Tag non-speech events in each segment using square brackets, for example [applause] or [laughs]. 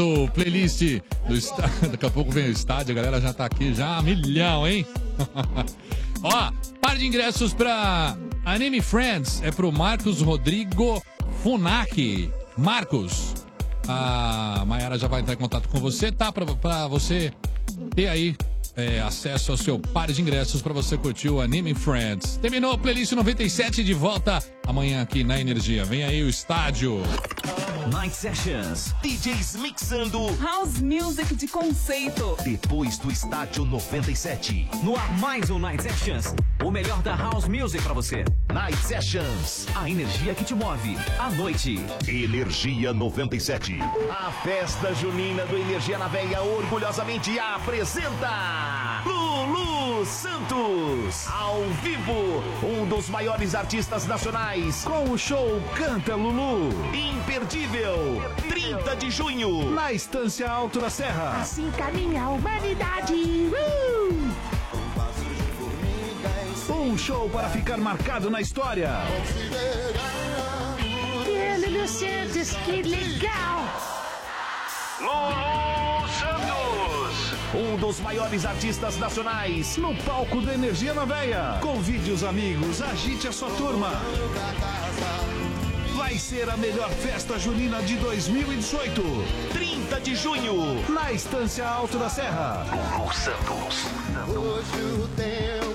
do playlist do estádio. [laughs] Daqui a pouco vem o estádio, a galera já tá aqui já milhão, hein? [laughs] Ó, par de ingressos pra Anime Friends é pro Marcos Rodrigo Funac. Marcos, a Mayara já vai entrar em contato com você, tá? Pra, pra você ter aí é, acesso ao seu par de ingressos pra você curtir o Anime Friends. Terminou a playlist 97 de volta amanhã aqui na Energia. Vem aí o estádio. Night Sessions. DJs mixando. House Music de conceito. Depois do Estádio 97. No ar mais um Night Sessions. O melhor da House Music pra você. Night Sessions. A energia que te move. À noite. Energia 97. A festa junina do Energia na Veia orgulhosamente apresenta Lulu Santos. Ao vivo. Um dos maiores artistas nacionais. Com o show Canta Lulu. Imperdível. 30 de junho. Na Estância Alto da Serra. Assim caminha a humanidade. Uh! Um show para ficar marcado na história. Lulu Santos, que legal! Lulu Santos. Um dos maiores artistas nacionais no palco da Energia na Veia. Convide os amigos, agite a sua turma. Vai ser a melhor festa junina de 2018. 30 de junho, na Estância Alto da Serra. Lulu Santos. Hoje o tempo.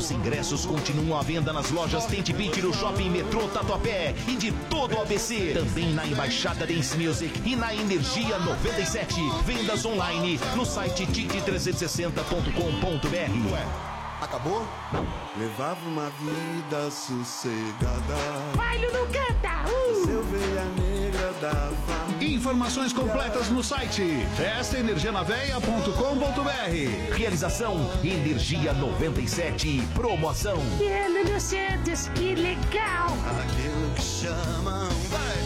Os ingressos continuam à venda nas lojas Tente Beat no Shopping Metrô Tatuapé e de todo o ABC. Também na Embaixada Dance Music e na Energia 97. Vendas online no site tique360.com.br. Acabou? Levava uma vida sossegada. Vai, Lulu, canta! Uh! Seu veia negra da. Informações completas no site festaenergianaveia.com.br. Realização Energia 97. Promoção. Lulu Santos, que legal! Aquilo que chamam.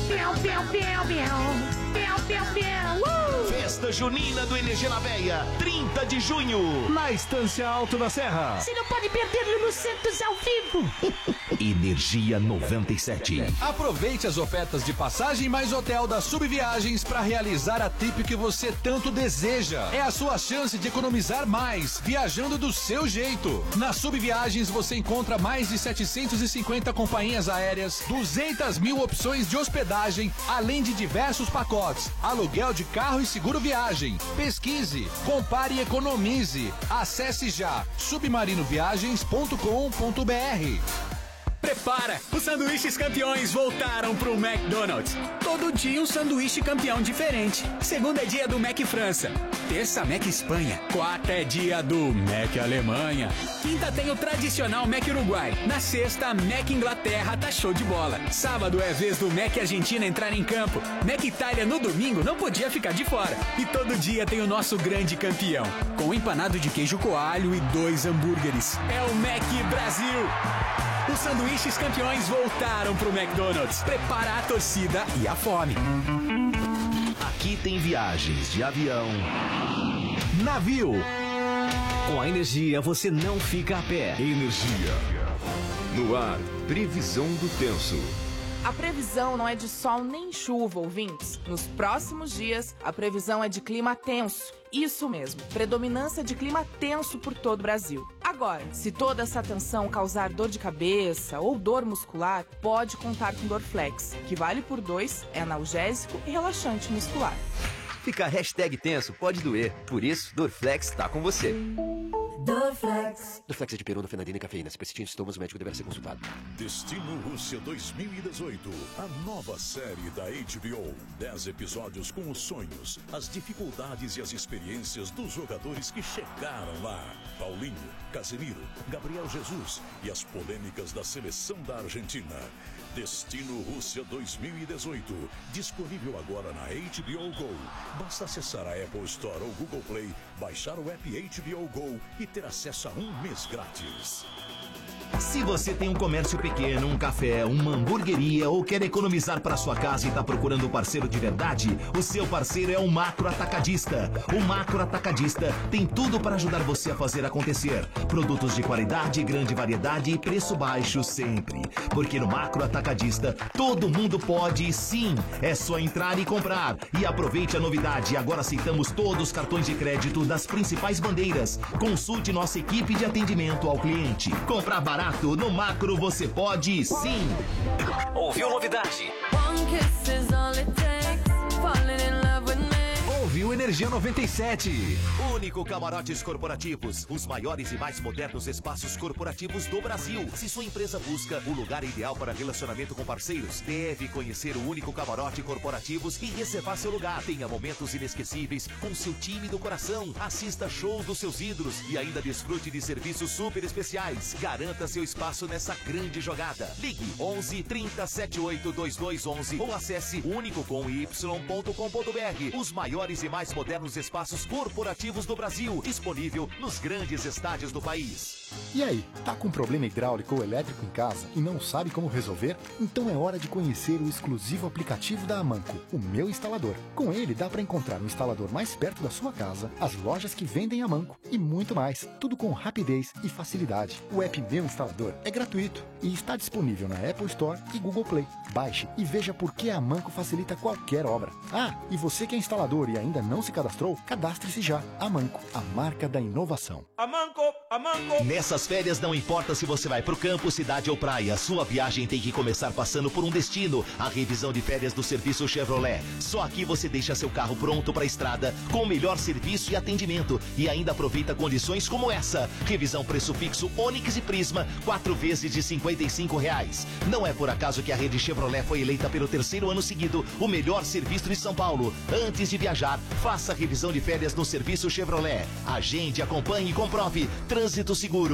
Piau, piau, piau, piau. Piau, piau, piau. Uh! Festa Junina do Energia na Veia, 30 de junho. Na Estância Alto da Serra. Você não pode perder Lulu Santos ao vivo! [laughs] Energia 97. Aproveite as ofertas de passagem mais hotel da Subviagens para realizar a trip que você tanto deseja. É a sua chance de economizar mais, viajando do seu jeito. Na Subviagens você encontra mais de 750 companhias aéreas, 200 mil opções de hospedagem, além de diversos pacotes, aluguel de carro e seguro viagem. Pesquise, compare e economize. Acesse já submarinoviagens.com.br. Prepara! Os sanduíches campeões voltaram pro McDonald's. Todo dia um sanduíche campeão diferente. Segunda é dia do Mac França. Terça, Mac Espanha. Quarta é dia do Mac Alemanha. Quinta tem o tradicional Mac Uruguai. Na sexta, Mac Inglaterra tá show de bola. Sábado é vez do Mac Argentina entrar em campo. Mac Itália no domingo não podia ficar de fora. E todo dia tem o nosso grande campeão. Com empanado de queijo coalho e dois hambúrgueres. É o Mac Brasil! Os sanduíches campeões voltaram pro McDonald's. Prepara a torcida e a fome. Aqui tem viagens de avião, navio. Com a energia você não fica a pé. Energia. No ar, previsão do tenso. A previsão não é de sol nem chuva, ouvintes. Nos próximos dias, a previsão é de clima tenso. Isso mesmo, predominância de clima tenso por todo o Brasil. Agora, se toda essa tensão causar dor de cabeça ou dor muscular, pode contar com Dorflex, que vale por dois, é analgésico e relaxante muscular. Ficar hashtag tenso pode doer, por isso Dorflex tá com você. Dorflex. Dorflex é de perona, fenadina e cafeína. Se persistir em sintomas, o médico deverá ser consultado. Destino Rússia 2018. A nova série da HBO. Dez episódios com os sonhos, as dificuldades e as experiências dos jogadores que chegaram lá. Paulinho, Casemiro, Gabriel Jesus e as polêmicas da seleção da Argentina. Destino Rússia 2018. Disponível agora na HBO Go. Basta acessar a Apple Store ou Google Play, baixar o app HBO Go e ter acesso a um mês grátis. Se você tem um comércio pequeno, um café, uma hamburgueria ou quer economizar para sua casa e está procurando um parceiro de verdade, o seu parceiro é o Macro Atacadista. O Macro Atacadista tem tudo para ajudar você a fazer acontecer. Produtos de qualidade, grande variedade e preço baixo sempre. Porque no Macro Atacadista todo mundo pode sim. É só entrar e comprar. E aproveite a novidade. Agora aceitamos todos os cartões de crédito das principais bandeiras. Consulte nossa equipe de atendimento ao cliente. Comprar barato no Macro você pode sim. Ouviu novidade? Ouviu Energia 97. Único Camarotes Corporativos. Os maiores e mais modernos espaços corporativos do Brasil. Se sua empresa busca o lugar ideal para relacionamento com parceiros, deve conhecer o Único Camarote Corporativos e reservar seu lugar. Tenha momentos inesquecíveis com seu time do coração. Assista shows dos seus ídolos e ainda desfrute de serviços super especiais. Garanta seu espaço nessa grande jogada. Ligue 11 30 78 2211 ou acesse unicocomy.com.br. Os maiores e mais modernos espaços corporativos do Brasil, disponível nos grandes estádios do país. E aí, tá com problema hidráulico ou elétrico em casa e não sabe como resolver? Então é hora de conhecer o exclusivo aplicativo da Amanco, o Meu Instalador. Com ele dá para encontrar o instalador mais perto da sua casa, as lojas que vendem Amanco e muito mais, tudo com rapidez e facilidade. O app Meu Instalador é gratuito e está disponível na Apple Store e Google Play. Baixe e veja por que a Amanco facilita qualquer obra. Ah, e você que é instalador e ainda não se cadastrou, cadastre-se já. Amanco, a marca da inovação. Amanco, Amanco. Nessas férias não importa se você vai pro campo, cidade ou praia, sua viagem tem que começar passando por um destino. A revisão de férias do serviço Chevrolet. Só aqui você deixa seu carro pronto para a estrada, com o melhor serviço e atendimento e ainda aproveita condições como essa. Revisão preço fixo Onix e Prisma, quatro vezes de 55 reais. Não é por acaso que a rede Chevrolet foi eleita pelo terceiro ano seguido o melhor serviço de São Paulo. Antes de viajar, faça a revisão de férias no serviço Chevrolet. Agende, acompanhe e comprove. Trânsito seguro.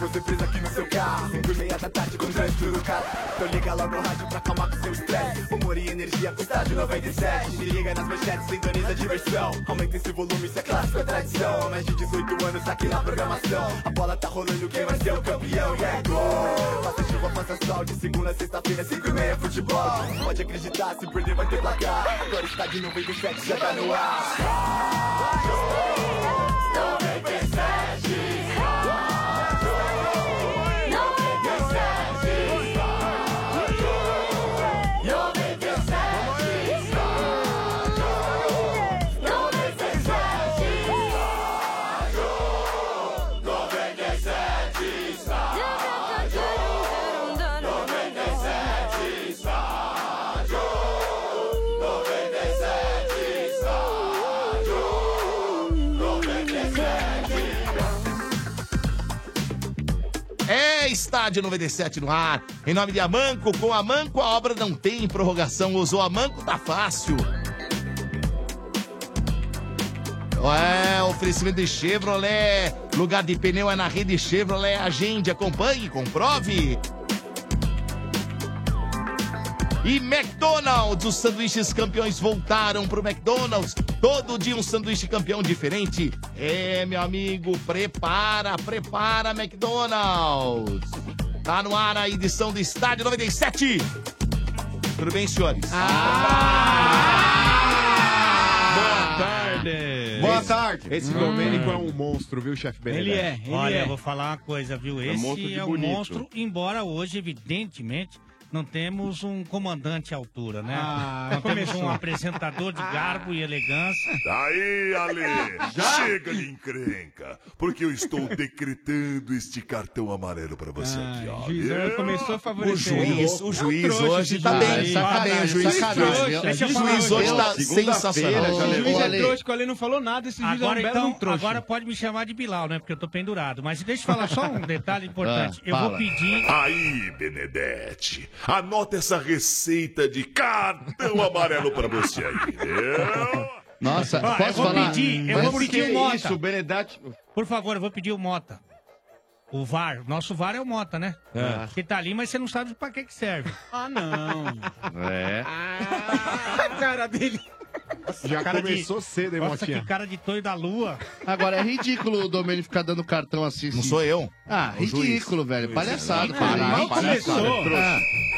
você presa aqui no seu carro. 5 e meia da tarde com trânsito no carro. Então liga logo o rádio pra acalmar com seu estresse. Humor e energia com estádio 97 Me liga nas manchetes, sintoniza a diversão. Aumenta esse volume, isso é clássico, é tradição. Mais de 18 anos aqui na programação. A bola tá rolando, quem vai ser o campeão? E é gol! Faça chuva, faça sol, de segunda a sexta-feira 5 e meia futebol. Pode acreditar, se perder vai ter placar. Agora estádio 97 já tá no ar. 97 Estádio 97 no ar. Em nome de Amanco, com Amanco a obra não tem prorrogação. Usou Amanco, tá fácil. É, oferecimento de Chevrolet. Lugar de pneu é na rede Chevrolet. Agende, acompanhe, comprove. E McDonald's, os sanduíches campeões voltaram pro McDonald's. Todo dia um sanduíche campeão diferente. É, meu amigo, prepara, prepara, McDonald's. Tá no ar a edição do Estádio 97. Tudo bem, senhores? Boa tarde. Boa tarde. Esse Domênico é um monstro, viu, chefe Benedetti? Ele é, ele Olha, é. eu vou falar uma coisa, viu? É Esse monstro de é um bonito. monstro, embora hoje, evidentemente, não temos um comandante à altura, né? Ah, não temos começou. um apresentador de garbo e elegância. Daí, Ale, Já? chega de encrenca, porque eu estou decretando este cartão amarelo pra você aqui, ó. juizão começou a favorecer. O juiz, o juiz hoje tá bem, tá bem, o juiz. O juiz hoje tá sensacional. O juiz é trouxa, que o Ale não falou nada, esse juiz Agora, é um belo então, um trouxa. agora pode me chamar de Bilal, né? Porque eu tô pendurado. Mas deixa eu falar só um detalhe [laughs] importante. eu vou pedir. Aí, Benedetti, anota essa receita de cartão amarelo pra você aí? Nossa, eu posso vou falar? pedir, eu Mas vou pedir que o Mota. isso, Benedetti? Por favor, eu vou pedir o Mota. O VAR. Nosso VAR é o Mota, né? É. Que tá ali, mas você não sabe pra que que serve. Ah, não. É. [laughs] a cara dele. Já cara de- começou cedo, hein, Nossa, Motinha? que cara de toio da lua. Agora, é ridículo o Domênico ficar dando cartão assim. Não sou eu. Ah, o juiz. ridículo, velho. Palhaçada. Para, mal começou.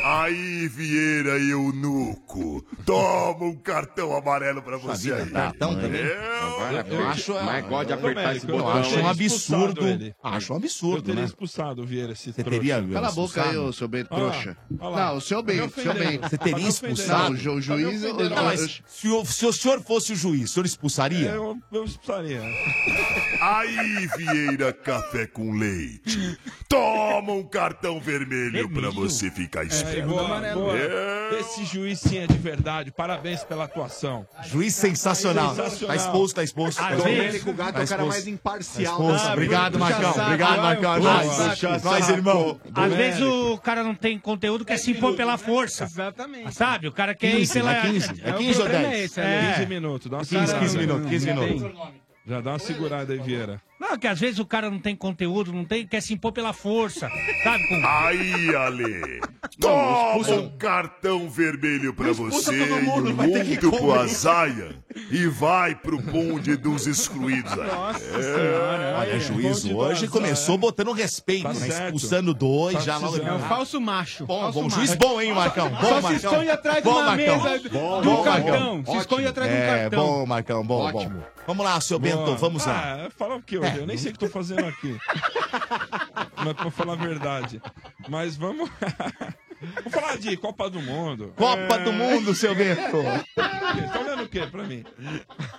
Aí, Vieira e Eunuco, toma um cartão amarelo pra você aí. Cartão também? Eu, Eu acho, Mas gosta de apertar esse eu botão. acho um absurdo. ele. Acho um Eu absurdo, teria né? expulsado o Vieira, esse Você teria Cala a boca aí, ô seu lá, trouxa. Não, o seu Tá Bento, o seu. Bento. Você teria Tá expulsado? Não, o Tá juiz... ofendendo. Não, mas se o, se o senhor fosse o juiz, o senhor expulsaria? É, Eu, eu expulsaria. [laughs] Aí, Vieira Café com Leite, toma um cartão vermelho pra você ficar É, esperto. boa, boa. É. Esse juiz sim é de verdade. Parabéns pela atuação. Juiz sensacional. Tá exposto, tá exposto. Tá vezes- Domênico Gato é o cara mais imparcial. Tá exposto. né? Obrigado, Marcão. Obrigado, Marcão. É saco. Nós, irmão. Às vezes o cara não tem conteúdo, quer se impor pela força. Exatamente. Sabe? O cara quer ir 15, pela... é 15. É o 15 ou problema 10? é esse, É. é. 15 minutos. Dá uma 15, 15 segurada. minutos, 15 Não tem. minutos. Já dá uma segurada aí, Vieira. Não, que às vezes o cara não tem conteúdo, não tem, quer se impor pela força. Sabe? Com... Aí, Ale, [laughs] toma um cartão vermelho pra você todo e mundo, um vai ter que pro comer. Azaia e vai pro bonde dos excluídos aí. É. Olha, juiz hoje começou botando respeito, Tá né? Expulsando dois, Tá já logo. precisando. É o falso macho. Bom, falso bom, macho. juiz bom, hein, Marcão? Bom, Só se Marcão. esconde atrás de uma Marcão. mesa Bom, do bom, cartão. Marcão. Se esconde atrás de um É, cartão. bom, Marcão, bom, Ótimo. bom. Vamos lá, seu Bento, Boa. vamos lá. Ah, fala o que hoje? Eu nem sei o que tô fazendo aqui. [laughs] Mas pra falar a verdade. Mas vamos. [laughs] Vamos falar de Copa do Mundo. Copa do Mundo, seu Bento. [laughs] Tá olhando o quê pra mim?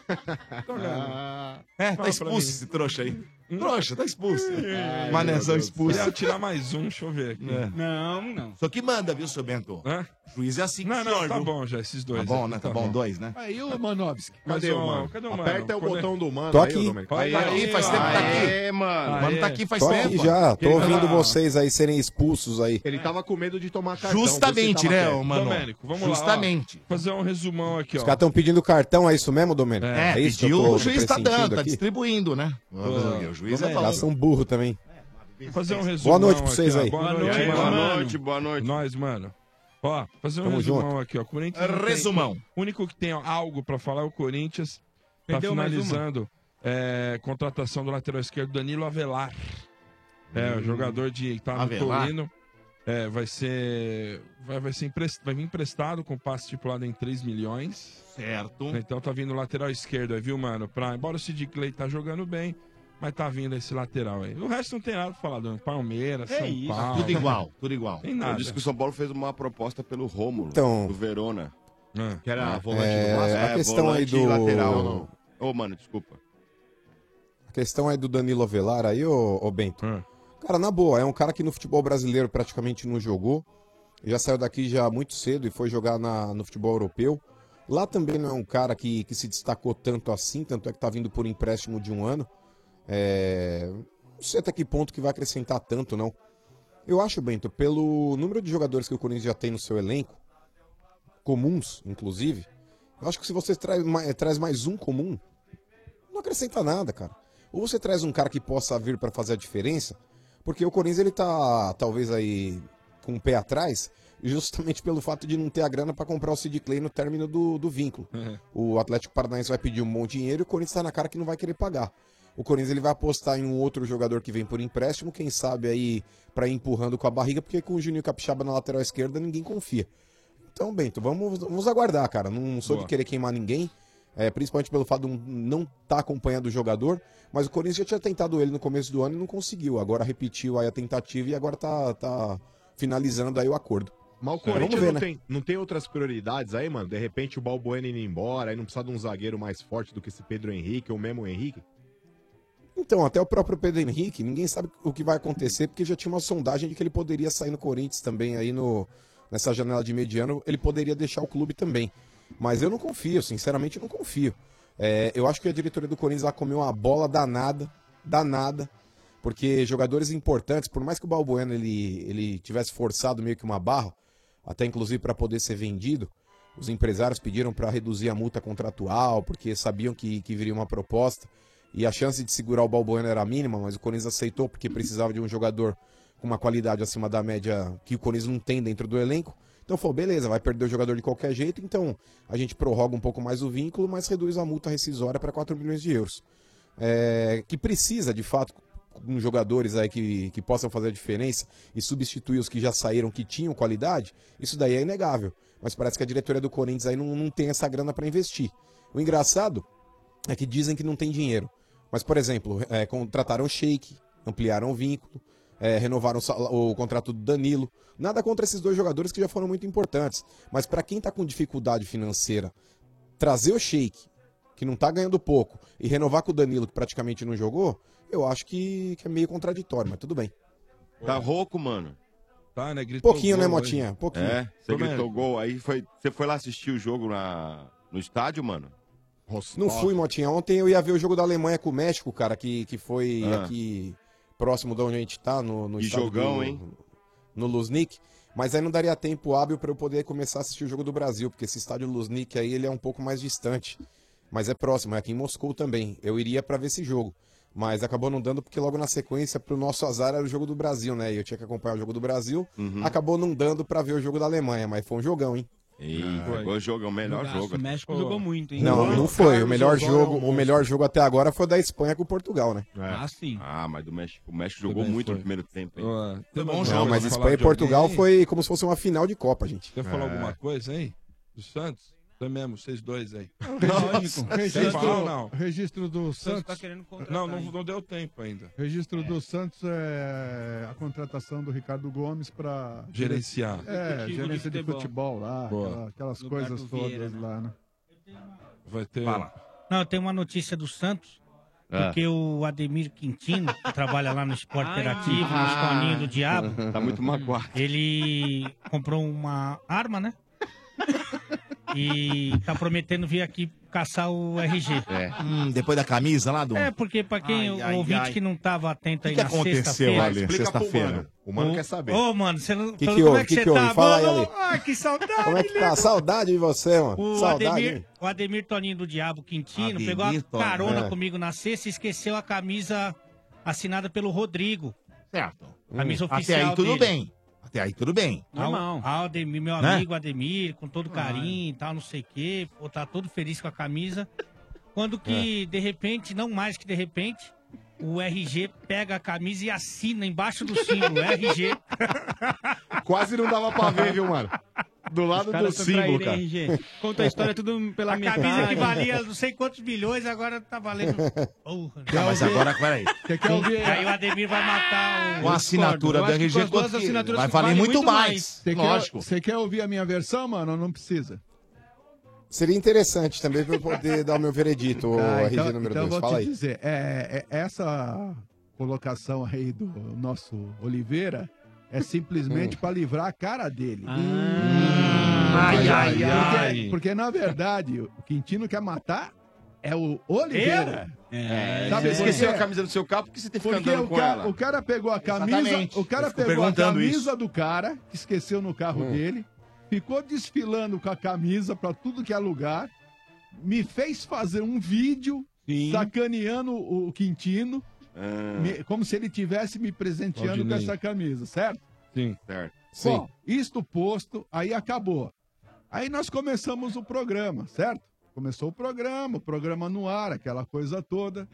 Tá olhando. É, tá expulso esse trouxa aí. Trouxa, tá expulso. Ai, Manezão expulso. Queria tirar mais um, deixa eu ver aqui. É. Não, não. Só que manda, viu, seu Bento? Hã? Juiz é assim, Não, não, senhor, tá bom já, esses dois. Tá bom, aqui, né? Tá bom, dois, né? Aí o Manovski. Cadê o mano? cadê o mano? Aperta o Quando é- botão do mano. Tô aí, ô, aqui. Domênico. Olha Tá aí, faz tempo que tá aqui. Aê, mano. O mano tá aqui faz Tô tempo. aqui já, tô Quem ouvindo tá- vocês aí serem expulsos aí. Ele tava com medo de tomar cartão. Justamente, né, ô, mano? Domênico, vamos Justamente. lá. ó. Fazer um resumão aqui, Os ó. caras estão pedindo cartão, é isso mesmo, Domênico? É, isso que eu pediu, tô- o juiz tá pressentindo dando, tá aqui? distribuindo, né? O juiz é Os caras são burros também. Fazer um resumão Boa noite pra aqui, vocês aí. Boa Boa noite, Boa noite, boa noite. Nós, mano. Ó, fazer um Tamo resumão aqui, ó. Corinthians não tem- Resumão. O único que tem algo pra falar é o Corinthians. Tá Perdeu mais finalizando é, contratação do lateral esquerdo Danilo Avelar. É, o jogador de tá no Avelar. Torino. É, vai ser vai, vai ser emprest, vai vir emprestado com passe estipulado em 3 milhões. Certo. Então tá vindo o lateral esquerdo aí, viu, mano? Pra, embora o Sid Clay tá jogando bem, mas tá vindo esse lateral aí. O resto não tem nada pra falar, do Palmeiras, É São isso. Paulo. Tudo igual, tudo igual. Tem nada. Eu disse que o São Paulo fez uma proposta pelo Rômulo, Então- do Verona. Ah. Que era volante É, do Vasco. a questão aí volante do- lateral. Ô, mano, desculpa. A questão aí do Danilo Avelar aí, ô, ô Bento. Ah. Cara, na boa, é um cara que no futebol brasileiro praticamente não jogou. Já saiu daqui já muito cedo e foi jogar na- no futebol europeu. Lá também não é um cara que, que se destacou tanto assim, tanto é que tá vindo por empréstimo de um ano. É, Não sei até que ponto que vai acrescentar tanto, não. Eu acho, Bento, pelo número de jogadores que o Corinthians já tem no seu elenco, comuns, inclusive, eu acho que se você traz mais, traz mais um comum, não acrescenta nada, cara. Ou você traz um cara que possa vir para fazer a diferença, porque o Corinthians ele tá talvez aí com o pé atrás, justamente pelo fato de não ter a grana para comprar o Sid Clay no término do, do vínculo. O Atlético Paranaense vai pedir um bom dinheiro e o Corinthians está na cara que não vai querer pagar. O Corinthians ele vai apostar em um outro jogador que vem por empréstimo, quem sabe aí para ir empurrando com a barriga, porque com o Juninho Capixaba na lateral esquerda ninguém confia. Então, Bento, vamos, vamos aguardar, cara. Não sou Boa. de querer queimar ninguém, é, principalmente pelo fato de não estar tá acompanhando o jogador. Mas o Corinthians já tinha tentado ele no começo do ano e não conseguiu. Agora repetiu aí a tentativa e agora tá, tá finalizando aí o acordo. Mas o Corinthians vamos ver, não, né? tem, não tem outras prioridades aí, mano? De repente o Balbuena indo embora, aí não precisa de um zagueiro mais forte do que esse Pedro Henrique ou mesmo o Henrique? Então, até o próprio Pedro Henrique, ninguém sabe o que vai acontecer, porque já tinha uma sondagem de que ele poderia sair no Corinthians também aí no, nessa janela de mediano, ele poderia deixar o clube também. Mas eu não confio, sinceramente eu não confio. É, eu acho que a diretoria do Corinthians lá comeu uma bola danada, danada, porque jogadores importantes, por mais que o Balbuena ele, ele tivesse forçado meio que uma barra, até inclusive para poder ser vendido, Os empresários pediram para reduzir a multa contratual, porque sabiam que, que viria uma proposta. E a chance de segurar o Balbuena era mínima, mas o Corinthians aceitou porque precisava de um jogador com uma qualidade acima da média que o Corinthians não tem dentro do elenco. Então falou, beleza, vai perder o jogador de qualquer jeito, então a gente prorroga um pouco mais o vínculo, mas reduz a multa rescisória para 4 milhões de euros. É, que precisa, de fato, com jogadores aí que, que possam fazer a diferença e substituir os que já saíram, que tinham qualidade, isso daí é inegável. Mas parece que a diretoria do Corinthians aí não, não tem essa grana para investir. O engraçado é que dizem que não tem dinheiro. Mas, por exemplo, é, contrataram o Sheik, ampliaram o vínculo, é, renovaram o, o contrato do Danilo. Nada contra esses dois jogadores que já foram muito importantes. Mas para quem tá com dificuldade financeira, trazer o Sheik, que não tá ganhando pouco, e renovar com o Danilo, que praticamente não jogou, eu acho que, que é meio contraditório, mas tudo bem. Tá rouco, mano. Tá, né? Gritou Pouquinho, né, gol aí. Motinha? Pouquinho. É, você gritou gol. Aí foi. Você foi lá assistir o jogo na, no estádio, mano? Não fui, Motinha. Ontem eu ia ver o jogo da Alemanha com o México, cara, que, que foi Ah. aqui próximo de onde a gente tá, no, no jogão, do- hein? No Luznik. Mas aí não daria tempo hábil para eu poder começar a assistir o jogo do Brasil, porque esse estádio Luznik aí ele é um pouco mais distante. Mas é próximo, é aqui em Moscou também. Eu iria para ver esse jogo. Mas acabou não dando porque logo na sequência, pro nosso azar, era o jogo do Brasil, né? E eu tinha que acompanhar o jogo do Brasil. Uhum. Acabou não dando para ver o jogo da Alemanha, mas foi um jogão, hein? Eita, o jogo é o melhor Jogaço, jogo. o México jogou muito, Não, não foi. O melhor jogo, o melhor jogo até agora foi o da Espanha com Portugal, né? Ah, sim. Ah, mas do México, o México jogou muito no primeiro tempo. Hein? Foi bom Não, mas Espanha e Portugal foi como se fosse uma final de Copa, gente. Quer falar É. alguma coisa aí? Do Santos? Foi mesmo, vocês dois aí. [laughs] Registro, falar ou não? registro do Santos tá querendo Não, não- não deu tempo ainda. Registro do Santos é a contratação do Ricardo Gomes para Gerenciar. É, gerência de futebol. futebol lá, Boa. aquela- aquelas Lugar coisas todas Vieira, né? lá, né? Vai ter. Não, tem uma notícia do Santos. Ah. Porque o Ademir Quintino, que trabalha lá no Esporte Ah. Interativo, no Escolinho do Diabo. Tá muito magoado. Ele comprou uma arma, né? [laughs] E tá prometendo vir aqui caçar o RG. Hum, depois da camisa lá do. É, porque pra quem, Ai, o ai, ouvinte ai. que não tava atento aí que na aconteceu sexta-feira. ali, sexta-feira? mano. O mano Ô, quer saber. Ô, mano, você não. Que como que é houve? que Que você que tá? Fala aí, Mano, Ale. Ai, que saudade. Como é que tá? Saudade de você, mano. O Saudade. Ademir, o Ademir Toninho do Diabo Quintino Ademir pegou a carona É. comigo na sexta e esqueceu a camisa assinada pelo Rodrigo. Certo. Camisa Hum. oficial Até aí tudo dele. bem. Até aí tudo bem. Normal. Ah, Ademir, meu Né? amigo Ademir, com todo carinho e tal, não sei o quê. Pô, tá todo feliz com a camisa. Quando que, de repente, não mais que de repente, o RG pega a camisa e assina embaixo do símbolo, RG. [laughs] Quase não dava pra ver, viu, mano? Do lado do símbolo, cara. hein, gente? Conta a história tudo pela a metade. camisa que valia não sei quantos milhões, agora tá valendo. Porra. Não, mas agora, peraí. Você quer ouvir? Aí o Ademir vai matar o. Com a assinatura do RG, quanto que- vai valer muito mais. Lógico. Você quer ouvir a minha versão, mano? ou Não precisa. Seria interessante também pra eu poder dar o meu veredito, o [laughs] Ah, RG então, número então eu 2. vou Fala te aí. dizer, é, é- essa colocação aí do nosso Oliveira é Hum. simplesmente para livrar a cara dele. Ai, ai, porque, ai. porque, na verdade, o Quintino quer matar é o Oliveira. É, Sabe você esqueceu a camisa do seu carro porque você tem que andando o com cara, ela. o cara pegou a camisa, Exatamente. o cara pegou a camisa isso. do cara, que esqueceu no carro Hum. dele, ficou desfilando com a camisa pra tudo que é lugar, me fez fazer um vídeo sacaneando o Quintino, Ah. me- como se ele tivesse me presenteando com Valdinei. essa camisa, certo? Sim. Certo. Bom, isto posto, aí acabou. Aí nós começamos o programa, certo? Começou o programa, o programa no ar, aquela coisa toda.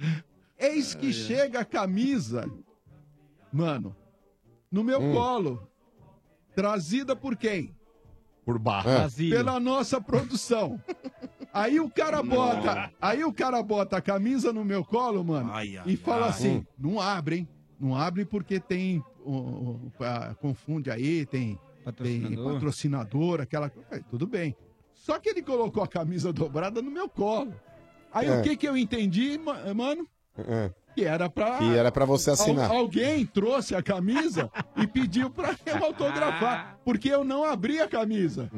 Eis que chega a camisa, mano, no meu Hum. colo. Trazida por quem? Por É. barra. Pela nossa produção. Aí o cara bota, aí o cara bota a camisa no meu colo, mano, Ai, ai, e fala ai. assim: não abre, hein? Não abre porque tem. ó, ó, ah, confunde aí, tem tem Patrocinador. patrocinador, aquela coisa. É, Tudo bem. Só que ele colocou a camisa dobrada no meu colo. Aí É. o que que eu entendi, ma- mano? É. Que era pra. Que era pra você assinar. Al- alguém trouxe a camisa e pediu pra eu [laughs] autografar. Porque eu não abri a camisa.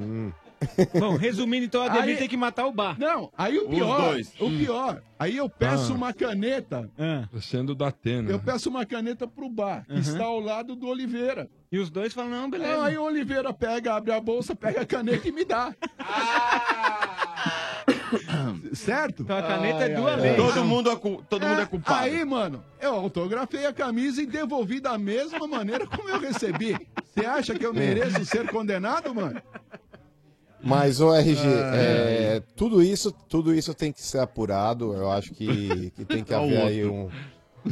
Bom, resumindo, então a Devir tem que matar o bar. Não, aí o Os pior, dois. o Hum. pior, aí eu peço Ah. uma caneta, ah. Sendo da Atena. eu peço uma caneta pro bar, que está ao lado do Oliveira. E os dois falam, não, beleza. Aí o Oliveira pega, abre a bolsa, pega a caneta e me dá. Ah! [coughs] certo? Então a caneta é duas vezes. Todo mundo é, todo mundo é, é culpado. Aí, mano, eu autografei a camisa e devolvi da mesma maneira como eu recebi. Você acha que eu é. mereço ser condenado, mano? Mas o RG, é, tudo isso, tudo isso tem que ser apurado. Eu acho que, que tem que [laughs] é haver aí um,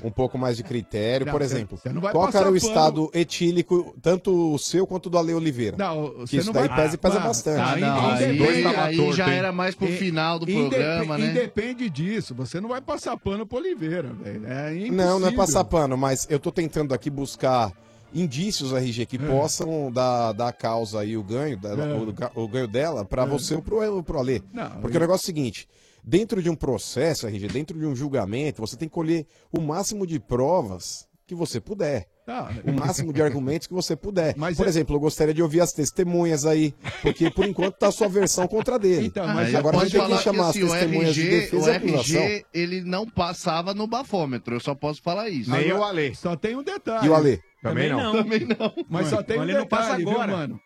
um pouco mais de critério. Não, Por exemplo, qual era o pano... estado etílico, tanto o seu quanto do Ale Oliveira? Não, você que isso não daí pesa e pesa bastante. Ah, não, não, aí, dois aí já era mais pro e, final do programa, né? Independe disso, você não vai passar pano pro Oliveira, velho. É não, não é passar pano, mas eu tô tentando aqui buscar indícios, RG, que é. possam dar, dar causa aí o ganho, é. o, o, ganho dela para é. você ou pro, pro Alê. Porque eu... o negócio é o seguinte, dentro de um processo, RG, dentro de um julgamento, você tem que colher o máximo de provas que você puder. Ah, o máximo de argumentos que você puder. Mas por é... exemplo, eu gostaria de ouvir as testemunhas aí, porque por enquanto está sua versão contra dele. Então, mas agora a gente tem que chamar que, as assim, testemunhas RG, de defesa. RG, ele não passava no bafômetro, eu só posso falar isso. Nem o Ale. Só tem um detalhe. E o Ale? Também, Também não. não. Também não. Mas mano, só tem um detalhe, não passa agora. Viu, mano?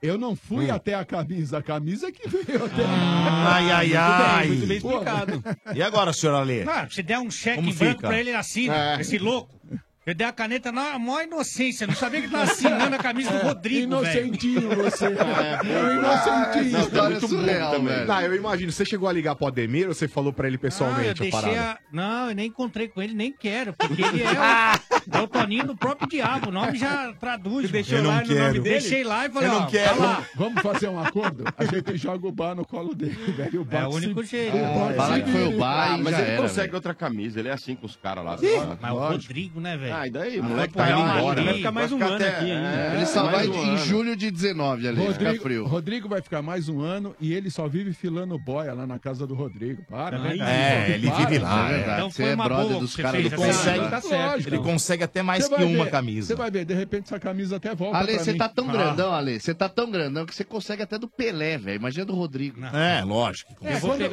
Eu não fui hum. até a camisa, a camisa que veio [laughs] até. Ah, ai, ai, ai. Muito bem, muito bem explicado. E agora, senhor Ale? Ah, você der um cheque branco pra ele assim, é. esse louco. Eu dei a caneta na maior inocência, não sabia que ele tava assinando a camisa do é. Rodrigo, Inocentinho velho. você. [laughs] É, eu inocentinho. Essa tá história muito surreal, também. velho. Não, eu imagino. Você chegou a ligar pro Ademir ou você falou pra ele Ah, eu pessoalmente a parada? a... Não, eu nem encontrei com ele, nem quero, porque ele é o, é o Toninho do próprio diabo, o nome já traduz. Deixei Eu não lá no nome quero. dele? Deixei lá e falei, ó, tá lá. Vamos fazer um acordo? A gente joga o bar no colo dele, velho. O é bar É o único jeito. Ah, que foi o bar mas ele era, consegue velho. outra camisa, ele é assim com os caras lá. Mas o Rodrigo, né, velho? Ah, e daí? O moleque tá indo embora. Né? Vai ficar mais um ano aqui. É, ele só vai em julho de 19 ali, Rodrigo, fica frio. Rodrigo vai ficar mais um ano e ele só vive filando boia lá na casa do Rodrigo. Para. É, né, é ele vive lá. É então você é brother dos caras do consegue, tá certo. Ele consegue até mais que uma camisa. Você vai ver, de repente essa camisa até volta Ale, você tá tão ah. grandão, Ale. Você tá tão grandão que você consegue até do Pelé, velho. Imagina do Rodrigo. É, lógico.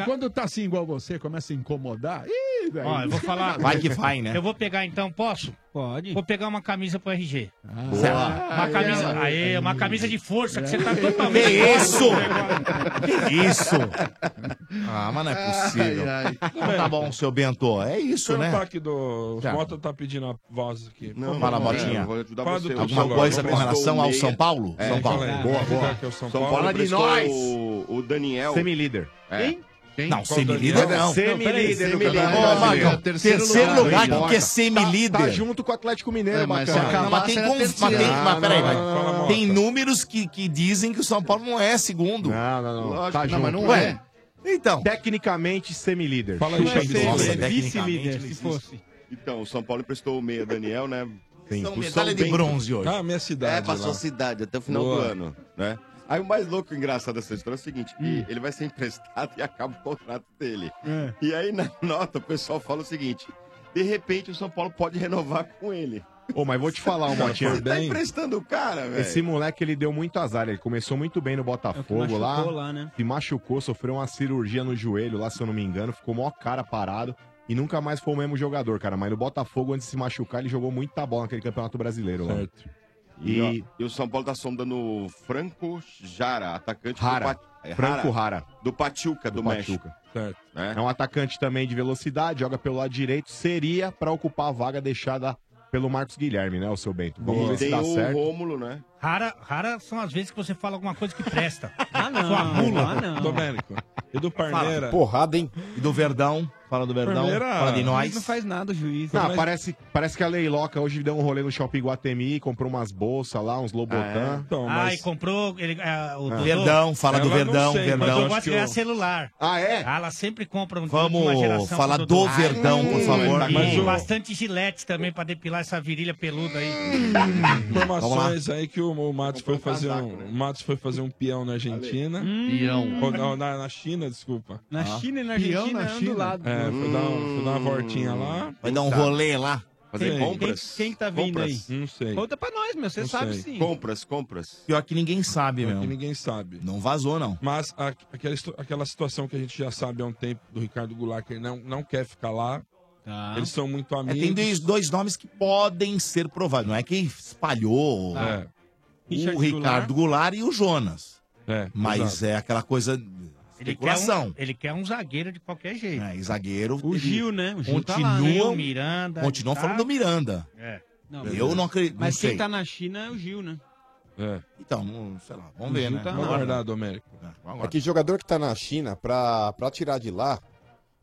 Quando tá assim igual você, começa a incomodar... Ih, velho. Ó, eu vou falar. Vai que vai, né? Eu vou pegar então, posso? Pode. Vou pegar uma camisa pro RG. Ah, uma camisa. Aê, uma camisa de força que você tá [laughs] totalmente. Que isso? que isso? Ah, mas não é possível. Ai, ai. Tá bom, seu Bento. É isso, né? Tá o do... O Mota tá pedindo a voz aqui. Não, Fala, Motinha. É Alguma coisa com relação ao São Paulo? É, São Paulo. Boa, boa. É São Paulo, de nós. O, Daniel. Semi-líder. É. Quem? Quem? Não, semilíder não. Semilíder, Ô, terceiro lugar, o que é tá, tá semilíder? Tá, tá junto com o Atlético Mineiro, é, mas, Macan. Mas tem, mas tem, mas peraí, mas tem números que, que dizem que o São Paulo não é segundo. Não, não, não. Lógico, tá junto. não, mas não é. Então. Tecnicamente semilíder. Fala é aí, é vice-líder, se fosse. Então, o São Paulo emprestou o meia Daniel, né? Tem então, medalha de bronze hoje. Ah, minha cidade. É, passou a cidade até o final do ano, né? Aí o mais louco e engraçado dessa história é o seguinte: hum. ele vai ser emprestado [laughs] e acaba o contrato dele. É. E aí na nota o pessoal fala o seguinte: de repente o São Paulo pode renovar com ele. Ô, mas vou te falar, um tá bem. Você tá emprestando o cara, velho. Esse moleque, ele deu muito azar. Ele começou muito bem no Botafogo é lá. lá né? Se machucou, sofreu uma cirurgia no joelho lá, se eu não me engano. Ficou mó cara parado. E nunca mais foi o mesmo jogador, cara. Mas no Botafogo, antes de se machucar, ele jogou muita bola naquele campeonato brasileiro certo. lá. E, e o São Paulo tá sondando Franco Jara, atacante Rara. do Pat... É Franco Rara. Do Pachuca, do, do México. Certo. Né? É. um atacante também de velocidade, joga pelo lado direito, seria para ocupar a vaga deixada pelo Marcos Guilherme, né, o seu Bento? Vamos ver se dá o certo. Rômulo, né? Rara, rara são as vezes que você fala alguma coisa que presta. [laughs] ah, não. Sua bula. Ah, não. Domênico. E do Parneira. Fala. Porrada, hein? E do Verdão fala do Verdão, Primeira... fala de nós. Não faz nada juiz. Não, mas... parece, parece que a Leiloca hoje deu um rolê no Shopping Guatemi, comprou umas bolsas lá, uns Lobotan. Ah, é? então, mas... ah e comprou... Ele, é, o ah. Verdão, fala do Verdão, sei, Verdão. Mas eu gosto de ganhar celular. Ah, é? Ah, ela sempre compra um Vamos falar do, Verdão, por favor. Mas, bastante gilete também pra depilar essa virilha peluda aí. Hum, informações aí que o, o Matos foi fazer um... Né? O Matos foi fazer um peão na Argentina. Hum. Peão. Na China, desculpa. Na ah. China e na Argentina, é do lado. É. É, foi, hum... dar, um, dar uma voltinha lá. Hum. Vai dar um rolê lá. Fazer Quem? compras? Quem, quem tá vindo Compras? aí? Não sei. Conta pra nós, meu. Você sabe sei. sim. Compras, compras. Pior que ninguém sabe, meu. ninguém sabe. Não vazou, não. Mas a- aquela, aquela situação que a gente já sabe há um tempo do Ricardo Goulart, que ele não, não quer ficar lá. Tá. Eles são muito É, amigos. tem dois, dois nomes que podem ser provados Não é que espalhou tá. É. o Ricardo Goulart. e o Jonas. É, mas exato. é aquela coisa ele quer, um, ele quer um zagueiro de qualquer jeito. É, e zagueiro. O ele Gil, né? O Gil tá continuam, lá, né? O Miranda, Continuam tá. falando do Miranda. É. Não, eu não acredito. Mas não quem sei. tá na China é o Gil, né? É. Então, não- sei lá, vamos O ver, Gil né? tá Vamos aguardar, Domênico. É que jogador que tá na China, pra, pra tirar de lá,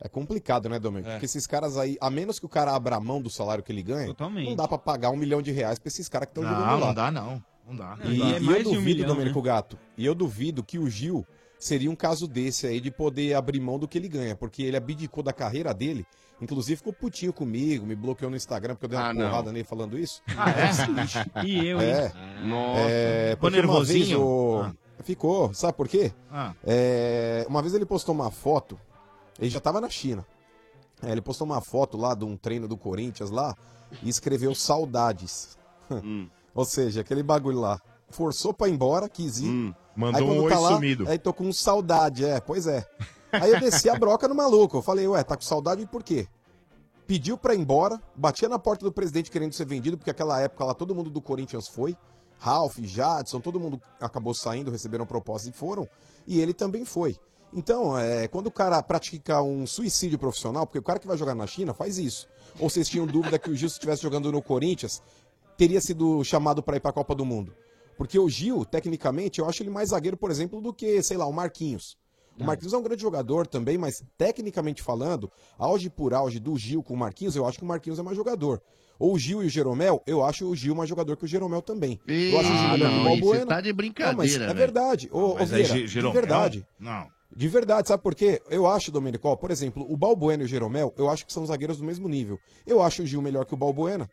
é complicado, né, Domênico? Porque esses caras aí, a menos que o cara abra mão do salário que ele ganha, não dá pra pagar um milhão de reais pra esses caras que estão Não, jogando lá. não dá, não. Não dá. E, Não dá. e eu duvido, Domênico Gato, e eu duvido que o Gil seria um caso desse aí de poder abrir mão do que ele ganha, porque ele abdicou da carreira dele, inclusive ficou putinho comigo, me bloqueou no Instagram porque eu dei uma Ah, não. porrada nele falando isso. Ah, é? [laughs] E eu, hein? É. Nossa. É, Ficou porque uma vez nervosinho? o- Ah. Ficou, sabe por quê? Ah. É, uma vez ele postou uma foto, ele já tava na China. É, ele postou uma foto lá de um treino do Corinthians lá e escreveu saudades. Hum. [laughs] Ou seja, aquele bagulho lá. Forçou pra ir embora, quis ir. Hum. Mandou Aí, um tá oi lá, sumido. Aí tô com saudade, é, pois é. Aí eu desci a broca no maluco. Eu falei, ué, tá com saudade por quê? Pediu pra ir embora, batia na porta do presidente querendo ser vendido, porque aquela época lá todo mundo do Corinthians foi. Ralph, Jadson, todo mundo acabou saindo, receberam proposta e foram. E ele também foi. Então, é, quando o cara pratica um suicídio profissional, porque o cara que vai jogar na China faz isso. Ou vocês tinham dúvida que o Gil, se estivesse jogando no Corinthians, teria sido chamado para ir para a Copa do Mundo? Porque o Gil, tecnicamente, eu acho ele mais zagueiro, por exemplo, do que, sei lá, o Marquinhos. O Marquinhos é um grande jogador também, mas tecnicamente falando, auge por auge do Gil com o Marquinhos, eu acho que o Marquinhos é mais jogador. Ou o Gil e o Jeromel, eu acho o Gil mais jogador que o Jeromel também. eu acho o Gil Ah, o não, Balbuena. você tá de Não, mas brincadeira, É velho. verdade. Ô, Mas Vieira, de Jeromel? verdade. Não. De verdade, sabe por quê? Eu acho, Domenico, ó, por exemplo, o Balbuena e o Jeromel, eu acho que são zagueiros do mesmo nível. Eu acho o Gil melhor que o Balbuena.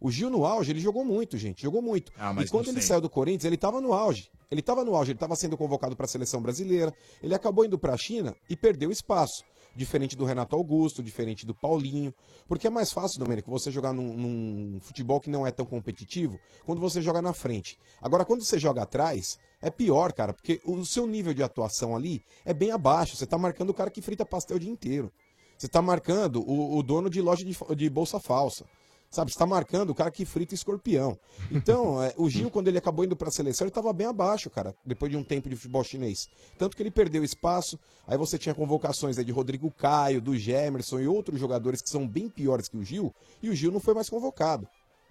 O Gil no auge, ele jogou muito, gente, jogou muito. Ah, e quando ele saiu do Corinthians, ele tava no auge. Ele tava no auge, ele tava sendo convocado para a seleção brasileira. Ele acabou indo para a China e perdeu espaço. Diferente do Renato Augusto, diferente do Paulinho. Porque é mais fácil, Domênico, você jogar num, num futebol que não é tão competitivo quando você joga na frente. Agora, quando você joga atrás, é pior, cara, porque o seu nível de atuação ali é bem abaixo. Você tá marcando o cara que frita pastel o dia inteiro. Você tá marcando o, o dono de loja de, de bolsa falsa. Sabe, você tá marcando o cara que frita escorpião. Então, [laughs] é, o Gil, quando ele acabou indo pra seleção, ele tava bem abaixo, cara, depois de um tempo de futebol chinês. Tanto que ele perdeu espaço, aí você tinha convocações aí de Rodrigo Caio, do Gemerson e outros jogadores que são bem piores que o Gil, e o Gil não foi mais convocado.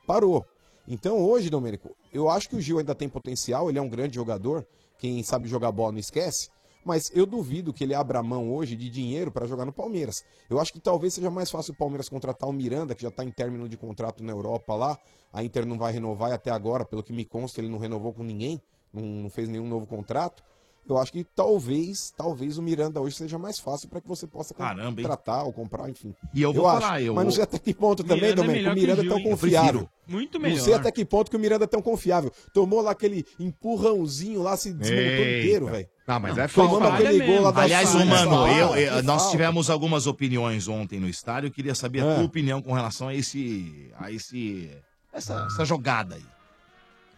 Parou. Então, hoje, Domênico, eu acho que o Gil ainda tem potencial, ele é um grande jogador, quem sabe jogar bola não esquece, mas eu duvido que ele abra mão hoje de dinheiro para jogar no Palmeiras. Eu acho que talvez seja mais fácil o Palmeiras contratar o Miranda, que já está em término de contrato na Europa lá. A Inter não vai renovar e até agora, pelo que me consta, ele não renovou com ninguém, não, não fez nenhum novo contrato. Eu acho que talvez, talvez o Miranda hoje seja mais fácil para que você possa Caramba, contratar ou comprar, enfim. E eu vou acho. falar, eu- Mas não sei até que ponto também, é Domênico, melhor o que o Miranda é tão? Eu confiável. Muito Não sei melhor. até que ponto que o Miranda é tão confiável. Tomou lá aquele empurrãozinho lá, se desmontou Eita. inteiro, velho. Não, mas é Tomando falha aquele gol lá da Aliás, ô, mano, eu, eu- nós falta. tivemos algumas opiniões ontem no estádio. Eu queria saber a É. tua opinião com relação a esse. a esse. essa, essa jogada aí.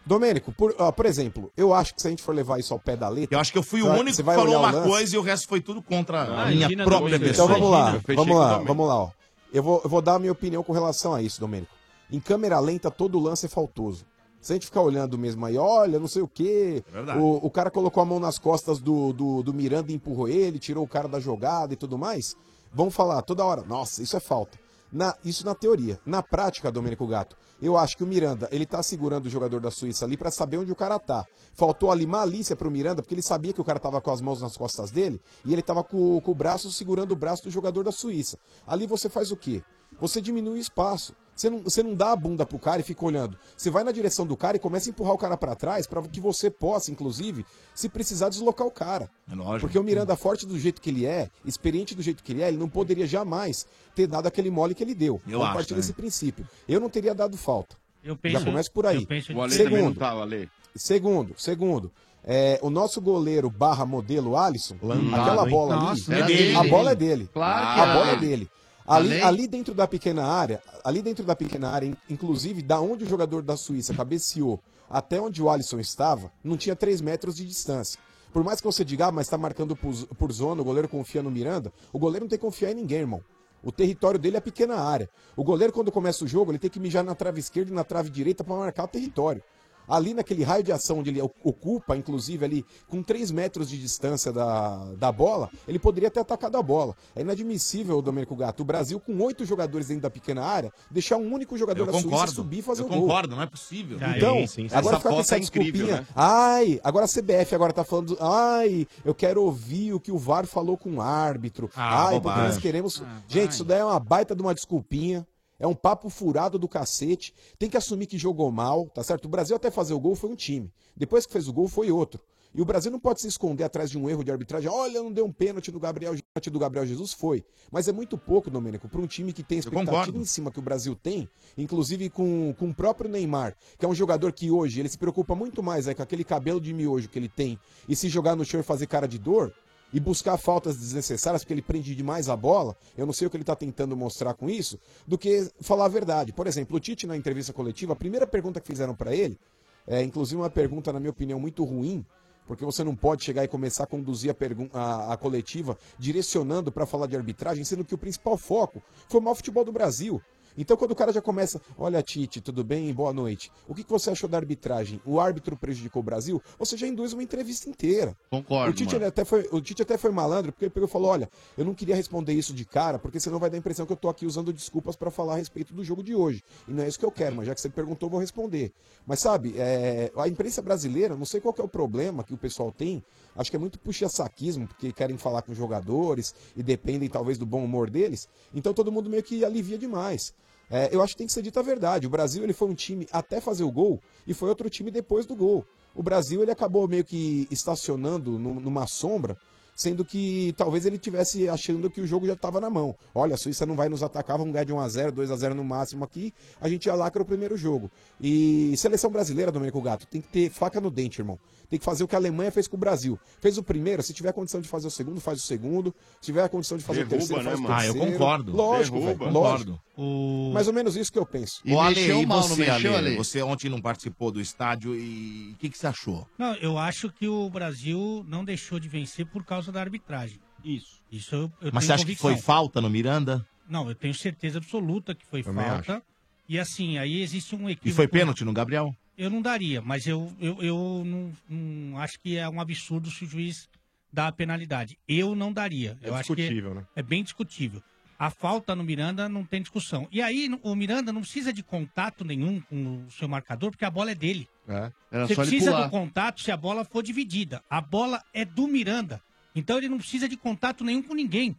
Domênico, por, ó, por exemplo, eu acho que se a gente for levar isso ao pé da letra. Eu acho que eu fui o único que falou uma lance- coisa e o resto foi tudo contra a Imagina, minha própria pessoa. Então vamos lá, vamos lá, vamos lá, ó. Eu vou, eu vou dar a minha opinião com relação a isso, Domênico. Em câmera lenta, todo lance é faltoso. Se a gente ficar olhando mesmo aí, olha, não sei o quê. verdade. o, o cara colocou a mão nas costas do, do, do Miranda e empurrou ele, tirou o cara da jogada e tudo mais. Vão falar toda hora, nossa, isso é falta. Na, isso na teoria. Na prática, Domênico Gato, eu acho que o Miranda, ele tá segurando o jogador da Suíça ali pra saber onde o cara tá. Faltou ali malícia pro Miranda, porque ele sabia que o cara tava com as mãos nas costas dele e ele tava com, com o braço segurando o braço do jogador da Suíça. Ali você faz o quê? Você diminui o espaço. Você não, você não dá a bunda pro cara e fica olhando. Você vai na direção do cara e começa a empurrar o cara pra trás pra que você possa, inclusive, se precisar, deslocar o cara. É lógico. Porque o Miranda, forte do jeito que ele é, experiente do jeito que ele é, ele não poderia jamais ter dado aquele mole que ele deu. Eu Então, acho, a partir né? desse princípio. Eu não teria dado falta. Eu penso- Já começa por aí. eu penso- O Ale não Segundo, tava, Ale. segundo, segundo. é, o nosso goleiro barra modelo Alisson, Lambado, aquela hein? bola Nossa, ali, é dele. a bola é dele. Claro que a é bola é dele. Ali, ali dentro da pequena área, ali dentro da pequena área, in- inclusive da onde o jogador da Suíça cabeceou até onde o Alisson estava, não tinha 3 metros de distância. Por mais que você diga, ah, mas tá marcando por, por zona, o goleiro confia no Miranda, o goleiro não tem que confiar em ninguém, irmão. O território dele é pequena área. O goleiro, quando começa o jogo, ele tem que mijar na trave esquerda e na trave direita para marcar o território. Ali naquele raio de ação onde ele ocupa, inclusive ali com 3 metros de distância da, da bola, ele poderia ter atacado a bola. É inadmissível, Domênico Gato, o Brasil com oito jogadores dentro da pequena área, deixar um único jogador Eu da Suíça concordo. subir e fazer Eu o gol. concordo, não é possível. Então, agora Essa ficar com foto essa é incrível, desculpinha. né? Ai, agora a CBF agora tá falando. Ai, eu quero ouvir o que o VAR falou com o árbitro. Ah, ai, porque bobagem. nós queremos. Ah, Gente, isso daí é uma baita de uma desculpinha. É um papo furado do cacete. Tem que assumir que jogou mal, tá certo? O Brasil até fazer o gol foi um time. Depois que fez o gol foi outro. E o Brasil não pode se esconder atrás de um erro de arbitragem. Olha, não deu um pênalti do Gabriel, do Gabriel Jesus foi. Mas é muito pouco, Domênico, para um time que tem expectativa em cima que o Brasil tem, inclusive com, com o próprio Neymar, que é um jogador que hoje ele se preocupa muito mais é, com aquele cabelo de miojo que ele tem e se jogar no chão e fazer cara de dor e buscar faltas desnecessárias porque ele prende demais a bola, eu não sei o que ele está tentando mostrar com isso, do que falar a verdade. Por exemplo, o Tite na entrevista coletiva, a primeira pergunta que fizeram para ele, é inclusive uma pergunta, na minha opinião, muito ruim, porque você não pode chegar e começar a conduzir a, a- a coletiva direcionando para falar de arbitragem, sendo que o principal foco foi o mau futebol do Brasil. Então, quando o cara já começa, olha, Tite, tudo bem? Boa noite. O que, que você achou da arbitragem? O árbitro prejudicou o Brasil? Você já induz uma entrevista inteira. Concordo, O Tite, até foi, o Tite até foi malandro, porque ele pegou e falou: olha, eu não queria responder isso de cara, porque senão vai dar a impressão que eu tô aqui usando desculpas para falar a respeito do jogo de hoje. E não é isso que eu quero, mas já que você perguntou, eu vou responder. Mas sabe, é, a imprensa brasileira, não sei qual é o problema que o pessoal tem, acho que é muito puxa-saquismo, porque querem falar com jogadores e dependem talvez do bom humor deles. Então todo mundo meio que alivia demais. É, eu acho que tem que ser dita a verdade. O Brasil ele foi um time até fazer o gol e foi outro time depois do gol. O Brasil ele acabou meio que estacionando num- numa sombra, sendo que talvez ele tivesse achando que o jogo já estava na mão. Olha, a Suíça não vai nos atacar, vamos ganhar de 1 a 0, 2 a 0 no máximo aqui, a gente já lacra o primeiro jogo. E seleção brasileira, Domênico Gato, tem que ter faca no dente, irmão. Tem que fazer o que a Alemanha fez com o Brasil. Fez o primeiro, se tiver condição de fazer o segundo, faz o segundo. Se tiver a condição de fazer Derruba, o terceiro, né, faz o mano? Ah, eu terceiro. concordo. Lógico, Derruba. lógico. Concordo. Mais ou menos isso que eu penso. Ô, Ale, e você, Ale? Você ontem não participou do estádio e o que, que você achou? Não, eu acho que o Brasil não deixou de vencer por causa da arbitragem. Isso. Isso eu, eu Mas você acha que convicção. foi falta no Miranda? Não, eu tenho certeza absoluta que foi Também falta. E assim, aí existe um equívoco. E foi pênalti no Gabriel? Eu não daria, mas eu, eu, eu não, não acho que é um absurdo se o juiz dá a penalidade. Eu não daria. É eu acho que discutível, né? É bem discutível. A falta no Miranda não tem discussão. E aí o Miranda não precisa de contato nenhum com o seu marcador, porque a bola é dele. Era Você só ele precisa pular. do contato se a bola for dividida. A bola é do Miranda. Então ele não precisa de contato nenhum com ninguém.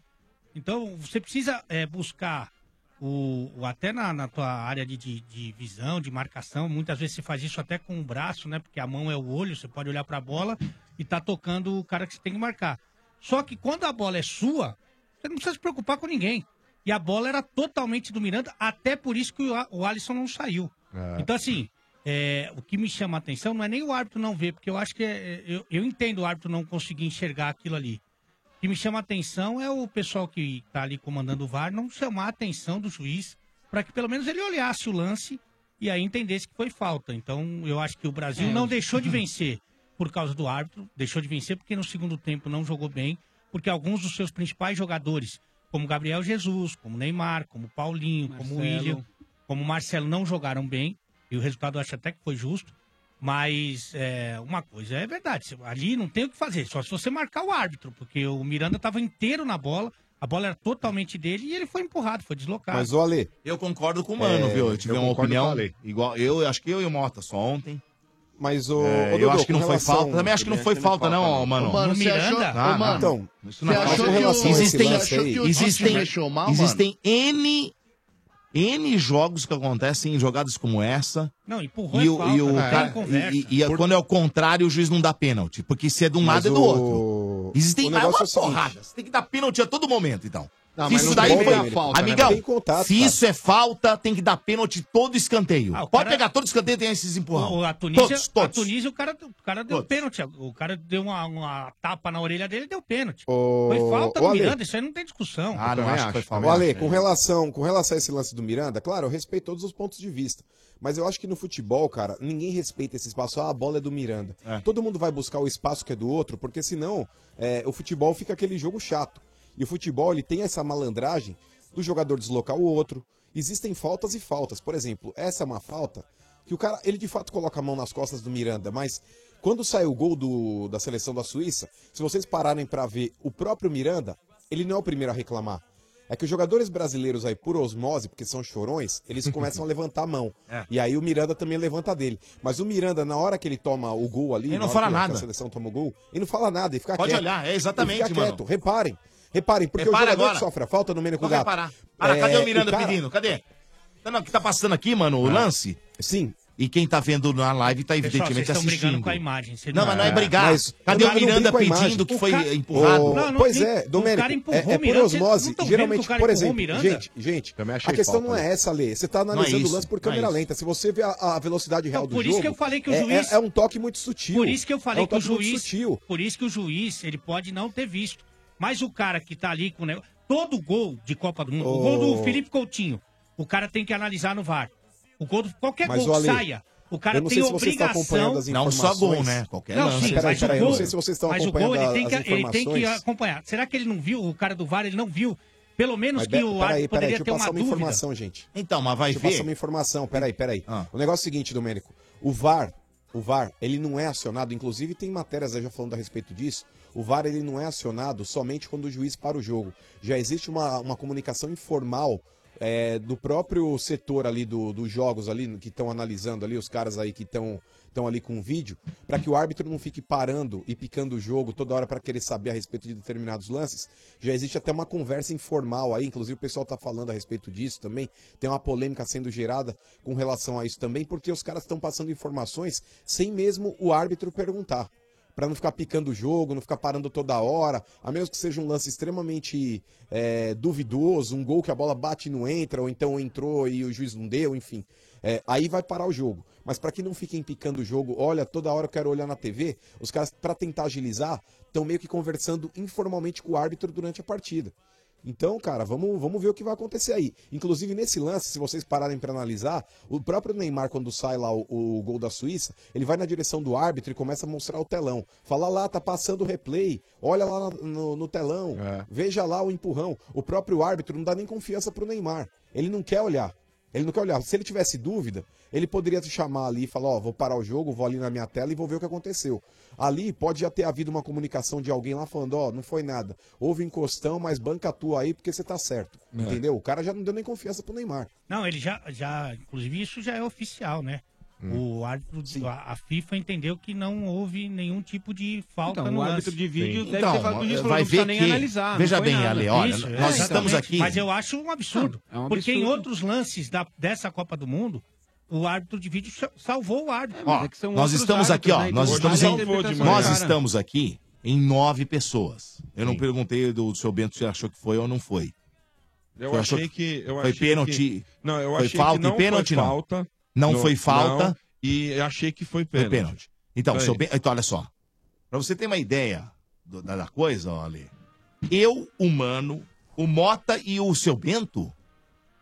Então você precisa é, buscar o, o- até na, na tua área de, de, de visão, de marcação. Muitas vezes você faz isso até com o braço, né? Porque a mão é o olho, você pode olhar para a bola e tá tocando o cara que você tem que marcar. Só que quando a bola é sua, você não precisa se preocupar com ninguém. E a bola era totalmente do Miranda, até por isso que o, o Alisson não saiu. É. Então, assim, é, o que me chama a atenção não é nem o árbitro não ver, porque eu acho que é- é- eu, eu entendo o árbitro não conseguir enxergar aquilo ali. O que me chama a atenção é o pessoal que está ali comandando o VAR não chamar a atenção do juiz para que pelo menos ele olhasse o lance e aí entendesse que foi falta. Então, eu acho que o Brasil É. não deixou de vencer por causa do árbitro, deixou de vencer porque no segundo tempo não jogou bem, porque alguns dos seus principais jogadores, como Gabriel Jesus, como Neymar, como Paulinho, como Marcelo. William, como Marcelo, não jogaram bem, e o resultado eu acho até que foi justo. Mas é, uma coisa é verdade, ali não tem o que fazer, só se você marcar o árbitro, porque o Miranda estava inteiro na bola, a bola era totalmente dele e ele foi empurrado, foi deslocado. Mas, ô Ale. Eu concordo com o Mano, É, viu? Eu tive eu uma opinião o igual. Eu acho que eu e o Mota só ontem. Mas o. É, eu Dodô, acho que não foi falta. Também acho que não foi falta, não, ó, mano. Ô, mano, No você achou- ô, Ah, mano, não você é achou falta. que o- existem, você achou que o existem, mano? existem N, N jogos que acontecem em jogadas como essa. Não, empurrou E é falta, e o tem cara, conversa. e, e- e quando é o contrário, o juiz não dá pênalti. Porque se é de um Mas lado, é do o- outro. Existem o mas é negócio uma é o seguinte. porrada. Você tem que dar pênalti a todo momento, então. Não, se isso não daí foi. como, falta, né? Amigão, Tem contato, se cara. isso é falta, tem que dar pênalti todo escanteio. Ah, o Pode cara- pegar todo escanteio tem esses empurrão. O- a Tunísia, Todos, a todos. Tunísia o cara, o cara deu Todos. pênalti. O cara deu uma, uma tapa na orelha dele e deu pênalti. Ô, Foi falta ô, no Ale. Miranda, isso aí não tem discussão. Ah, não Eu acho que foi falta. Ale, com relação, com relação a esse lance do Miranda, claro, eu respeito todos os pontos de vista. Mas eu acho que no futebol, cara, ninguém respeita esse espaço. Ah, a bola é do Miranda. Todo mundo vai buscar o espaço que é do outro, porque senão é, o futebol fica aquele jogo chato. E o futebol, ele tem essa malandragem do jogador deslocar o outro. Existem faltas e faltas. Por exemplo, essa é uma falta que o cara, ele de fato coloca a mão nas costas do Miranda, mas quando saiu o gol do, da seleção da Suíça, se vocês pararem pra ver o próprio Miranda, ele não é o primeiro a reclamar. É que os jogadores brasileiros aí, por osmose, porque são chorões, eles [laughs] começam a levantar a mão. É. E aí o Miranda também levanta dele. Mas o Miranda, na hora que ele toma o gol ali, Ele não fala nada. A seleção toma o gol, ele não fala nada, ele fica Pode quieto. olhar, é exatamente, ele fica mano. quieto. Reparem. Reparem, porque Repara o jogador agora. que sofre a falta no Mênico Vou Gato. reparar. Para, é, cadê o Miranda cara- pedindo? Cadê? Tá, não, que tá passando aqui, mano, o Ah. lance? Sim. E quem tá vendo na live tá Pessoal, vocês evidentemente estão brigando assistindo. com a imagem. Não, mas não é É. brigar. Mas Cadê o não Miranda pedindo que O foi cara- empurrado? Não, não, pois é, o Domênico, cara empurrou é, é o por não osmose. Geralmente, o por o exemplo, gente, gente, a questão falta, não é essa, Lê. Você tá Não é analisando o isso, lance por não é câmera lenta. Se você vê a, a velocidade real Então, do por jogo... isso que eu falei que o é- juiz- É, é um toque muito sutil. Por isso que eu falei é um que o toque muito juiz. sutil. Por isso que o juiz, ele pode não ter visto. Mas o cara que tá ali com o negócio. Todo gol de Copa do Mundo, o gol do Felipe Coutinho, o cara tem que analisar no VAR. O gol do, qualquer Mas, gol que Ale, saia, o cara eu tem acompanhando obrigação. Não só gol, né? Qualquer Não, lance. sim, Peraí, mas peraí, o eu gol, não sei se vocês estão mas o gol acompanhando ele tem, que, ele tem que acompanhar. Será que ele não viu? O cara do VAR ele não viu? Pelo menos Mas, que o peraí, árbitro peraí, poderia deixa ter eu uma passar uma dúvida. informação, gente. Então, mas vai Deixa eu ver. passar uma informação. Peraí, peraí. Ah. O negócio é o seguinte, Domênico. O VAR, o VAR, ele não é acionado, inclusive tem matérias aí já falando a respeito disso. O VAR, ele não é acionado somente quando o juiz para o jogo. Já existe uma, uma comunicação informal é, do próprio setor ali do- dos jogos ali, que estão analisando ali, os caras aí que estão estão ali com o vídeo, para que o árbitro não fique parando e picando o jogo toda hora para querer saber a respeito de determinados lances. Já existe até uma conversa informal aí, inclusive o pessoal tá falando a respeito disso também. Tem uma polêmica sendo gerada com relação a isso também, porque os caras estão passando informações sem mesmo o árbitro perguntar. Pra não ficar picando o jogo, não ficar parando toda hora, a menos que seja um lance extremamente é, duvidoso, um gol que a bola bate e não entra, ou então entrou e o juiz não deu, enfim. É, aí vai parar o jogo. Mas para que não fiquem picando o jogo, olha, toda hora eu quero olhar na TV, os caras, para tentar agilizar, estão meio que conversando informalmente com o árbitro durante a partida. Então, cara, vamos, vamos ver o que vai acontecer aí. Inclusive, nesse lance, se vocês pararem para analisar, o próprio Neymar, quando sai lá o, o gol da Suíça, ele vai na direção do árbitro e começa a mostrar o telão. Fala lá, tá passando o replay, olha lá no, no- telão, veja lá o empurrão. O próprio árbitro não dá nem confiança pro Neymar. Ele não quer olhar. Ele não quer olhar. Se ele tivesse dúvida, ele poderia te chamar ali e falar: Ó, vou parar o jogo, vou ali na minha tela e vou ver o que aconteceu. Ali pode já ter havido uma comunicação de alguém lá falando: Ó, não foi nada. Houve encostão, mas banca a tua aí porque você tá certo. É. Entendeu? O cara já não deu nem confiança pro Neymar. Não, ele já, já. Inclusive, isso já é oficial, né? Hum. O árbitro, a, a FIFA entendeu que não houve nenhum tipo de falta Então, no o lance. árbitro de vídeo Sim. deve ter Então, falado isso, falou, vai não precisa ver nem que- analisar, veja bem, nada. Ale, olha, Isso, nós é, estamos aqui- Mas eu acho um absurdo. Não, é um porque em absurdo. outros lances da, dessa Copa do Mundo, o árbitro de vídeo sa- salvou o árbitro. Ó, nós estamos aqui, ó. Nós estamos, em, nós estamos aqui em nove pessoas. Eu não perguntei do seu Bento se achou que foi ou não foi. Eu achei que. Eu foi achei pênalti. que- não, eu foi achei falta que não e pênalti, foi não. falta. Não No- foi falta. não, e achei que foi Foi pênalti. pênalti. Então, Isso seu. Ben- então, olha só. Pra você ter uma ideia do- da, da coisa, olha. Eu, o Mano, o Mota e o seu Bento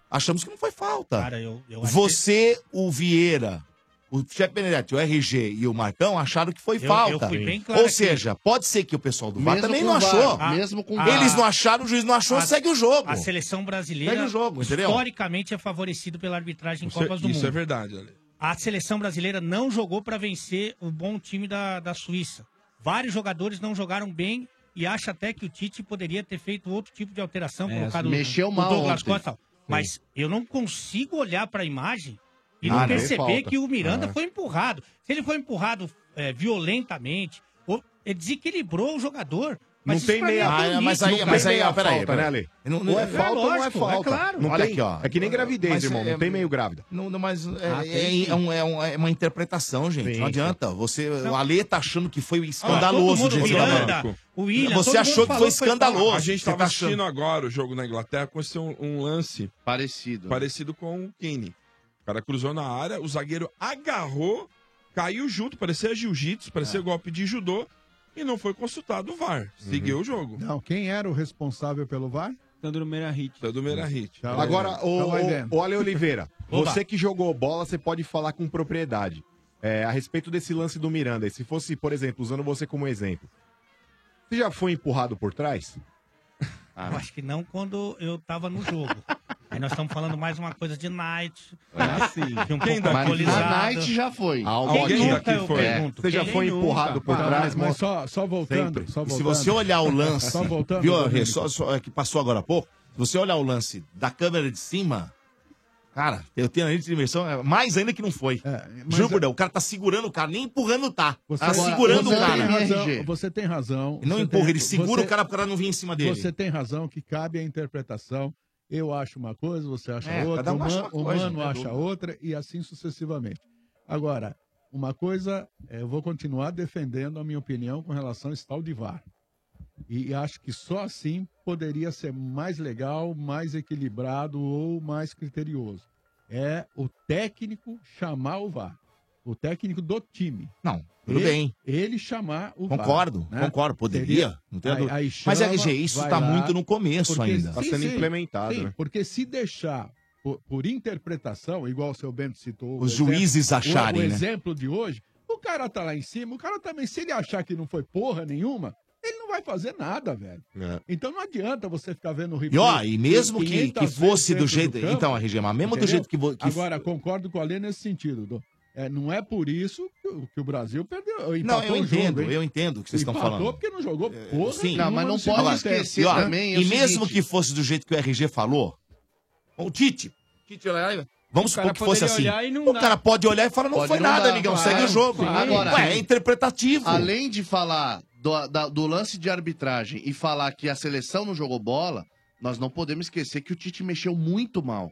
achamos que não foi falta. Cara, eu, eu Você, o Vieira, o Chefe Benedetti, o RG e o Marcão acharam que foi Eu- falta. eu fui bem claro Ou aqui. seja, pode ser que o pessoal do VAR Mesmo também com não o VAR, achou. ah, mesmo com o Eles não acharam, o juiz não achou, A- segue o jogo. A seleção brasileira, Segue o jogo, entendeu? historicamente, é favorecido pela arbitragem em Isso, Copas do isso Mundo. é verdade, Ale. A seleção brasileira não jogou para vencer o bom time da, da Suíça. Vários jogadores não jogaram bem e acho até que o Tite poderia ter feito outro tipo de alteração, É, colocado mexeu o mal Douglas ontem. Costa. e tal. Mas eu não consigo olhar para a imagem e Ah, não não, perceber falta. que o Miranda Ah. foi empurrado. Se ele foi empurrado é, violentamente, ou, ele desequilibrou o jogador. Não isso tem meia- é tão Ah, nítido. mas aí- Não mas aí, meia peraí, falta, peraí. né, Ale? Não- não- ou é é falta ou não é lógico, é falta. claro. Não Olha tem- aqui, ó. É que nem gravidez, Mas irmão. é- Não tem meio grávida. Não, não, mas é, Ah, é- é um- é um- é uma interpretação, gente. Sim, não adianta. Você, o Ale tá achando que foi escandaloso você tá Miranda, o William, Você achou que foi que foi escandaloso. A gente Você tava tá achando- assistindo agora o jogo na Inglaterra, aconteceu um, um lance Parecido. parecido com o Kane. O cara cruzou na área, o zagueiro agarrou, caiu junto, parecia jiu-jitsu, parecia É. golpe de judô, e não foi consultado o VAR. Seguiu o jogo. Não, quem era o responsável pelo VAR? Sandro Meirahit. Sandro Meirahit. Tá Agora, vendo. o, Tá vai vendo. o, o Ale Oliveira, [laughs] Oba. você que jogou bola, você pode falar com propriedade. É, a respeito desse lance do Miranda, se fosse, por exemplo, usando você como exemplo, você já foi empurrado por trás? [laughs] Eu acho que não quando eu tava no jogo. Aí nós estamos falando mais uma coisa de night. É assim. Um Quem pouco Mas na night já foi. Alguém aqui foi. É. É. Você já foi empurrado por trás, mas só, só voltando, só voltando. Se você olhar o lance, só voltando, viu, Rê, só, só, é que passou agora há pouco, se você olhar o lance da câmera de cima, Cara, eu tenho a diversão, mais ainda que não foi. É, Juro, por o cara tá segurando o cara, nem empurrando tá. Você, tá segurando o cara. Tem razão, você tem razão. Não você empurra, tem, ele segura você, o cara pro cara não vir em cima dele. Você tem razão que cabe a interpretação eu acho uma coisa, você acha É, outra, um o, humano coisa, mano acha outra e assim sucessivamente. Agora, uma coisa, é, eu vou continuar defendendo a minha opinião com relação a esse tal de VAR. E acho que só assim poderia ser mais legal, mais equilibrado ou mais criterioso. É o técnico chamar o VAR o técnico do time. Não, tudo ele, bem. Ele chamar o Concordo, VAR, né? concordo, poderia. Seria, não tenho aí, dúvida. Aí é, chama, Mas RG, isso está muito no começo porque, ainda. Está sendo sim, implementado. Sim, né? Porque se deixar por, por, interpretação, igual o seu Bento citou. Os exemplo, juízes acharem. O, o né? exemplo de hoje, o cara tá lá em cima, o cara também, se ele achar que não foi porra nenhuma, ele não vai fazer nada, velho. É. Então não adianta você ficar vendo o replay. E, ó, e mesmo que, que fosse do jeito. Do campo, então, RG, mas mesmo entendeu? do jeito que, que. Agora, concordo com a Lê nesse sentido. É, não é por isso que o, que o Brasil perdeu. Não, eu entendo, jogo, eu entendo o que vocês estão falando. porque não jogou é, porra Sim, não, mas não pode esquecer ó, também. É e mesmo seguinte. que fosse do jeito que o RG falou, o Tite, Tite é Vamos supor que fosse assim. O cara pode olhar e falar, não pode foi não nada, dá, amigão, claro, segue o jogo. Agora, Ué, é interpretativo. Além de falar do, da, do lance de arbitragem e falar que a seleção não jogou bola, nós não podemos esquecer que o Tite mexeu muito mal.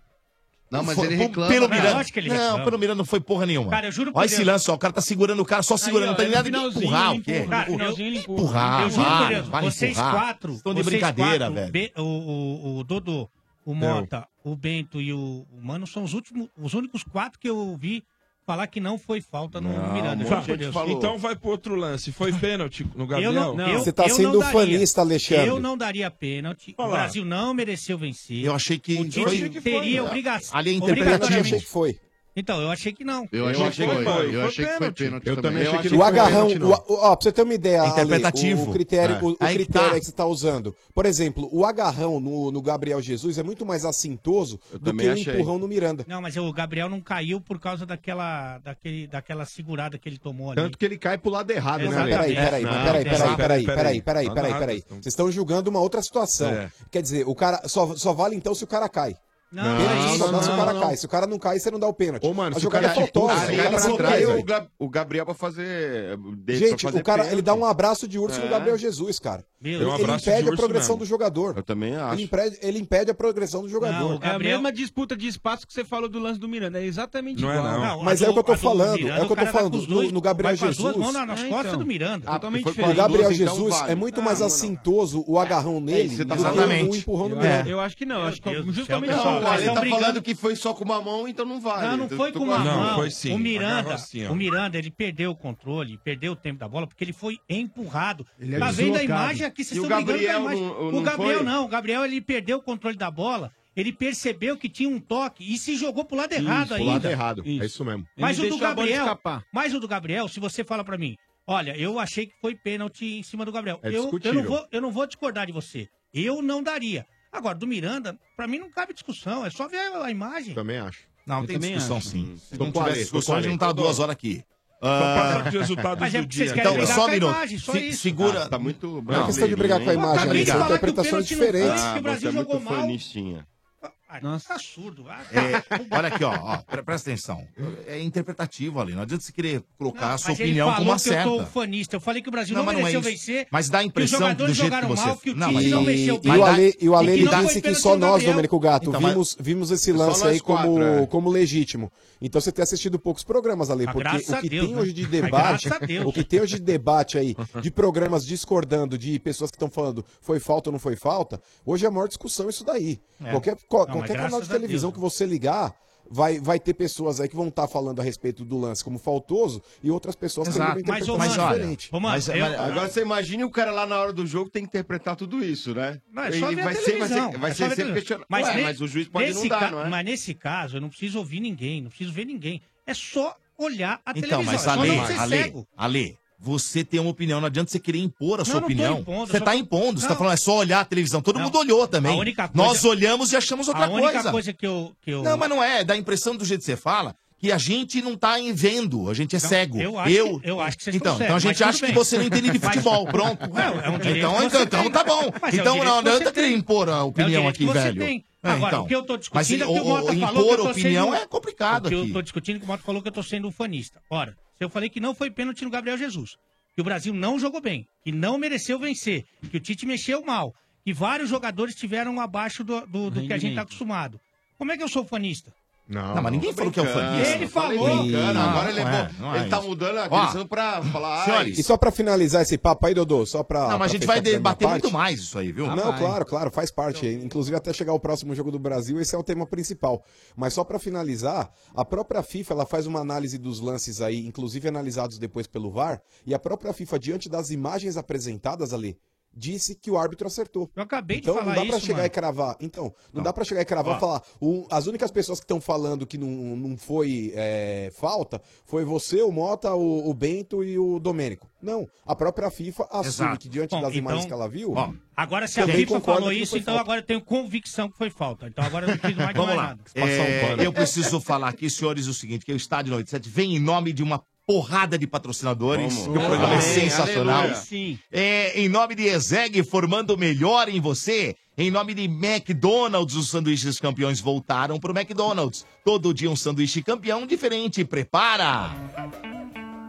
Não, mas foi, ele reclama. Pelo. Miranda. Não, reclama. não, pelo Miranda não foi porra nenhuma. Cara, eu juro por Olha Deus. esse lance, ó. O cara tá segurando o cara, só segurando. Aí, ó, não tem nada de empurrar. O quê? Finalzinho empurrar. Eu juro por Deus. Vocês quatro. Estão de brincadeira, velho. O Dodô, o Mota, o Bento e o Mano são os últimos, os únicos quatro que eu vi falar que não foi falta no não, Miranda. Né? Já, então vai pro outro lance. Foi ah. pênalti no Gabriel? Não, não, Você tá sendo daria, fanista, Alexandre. Eu não daria pênalti. O Brasil não mereceu vencer. Eu achei que, o Tite foi, teria obrigação. Ali é interpretativo. Eu achei que foi. Então, eu achei que não. Eu, eu achei que foi. foi. Eu achei que foi pênalti. Eu também achei que o agarrão, pênalti, o, ó, pra você ter uma ideia, é Interpretativo. O, critério, é. o, o tá. critério tá. que você tá usando. Por exemplo, o agarrão no, no Gabriel Jesus é muito mais assintoso eu do que o um empurrão no Miranda. Não, mas o Gabriel não caiu por causa daquela, daquele, daquela segurada que ele tomou ali. Tanto que ele cai pro lado errado, né? Peraí, peraí, não, peraí, peraí, peraí, peraí, peraí, peraí, peraí. Vocês estão julgando uma outra situação. É. Quer dizer, o cara só, só vale então se o cara cai. Não, pênalti não, não, se o cara cai. Se o cara não cai, você não dá o pênalti. Ô, mano, a jogada cara, é faltosa. Cara, cara, cara trás, o, o Gabriel pra fazer. Gente, fazer o cara, pênalti. ele dá um abraço de urso é. no Gabriel Jesus, cara. Meu, ele, um ele impede a progressão mesmo. do jogador. Eu também acho. Ele impede, ele impede a progressão do jogador. Não, Gabriel... É a mesma disputa de espaço que você falou do lance do Miranda. É exatamente não é, igual. É, não. Mas do, é o que eu tô falando. Miranda, é o que eu tô tá falando. No Gabriel Jesus. Nas é, costas então. do Miranda. Ah, totalmente. O Gabriel então Jesus é muito ah, mais assintoso o é, agarrão nele tá do que o empurrão do Miranda. Eu acho que não. Acho que justamente ele tá falando que foi só com uma mão, então não vale. Não, não foi tu, com uma não, mão. Foi sim. O Miranda, o Miranda, ele perdeu o controle, perdeu o tempo da bola, porque ele foi empurrado. Ele é tá é vendo a imagem aqui, vocês e estão brigando com a imagem. O Gabriel foi? não, o Gabriel ele perdeu o controle da bola ele percebeu que tinha um toque e se jogou pro lado errado isso, ainda. Pro lado errado, isso. é isso mesmo. Mas o do Gabriel, mas o do Gabriel, se você fala para mim, olha, eu achei que foi pênalti em cima do Gabriel. É eu, eu, não vou, eu não vou discordar de você. Eu não daria. Agora, do Miranda, pra mim não cabe discussão, é só ver a imagem. Também acho. Não, tem discussão acho. sim. Se não tiver discussão, a gente não tá duas horas aqui. Ah, Mas é porque vocês querem Então, brigar só um minuto. Se- segura. Ah, tá muito Não é questão de brigar com a imagem, Tá de são falar tá que o interpretações pênalti é ah, foi, que o Brasil é jogou mal. Nossa. Tá surdo. Ah, é, olha aqui, ó, ó pre presta atenção. É interpretativo ali. Não adianta você querer colocar não, a sua opinião como uma certa. Eu tô fanista. Eu falei que o Brasil não, não é mereceu é vencer. Mas dá a impressão que os jogadores do jogaram você... mal, que o não, time e, não venceu bem. E o Ale, e o Ale e disse que só nós, Domênico Gato, então, vimos, vimos esse é lance aí quatro, como, é. como legítimo. Então você tem assistido poucos programas, Ale, ah, porque o que tem né? hoje de [laughs] debate, o que tem hoje de debate aí, de programas discordando, de pessoas que estão falando foi falta ou não foi falta, hoje é a maior discussão isso daí. É. Qualquer qualquer canal de televisão Deus. que você ligar, vai, vai ter pessoas aí que vão estar falando a respeito do lance como faltoso e outras pessoas tendo uma interpretação diferente. Mas, mas- agora você imagine o cara lá na hora do jogo tem que interpretar tudo isso, né? Não, é E a vai ser, vai televisão, ser, vai é ser sempre questionado. Mas, ne- mas o juiz pode nesse não dar, ca- não é? Mas nesse caso, eu não preciso ouvir ninguém, não preciso ver ninguém. É só olhar a Então, televisão. mas é só Ale, não ser Ale, cego. Ale, você tem uma opinião, não adianta você querer impor a sua Não, não opinião. impondo, você só tá impondo, você Não. tá falando, é só olhar a televisão. Todo mundo olhou também. Coisa- Nós olhamos e achamos outra a única coisa. coisa que eu, que eu... Não, mas não é, dá a impressão do jeito que você fala. Que a gente não tá em vendo, a gente é Não, cego. eu acho que- eu acho que vocês então, estão então a gente mas acha que você não entende de Mas- futebol, pronto. Não, é um direito então, que então, você então tem. tá bom. Mas é um então não que adianta querer impor a É opinião direito aqui, que você velho. tem. É, Agora, então. o que eu tô Mas discutindo é que o o- Mota falou que impor eu tô opinião sendo... é complicado O que eu aqui. tô discutindo é que o Mota falou que eu tô sendo ufanista. Ora, eu falei que não foi pênalti no Gabriel Jesus, que o Brasil não jogou bem, que não mereceu vencer, que o Tite mexeu mal, que vários jogadores tiveram abaixo do, do, do que a gente tá acostumado. Como é que eu sou ufanista? Não, Não, mas ninguém falou que é ufanista. Ele Eu falei falou. Não, agora ele, não é é, bom. não é ele tá isso. mudando a direção pra falar. senhores, E só pra finalizar esse papo aí, Dodô, só pra. Não, mas pra a gente vai debater parte. muito mais isso aí, viu? Não, Ah, vai. claro, claro, faz parte. Inclusive, até chegar o próximo jogo do Brasil, esse é o tema principal. Mas só pra finalizar, a própria FIFA ela faz uma análise dos lances aí, inclusive analisados depois pelo VAR, e a própria FIFA, diante das imagens apresentadas ali, disse que o árbitro acertou. Eu acabei então, de falar não dá pra isso, chegar mano. e cravar. Então, não, dá pra chegar e cravar e falar. o- as únicas pessoas que estão falando que não, não foi é, falta foi você, o Mota, o, o Bento e o Domênico. Não. A própria FIFA assume Exato. que diante Bom, das imagens então, que ela viu. ó, Agora, se a FIFA falou que não isso, então falta. agora eu tenho convicção que foi falta. Então agora eu não preciso mais de Vamos mais lá. nada. É, eu preciso falar aqui, senhores, o seguinte, que o Estádio 97 vem em nome de uma porrada de patrocinadores, Vamos. que o programa é sensacional. É, em nome de Ezeg, formando o melhor em você. Em nome de McDonald's, os sanduíches campeões voltaram pro McDonald's. Todo dia um sanduíche campeão diferente. Prepara!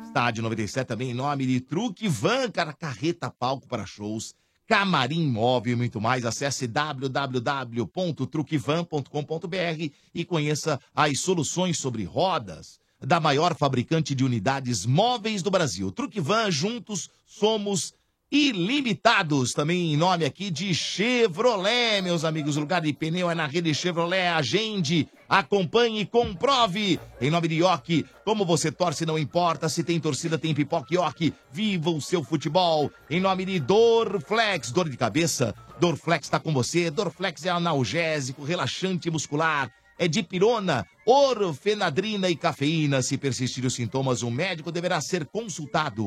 Estádio 97 também em nome de Truque Van, cara, carreta palco para shows, camarim móvel e muito mais. Acesse www.truquevan.com.br e conheça as soluções sobre rodas da maior fabricante de unidades móveis do Brasil. Truque Van, juntos somos ilimitados. Também em nome aqui de Chevrolet, meus amigos. O lugar de pneu é na rede Chevrolet. Agende, acompanhe e comprove. Em nome de Ioki, como você torce não importa. Se tem torcida, tem pipoca Ioki. Viva o seu futebol. Em nome de Dorflex, dor de cabeça. Dorflex está com você. Dorflex é analgésico, relaxante muscular. É de pirona, orfenadrina e cafeína. Se persistir os sintomas, o médico deverá ser consultado.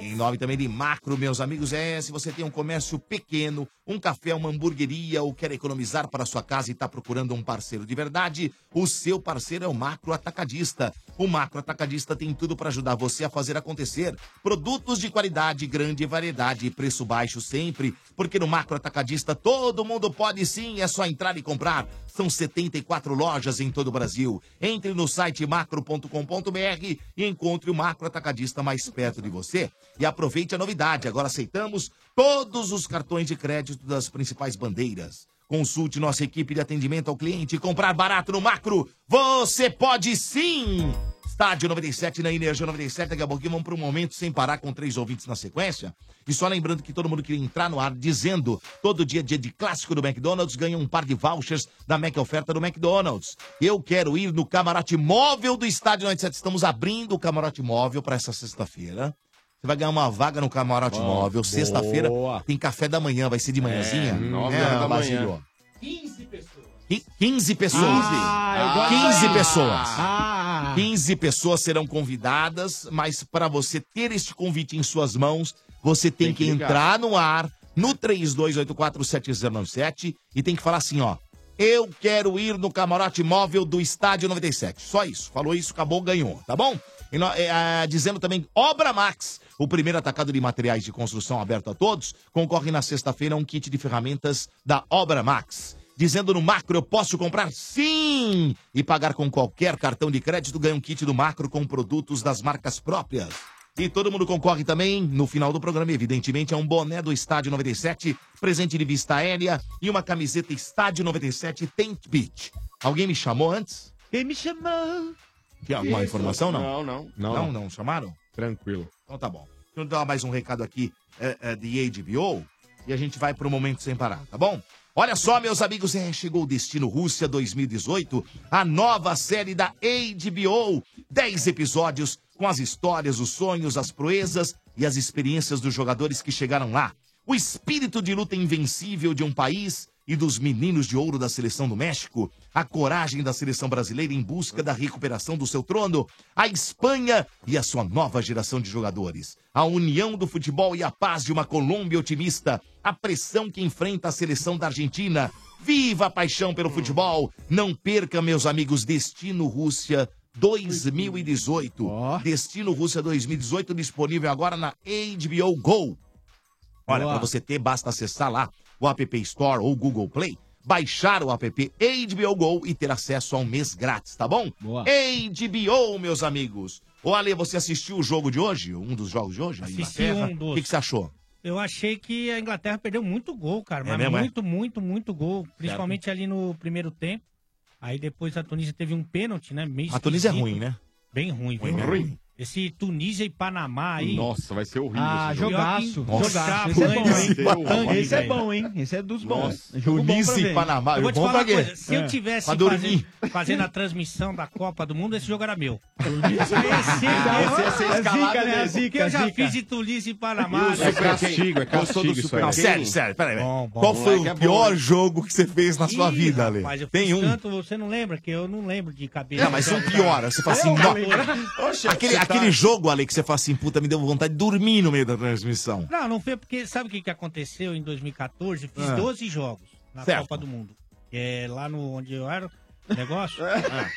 Em nome também de Macro, meus amigos, é se você tem um comércio pequeno, um café, uma hamburgueria ou quer economizar para sua casa e está procurando um parceiro de verdade, o seu parceiro é o Macro Atacadista. O Macro Atacadista tem tudo para ajudar você a fazer acontecer. Produtos de qualidade, grande variedade e preço baixo sempre, porque no Macro Atacadista todo mundo pode sim, é só entrar e comprar. São 74 lojas em todo o Brasil. Entre no site macro.com.br e encontre o Macro Atacadista mais perto de você. E aproveite a novidade, agora aceitamos todos os cartões de crédito das principais bandeiras. Consulte nossa equipe de atendimento ao cliente comprar barato no Macro. Você pode sim! Estádio 97 na Energia 97. Daqui a pouquinho vamos para um momento sem parar com três ouvintes na sequência. E só lembrando que todo mundo que entrar no ar dizendo todo dia, dia de clássico do McDonald's, ganha um par de vouchers da Mac Oferta do McDonald's. Eu quero ir no camarote móvel do Estádio 97. Estamos abrindo o camarote móvel para essa sexta-feira. Você vai ganhar uma vaga no camarote Bom, móvel. Sexta-feira tem café da manhã, vai ser de manhãzinha. É, nove horas da Basílio? manhã. 15 pessoas. 15 pessoas. Ah, eu gosto 15 aí. pessoas. Ah. 15 pessoas serão convidadas, mas para você ter este convite em suas mãos, você tem, Tem que, que entrar no ar no 32847097 e tem que falar assim, ó. Eu quero ir no camarote móvel do Estádio 97. Só isso. Falou isso, acabou, ganhou, tá bom? E é, ah, dizendo também, Obra Max, o primeiro atacado de materiais de construção aberto a todos, concorre na sexta-feira a um kit de ferramentas da Obra Max. Dizendo no macro, eu posso comprar sim! E pagar com qualquer cartão de crédito, ganha um kit do macro com produtos das marcas próprias. E todo mundo concorre também, no final do programa, evidentemente, a um boné do Estádio 97, presente de vista aérea e uma camiseta Estádio 97 Tent Beach. Alguém me chamou antes? Quem me chamou? Tem alguma Isso. informação, não? Não, não. Não, Não, não, não. chamaram? Tranquilo. Então tá bom. Deixa eu dar mais um recado aqui é, é, de HBO e a gente vai pro Momento Sem Parar, tá bom? Olha só, meus amigos, é, chegou o Destino Rússia 2018, a nova série da HBO. Dez episódios com as histórias, os sonhos, as proezas e as experiências dos jogadores que chegaram lá. O espírito de luta invencível de um país e dos meninos de ouro da seleção do México, a coragem da seleção brasileira em busca da recuperação do seu trono, a Espanha e a sua nova geração de jogadores, a união do futebol e a paz de uma Colômbia otimista, a pressão que enfrenta a seleção da Argentina. Viva a paixão pelo futebol! Não perca, meus amigos, Destino Rússia 2018. Destino Rússia 2018 disponível agora na HBO Go. Olha, para você ter, basta acessar lá o App Store ou Google Play, baixar o app HBO Go e ter acesso a um mês grátis, tá bom? Boa. HBO, meus amigos. Ô, Ale, você assistiu o jogo de hoje? Um dos jogos de hoje? Assisti um dos. O que, que você achou? Eu achei que a Inglaterra perdeu muito gol, cara. É Mas mesmo, é? muito, muito, muito gol. Principalmente ali no primeiro tempo. Aí depois a Tunísia teve um pênalti, né? Meio A Tunísia é ruim, né? Bem ruim, Ruim, viu? ruim. Esse Tunísia e Panamá aí. Nossa, vai ser horrível. Ah, jogaço. Nossa. Jogaço. Esse é bom, hein? Esse é bom, hein? Esse é dos bons. Pra Tunísia e. Panamá. Eu vou te Bom falar coisa. Se eu É. tivesse fazendo, fazendo a transmissão da Copa do Mundo, esse jogo era meu. Esse ia ser é zica, né? dele. Zica, eu já zica. fiz de Tunísia e Panamá. Né? Super castigo, é castigo isso aí. Sério, sério, peraí. Qual foi o é pior né? jogo que você fez na sua Ih, vida, Ale? Tem um? Tanto, você não lembra? Que eu não lembro de cabeça. Não, mas um pior. Você fala assim, não. Oxe, Aquele, aquele jogo, Ale, que você fala assim, puta, me deu vontade de dormir no meio da transmissão. Não, não foi porque sabe o que, que aconteceu em 2014? Fiz Ah. 12 jogos na Certo. Copa do Mundo. É, lá no onde eu era, negócio. Ah.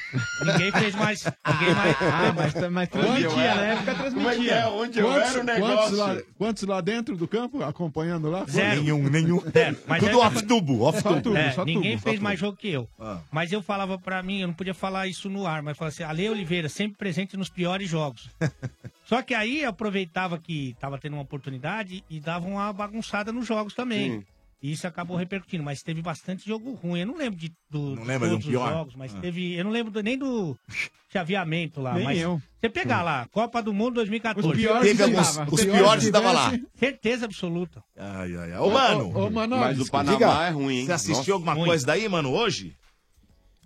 Ninguém fez mais. Ninguém mais. Ah, mas, mas transmitia, na época Como é que é? transmitia. Onde eu Quantos, era o quantos, lá, negócio? quantos lá dentro do campo, acompanhando lá? Zero. Nenhum, nenhum. Zero. Mas Tudo é- off-tubo, Só off-tubo. tubo, É, só ninguém tubo, fez só mais tubo. jogo que eu. Ah. Mas eu falava pra mim, eu não podia falar isso no ar, mas falava assim, Ale Oliveira, sempre presente nos piores jogos. [laughs] Só que aí eu aproveitava que tava tendo uma oportunidade e dava uma bagunçada nos jogos também. Sim. E isso acabou repercutindo, mas teve bastante jogo ruim. Eu não lembro de do, Não lembra de um todos os pior? jogos, mas Ah. teve. Eu não lembro do- nem do [laughs] chaveamento lá. Nem mas eu. Você pegar lá, Copa do Mundo 2014. Os piores Teve que alguns- dava. os Os piores estavam lá. Certeza absoluta. Ai, ai, ai. Ô, mano, Ô, ô, mano, Mas o diga- Panamá é ruim, hein? você assistiu Nossa. alguma ruim. coisa daí, mano, hoje?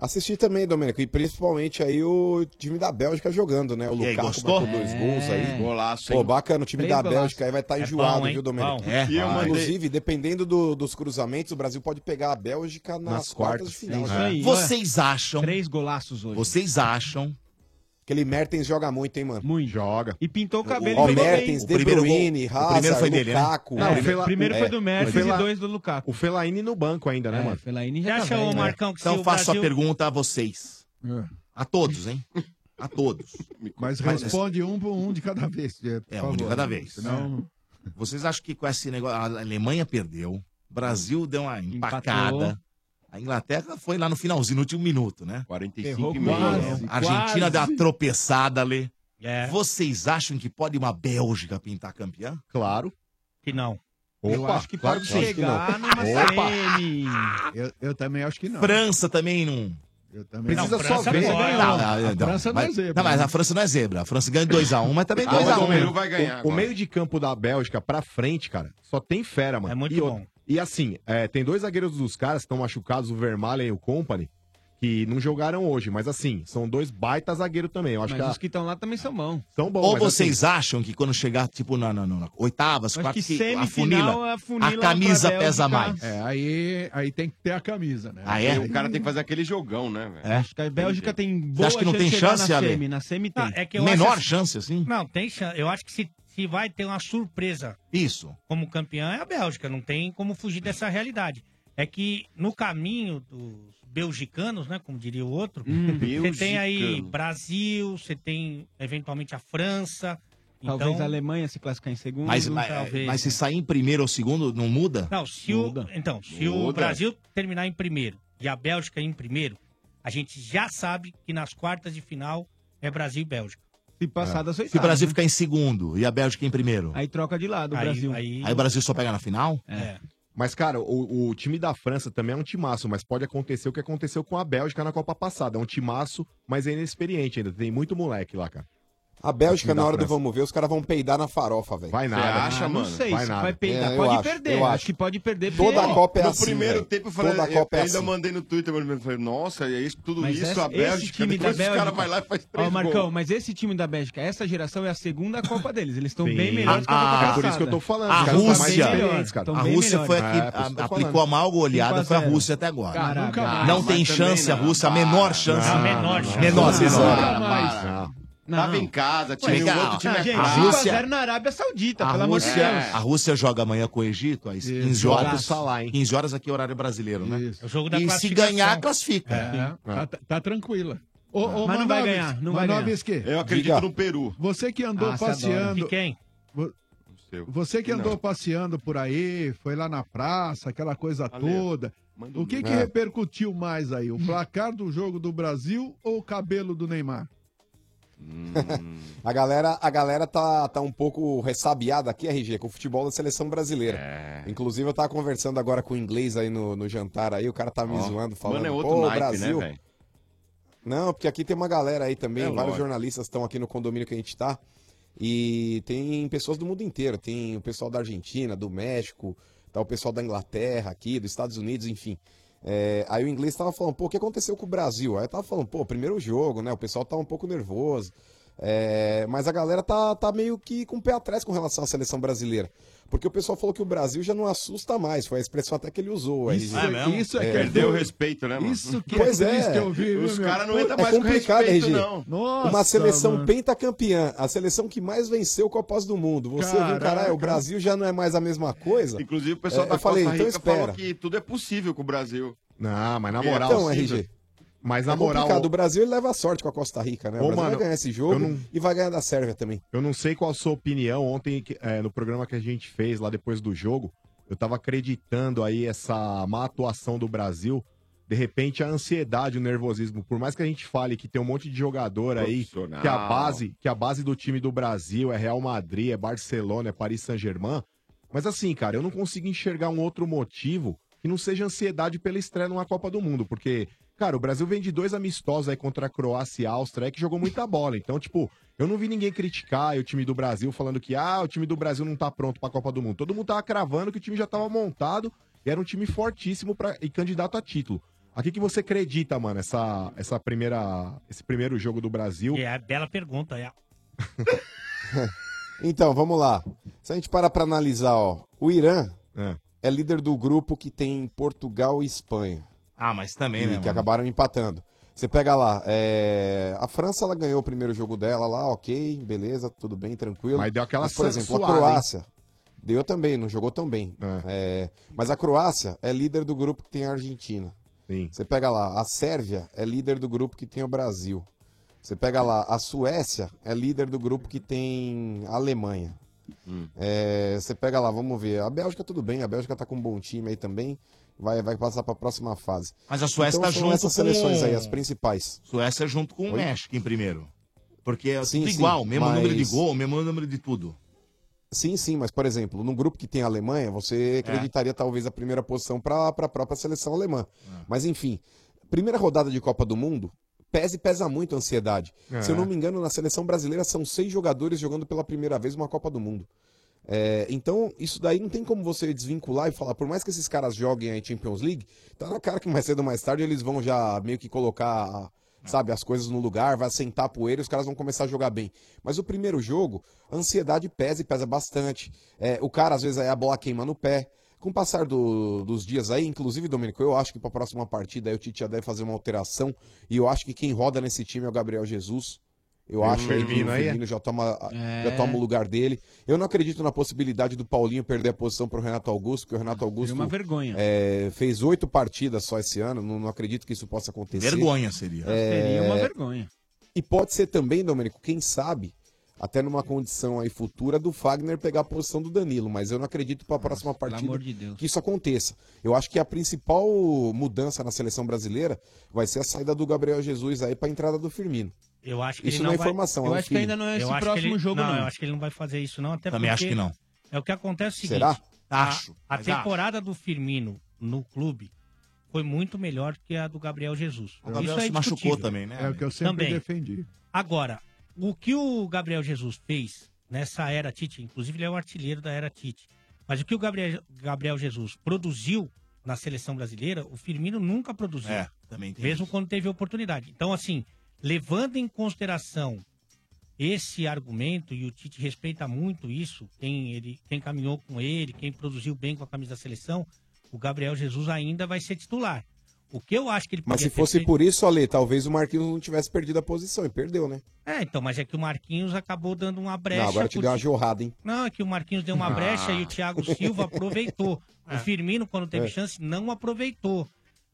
Assisti também, Domênico, e principalmente aí o time da Bélgica jogando, né? O E aí, Lukaku gostou? marcou dois gols aí. Golaço, Pô, hein? bacana, o time Três da golaços. Bélgica aí vai estar É enjoado, bom, hein? viu, Domênico? É. E Ah. Inclusive, dependendo do- dos cruzamentos, o Brasil pode pegar a Bélgica nas, Nas quartas, quartas. de final. É aí. Vocês acham, Três golaços hoje. vocês acham Aquele Mertens joga muito, hein, mano? Muito. Joga. E pintou o cabelo Ó, e jogou bem. Mertens, O De Bruyne, o primeiro Hazard, foi dele, né? Lukaku. Não, É, o o Fela- primeiro é, foi do Mertens o Fela- e dois do Lukaku. O Fellaini no banco ainda, né, É, mano? Fellaini já tá acha, velho, ô né? Marcão, que Então se o faço Brasil... a pergunta a vocês. É. A todos, hein? A todos. Mas responde um por um de cada vez. É, um de cada vez. Senão... Vocês acham que com esse negócio. A Alemanha perdeu, o Brasil deu uma empacada. A Inglaterra foi lá no finalzinho, no último minuto, né? 45 Errou minutos. quase. A Argentina deu uma tropeçada ali. É, Vocês acham que pode uma Bélgica pintar campeã? Claro. que não. Eu acho que claro pode chegar numa semi. Eu, eu também acho que não. França também não. Eu também Precisa Não, só França ver. Não, Não, não, a França não é mas- zebra, Não, mas né? a França não é zebra. A França ganha 2x1, mas também Ah, mas 2x1. o Peru vai ganhar O, o meio de campo da Bélgica pra frente, cara, só tem fera, mano. É muito e, bom. E assim, é, tem dois zagueiros dos caras que estão machucados, o Vermaelen e o Company, que não jogaram hoje. Mas assim, são dois baita zagueiros também. Eu acho Mas que os que estão lá também são bons. a- são bons. Ou mas, vocês assim, acham que quando chegar, tipo, na, na, na oitavas, Acho quartas, que que a semifinal, funila, a funila a camisa pra pesa mais? É, aí, aí tem que ter a camisa, né? Ah, é? O cara tem que fazer aquele jogão, né, velho? É? Acho que a Bélgica tem boa acha que não chance tem chance, na Ale? semi. Na semi tem. Ah, é que eu Menor acho... chance, assim? Não, tem chance. Eu acho que se, se vai ter uma surpresa Isso. como campeã é a Bélgica. Não tem como fugir dessa realidade. É que no caminho dos belgicanos, né, como diria o outro, você tem aí. Brasil, você tem eventualmente a França. Talvez então, a Alemanha se classificar em segundo. Mas, mas, talvez. mas se sair em primeiro ou segundo, não muda? Não, se o, Muda. então, se o Muda. Brasil terminar em primeiro e a Bélgica em primeiro, a gente já sabe que nas quartas de final é Brasil e Bélgica. Se passar das Se o. Brasil né? ficar em segundo e a Bélgica em primeiro, aí, Aí troca de lado o Aí, Brasil. aí, o Brasil só pega na final? é. Mas, cara, o, o time da França também é um timaço, mas pode acontecer o que aconteceu com a Bélgica na Copa passada. É um timaço, mas é inexperiente ainda. Tem muito moleque lá, cara. A Bélgica, na hora do vamos ver, os caras vão peidar na farofa, velho. Vai nada. Ah, não sei se vai peidar. É, eu pode acho, perder. eu acho. acho. que pode perder. Toda porque- a Copa é no assim, primeiro velho. tempo eu falei, Toda a eu, Copa é ainda assim. mandei no Twitter, eu falei, nossa, é isso, tudo Mas isso, essa- a Bélgica, esse time da Bélgica. os caras vai lá e faz três Ó, Marcão, gols. mas esse time da Bélgica, essa geração é a segunda Copa deles. Eles estão bem melhores que a Ah, Copa é passada. por isso que eu tô falando, A Rússia, a Rússia foi a que É, eu aplicou a maior goleada, 5 a foi a 0. Rússia até agora. Não tem chance a. Rússia, a menor chance. Não, menor chance. Menor, Tava em casa, tinha um outro time Não, é gente, A fraco. Rússia- 5x0 na Arábia Saudita, A pelo amor de Rússia, Deus. a Rússia joga amanhã com o Egito, às 15 horas. Salah, hein? 15 horas aqui é horário brasileiro, né? Isso. É o jogo da E se ganhar, classifica. É, tá, tá tranquila. Ô, ô, Mas não vai ganhar, não vai ganhar. Manovisky, Eu acredito Diga. no Peru. Você que andou Ah, passeando, quem? Você que andou Não. passeando por aí, foi lá na praça, aquela coisa Valeu. toda. Manda O que que É. repercutiu mais aí? O placar do jogo do Brasil ou o cabelo do Neymar? A galera, a galera tá, tá um pouco ressabiada aqui, RG, com o futebol da seleção brasileira. É. Inclusive, eu tava conversando agora com o inglês aí no, no jantar aí, o cara tá me Ó, zoando, falando, Mano, é outro pô, naipe, Brasil... né? Não, porque aqui tem uma galera aí também, É vários lógico. jornalistas estão aqui no condomínio que a gente tá. E tem pessoas do mundo inteiro. Tem o pessoal da Argentina, do México, tá o pessoal da Inglaterra aqui, dos Estados Unidos, enfim. É, aí o inglês tava falando, pô, o que aconteceu com o Brasil? Aí tava falando, pô, primeiro jogo, né? O pessoal tá um pouco nervoso. É, mas a galera tá, tá meio que com o pé atrás com relação à seleção brasileira. Porque o pessoal falou que o Brasil já não assusta mais. Foi a expressão até que ele usou. Isso, RG. É mesmo? isso é, que é Perdeu o respeito, né, mano? Isso que Pois é é. triste ouvir, viu, Os caras não entram É mais com complicado, respeito, RG. não. Nossa, Uma seleção mano. pentacampeã, a seleção que mais venceu Copas do Mundo. Você viu, Caraca. caralho, o Brasil já não é mais a mesma coisa. Inclusive, o pessoal É, da eu falei, Costa então Rica espera. falou que tudo é possível com o Brasil. Não, mas na É, moral. Então, sim, RG. Mas É na moral. complicado. O Brasil ele leva a sorte com a Costa Rica, né? O Ô, Brasil mano, vai ganhar esse jogo não- e vai ganhar da Sérvia também. Eu não sei qual a sua opinião. Ontem, é, no programa que a gente fez lá depois do jogo, eu tava acreditando aí essa má atuação do Brasil. De repente, a ansiedade, o nervosismo. Por mais que a gente fale que tem um monte de jogador aí, que a base, que a base do time do Brasil é Real Madrid, é Barcelona, é Paris Saint-Germain. Mas assim, cara, eu não consigo enxergar um outro motivo que não seja ansiedade pela estreia numa Copa do Mundo. Porque, cara, o Brasil vem de dois amistosos aí contra a Croácia e a Áustria aí que jogou muita bola. Então, tipo, eu não vi ninguém criticar o time do Brasil falando que, ah, o time do Brasil não tá pronto pra Copa do Mundo. Todo mundo tava cravando que o time já tava montado e era um time fortíssimo pra, e candidato a título. A que, que você acredita, mano, essa, essa primeira, esse primeiro jogo do Brasil? É a bela pergunta. É. [laughs] Então, vamos lá. Se a gente parar pra analisar, ó, o Irã É. é líder do grupo que tem Portugal e Espanha. Ah, mas também, e né? que mano? acabaram empatando. Você pega lá, é, a França ela ganhou o primeiro jogo dela lá, ok, beleza, tudo bem, tranquilo. Mas deu aquela por exemplo, suada, a Croácia deu também, não jogou tão bem. É, mas a Croácia é líder do grupo que tem a Argentina. Você pega lá, a Sérvia é líder do grupo que tem o Brasil. Você pega lá, a Suécia é líder do grupo que tem a Alemanha. É, você pega lá, vamos ver. A Bélgica tudo bem, a Bélgica tá com um bom time aí também. Vai, vai passar pra próxima fase. Mas a Suécia então, tá são junto essas com- seleções aí, as principais. Suécia junto com o Oi? México em primeiro. Porque é Sim, tudo sim, igual, mesmo mas- número de gol, mesmo número de tudo. Sim, sim, mas por exemplo, num grupo que tem a Alemanha, você É. acreditaria talvez a primeira posição para a própria seleção alemã. É. Mas enfim, primeira rodada de Copa do Mundo, pesa e pesa muito a ansiedade. É. Se eu não me engano, na seleção brasileira são seis jogadores jogando pela primeira vez uma Copa do Mundo. É, então, isso daí não tem como você desvincular e falar, por mais que esses caras joguem aí Champions League, tá na cara que mais cedo ou mais tarde eles vão já meio que colocar, sabe, as coisas no lugar, vai sentar poeira e os caras vão começar a jogar bem. Mas o primeiro jogo, a ansiedade pesa e pesa bastante. É, o cara, às vezes, aí a bola queima no pé. Com o passar do- dos dias aí, inclusive, Domênico, eu acho que para a próxima partida aí o Tite já deve fazer uma alteração. E eu acho que quem roda nesse time é o Gabriel Jesus. Eu acho que Firmino o aí? Firmino já toma, É. já toma o lugar dele. Eu não acredito na possibilidade do Paulinho perder a posição para o Renato Augusto, porque o Renato Augusto uma vergonha. é, fez oito partidas só esse ano. Não, não acredito que isso possa acontecer. Vergonha seria. É, Seria uma vergonha. E pode ser também, Domênico, quem sabe, até numa condição aí futura do Fagner pegar a posição do Danilo, mas eu não acredito para a próxima partida amor de Deus. que isso aconteça. Eu acho que a principal mudança na seleção brasileira vai ser a saída do Gabriel Jesus aí para a entrada do Firmino. Eu acho que isso ele não não é vai- informação, Eu é um acho que ainda não é esse Eu acho próximo ele- jogo, não. Eu acho que ele não vai fazer isso, não. Até Também porque acho que não. É o que acontece é o seguinte. Será? a- Acho, A, temporada do Firmino no clube foi muito melhor que a do Gabriel Jesus. O Gabriel isso é se machucou indiscutível. também, né? É o que eu sempre Também. defendi. Agora, o que o Gabriel Jesus fez nessa era Tite, inclusive ele é o artilheiro da era Tite, mas o que o Gabriel, Gabriel Jesus produziu na seleção brasileira, o Firmino nunca produziu. É, também tem Mesmo quando teve oportunidade. Então, assim, levando em consideração esse argumento, e o Tite respeita muito isso, quem, ele, quem caminhou com ele, quem produziu bem com a camisa da seleção, o Gabriel Jesus ainda vai ser titular. O que eu acho que ele Mas se fosse feito- por isso, Ale, talvez o Marquinhos não tivesse perdido a posição e perdeu, né? É, então, mas é que o Marquinhos acabou dando uma brecha. Não, agora te deu uma jorrada, hein? Não, é que o Marquinhos deu uma Ah. brecha e o Thiago Silva aproveitou. [laughs] O Firmino, quando teve É. chance, não aproveitou.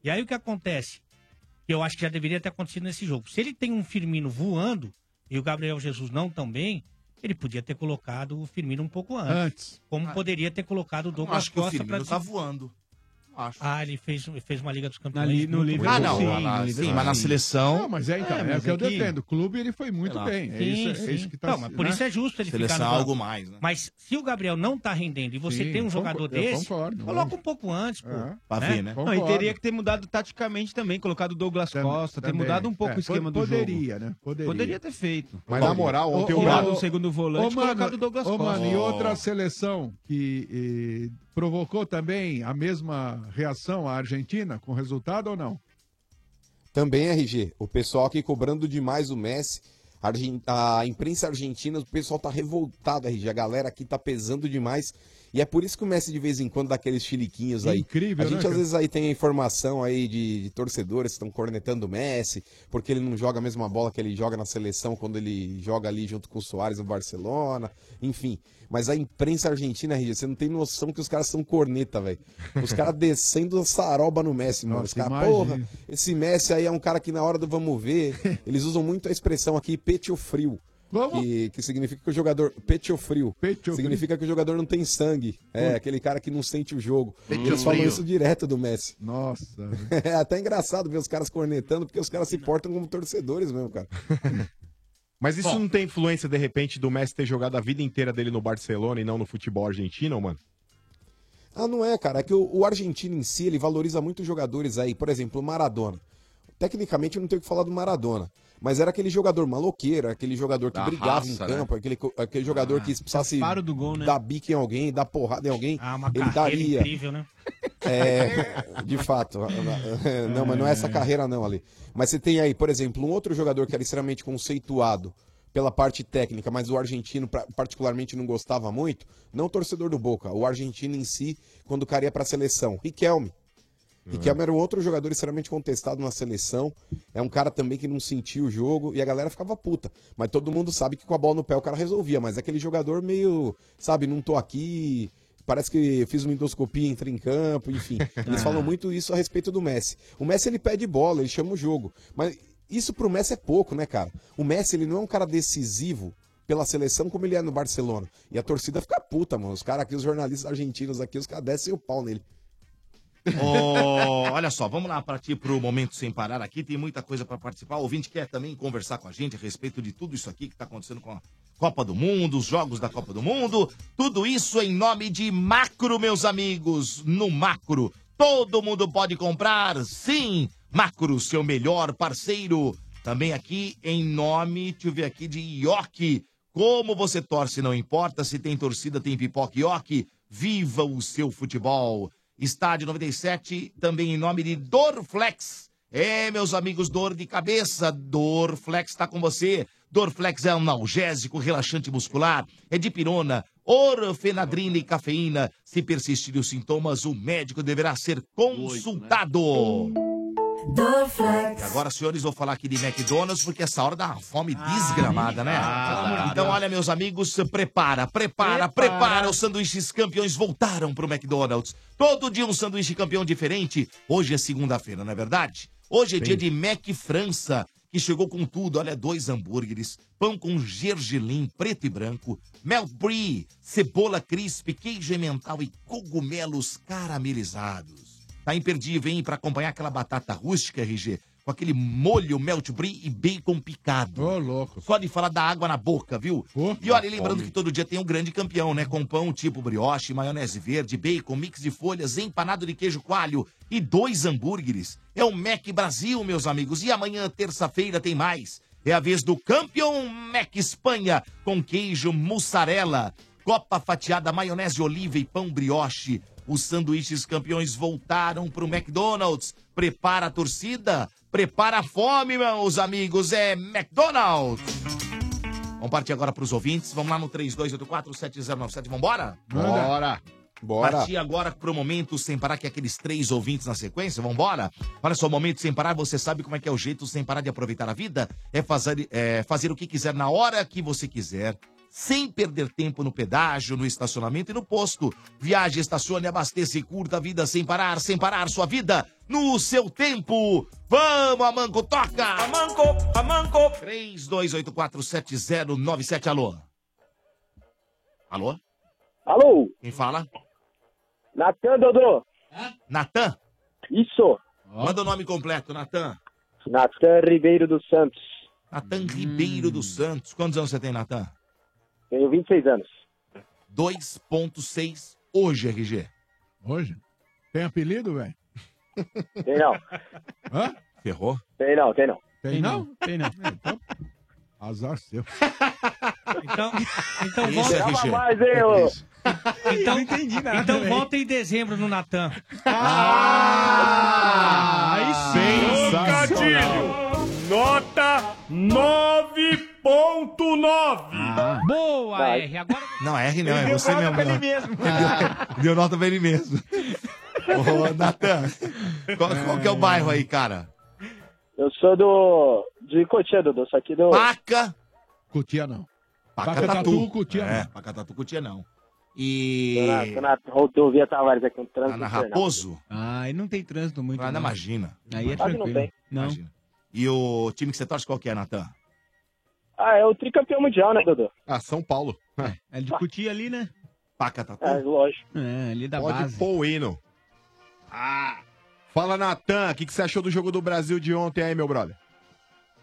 E aí o que acontece? Que eu acho que já deveria ter acontecido nesse jogo. Se ele tem um Firmino voando e o Gabriel Jesus não tão bem, ele podia ter colocado o Firmino um pouco antes. Antes. Como poderia ter colocado o Douglas acho que o Costa Firmino pra tá voando. Acho. Ah, ele fez, fez uma Liga dos Campeões. Ali no Liverpool. Ah, não. sim, sim, mas na seleção. Não, mas é, então, É, é, mas o que eu é que- defendo. O clube ele foi muito bem. É Sim, isso, é sim. isso que tá Não, mas por né? isso é justo ele Seleção ficar no é algo mais, né? Mas se o Gabriel não tá rendendo e você Sim, tem um concordo, jogador eu desse, concordo, coloca um pouco antes, pô. É. Pra ver, né? Não, e Concordo. teria que ter mudado taticamente também, colocado o Douglas Costa, ter também. mudado um pouco É, o esquema do jogo. poderia, né? Poderia. ter feito. Mas na moral, ontem o Galo... o segundo volante e colocado o Douglas Costa. mano, e outra seleção que provocou também a mesma reação, a Argentina, com resultado ou não? Também, RG, o pessoal aqui cobrando demais o Messi. A imprensa argentina, o pessoal tá revoltado, RG. A galera aqui tá pesando demais. E é por isso que o Messi de vez em quando dá aqueles chiliquinhos aí. Incrível, A né, gente cara? às vezes aí tem a informação aí de, de torcedores que estão cornetando o Messi, porque ele não joga a mesma bola que ele joga na seleção quando ele joga ali junto com o Soares no Barcelona, enfim. Mas a imprensa argentina, RG, você não tem noção que os caras são corneta, velho. Os caras [laughs] descendo a saroba no Messi, mano. Os Nossa, caras, imagina. porra, esse Messi aí é um cara que na hora do vamos ver, eles usam muito a expressão aqui, petio frio. Que, que significa que o jogador. Petio frio. significa que o jogador não tem sangue. É, Hum. aquele cara que não sente o jogo. Petio Eles falam isso direto do Messi. Nossa. [laughs] É até engraçado ver os caras cornetando, porque os caras se portam como torcedores mesmo, cara. [laughs] Mas isso Bom. não tem influência, de repente, do Messi ter jogado a vida inteira dele no Barcelona e não no futebol argentino, mano? Ah, não é, cara. É que o, o argentino em si, ele valoriza muito os jogadores aí. Por exemplo, o Maradona. Tecnicamente, eu não tenho o que falar do Maradona. Mas era aquele jogador maloqueiro, aquele jogador que Da brigava raça, em né? campo, aquele, co- aquele jogador que precisasse do gol, né? dar bique em alguém, dar porrada em alguém, Ah, uma ele carreira daria. incrível, né? [laughs] É, de fato. [laughs] Não, mas não é essa carreira não ali. Mas você tem aí, por exemplo, um outro jogador que era extremamente conceituado pela parte técnica, mas o argentino particularmente não gostava muito, não o torcedor do Boca, o argentino em si, quando o cara ia pra seleção. Riquelme. Riquelme era um outro jogador extremamente contestado na seleção. É um cara também que não sentia o jogo e a galera ficava puta. Mas todo mundo sabe que com a bola no pé o cara resolvia. Mas é aquele jogador meio, sabe, não tô aqui. Parece que fiz uma endoscopia, entrei em campo, enfim. Eles [laughs] falam muito isso a respeito do Messi. O Messi ele pede bola, ele chama o jogo. Mas isso pro Messi é pouco, né, cara? O Messi ele não é um cara decisivo pela seleção como ele é no Barcelona. E a torcida fica puta, mano. Os caras aqui, os jornalistas argentinos aqui, os caras descem o pau nele. Ô, olha só, vamos lá partir pro Momento Sem Parar aqui. Tem muita coisa para participar. O ouvinte quer também conversar com a gente a respeito de tudo isso aqui que tá acontecendo com a Copa do Mundo, os jogos da Copa do Mundo. Tudo isso em nome de Macro, meus amigos. No Macro, todo mundo pode comprar. Sim, Macro, seu melhor parceiro. Também aqui em nome, deixa eu ver aqui, de Ioki. Como você torce, não importa. Se tem torcida, tem pipoca Ioki. Viva o seu futebol. Estádio 97, também em nome de Dorflex. É, meus amigos, dor de cabeça, Dorflex está com você. Dorflex é um analgésico, relaxante muscular, é de pirona, orfenadrina e cafeína. Se persistirem os sintomas, o médico deverá ser consultado. E agora, senhores, vou falar aqui de McDonald's, porque essa hora dá uma fome desgramada, né? Ah, então, olha, meus amigos, prepara, prepara, prepara. Os sanduíches campeões voltaram pro McDonald's. Todo dia um sanduíche campeão diferente. Hoje é segunda-feira, não é verdade? Hoje é dia de Mac França, que chegou com tudo. Olha, dois hambúrgueres, pão com gergelim preto e branco, mel brie, cebola crisp, queijo emmental e cogumelos caramelizados. Tá imperdível, hein? Pra acompanhar aquela batata rústica, RG, com aquele molho melt brie e bacon picado. Ô, louco. Só de falar da água na boca, viu? e olha, lembrando que todo dia tem um grande campeão, né? Com pão tipo brioche, maionese verde, bacon, mix de folhas, empanado de queijo coalho e dois hambúrgueres. É o Mac Brasil, meus amigos. E amanhã, terça-feira, tem mais. É a vez do campeão Mac Espanha com queijo mussarela, copa fatiada, maionese oliva e pão brioche. Os sanduíches campeões voltaram pro McDonald's. Prepara a torcida, prepara a fome, meus amigos. É McDonald's. Vamos partir agora pros ouvintes. Vamos lá no 32847097. Vambora? Bora. Bora. Partir agora pro momento sem parar, que é aqueles três ouvintes na sequência. Vambora? Olha só, o momento sem parar, você sabe como é que é o jeito sem parar de aproveitar a vida? É fazer, é fazer o que quiser na hora que você quiser. Sem perder tempo no pedágio, no estacionamento e no posto. Viaje, estacione, abasteça e curta a vida sem parar, sem parar sua vida no seu tempo. Vamos, Amanco, toca! Amanco, Amanco! 32847097, alô? Alô? Alô? Quem fala? Natan, Dodô. Natan? Isso. Manda o nome completo, Natan. Natan Ribeiro dos Santos. Natan Ribeiro dos Santos. Quantos anos você tem, Natan? Tenho 26 anos. 2.6 hoje, RG. Hoje? Tem apelido, velho? Tem não. Hã? Ferrou? Tem não, tem não. Tem não? Tem não. [laughs] Então, azar seu. Então, então Isso, volta. RG. mais, hein, ô? Então, então volta em dezembro no Natan. Ah! Aí sim! Nota 9! ponto Ah. Boa, Vai. R. Agora... Não, R não, é você mesmo. Ele mesmo. Ah. [laughs] Deu nota pra ele mesmo. [laughs] Ô, Natan, qual, qual que é o bairro aí, cara? Eu sou do. de Cotia, Dudu, só que do. Paca! Cotia não. Pacatatu, Cotia é, não. É, Pacatatu, Cotia não. E. Tô na, tô na rodovia Tavares é aqui, um trânsito. Tá na. Raposo? Ah, não tem trânsito muito. Ah, não, imagina. Aí é Quase não tem. Não. Imagina. E o time que você torce, qual que é, Natan? Ah, é o tricampeão mundial, né, Dodô? Ah, São Paulo. É de Cutia ali, né? Pacatatu. É, lógico. É, ali da Pode base. pôr o hino. Ah. Fala, Natan, o que, que você achou do jogo do Brasil de ontem aí, meu brother?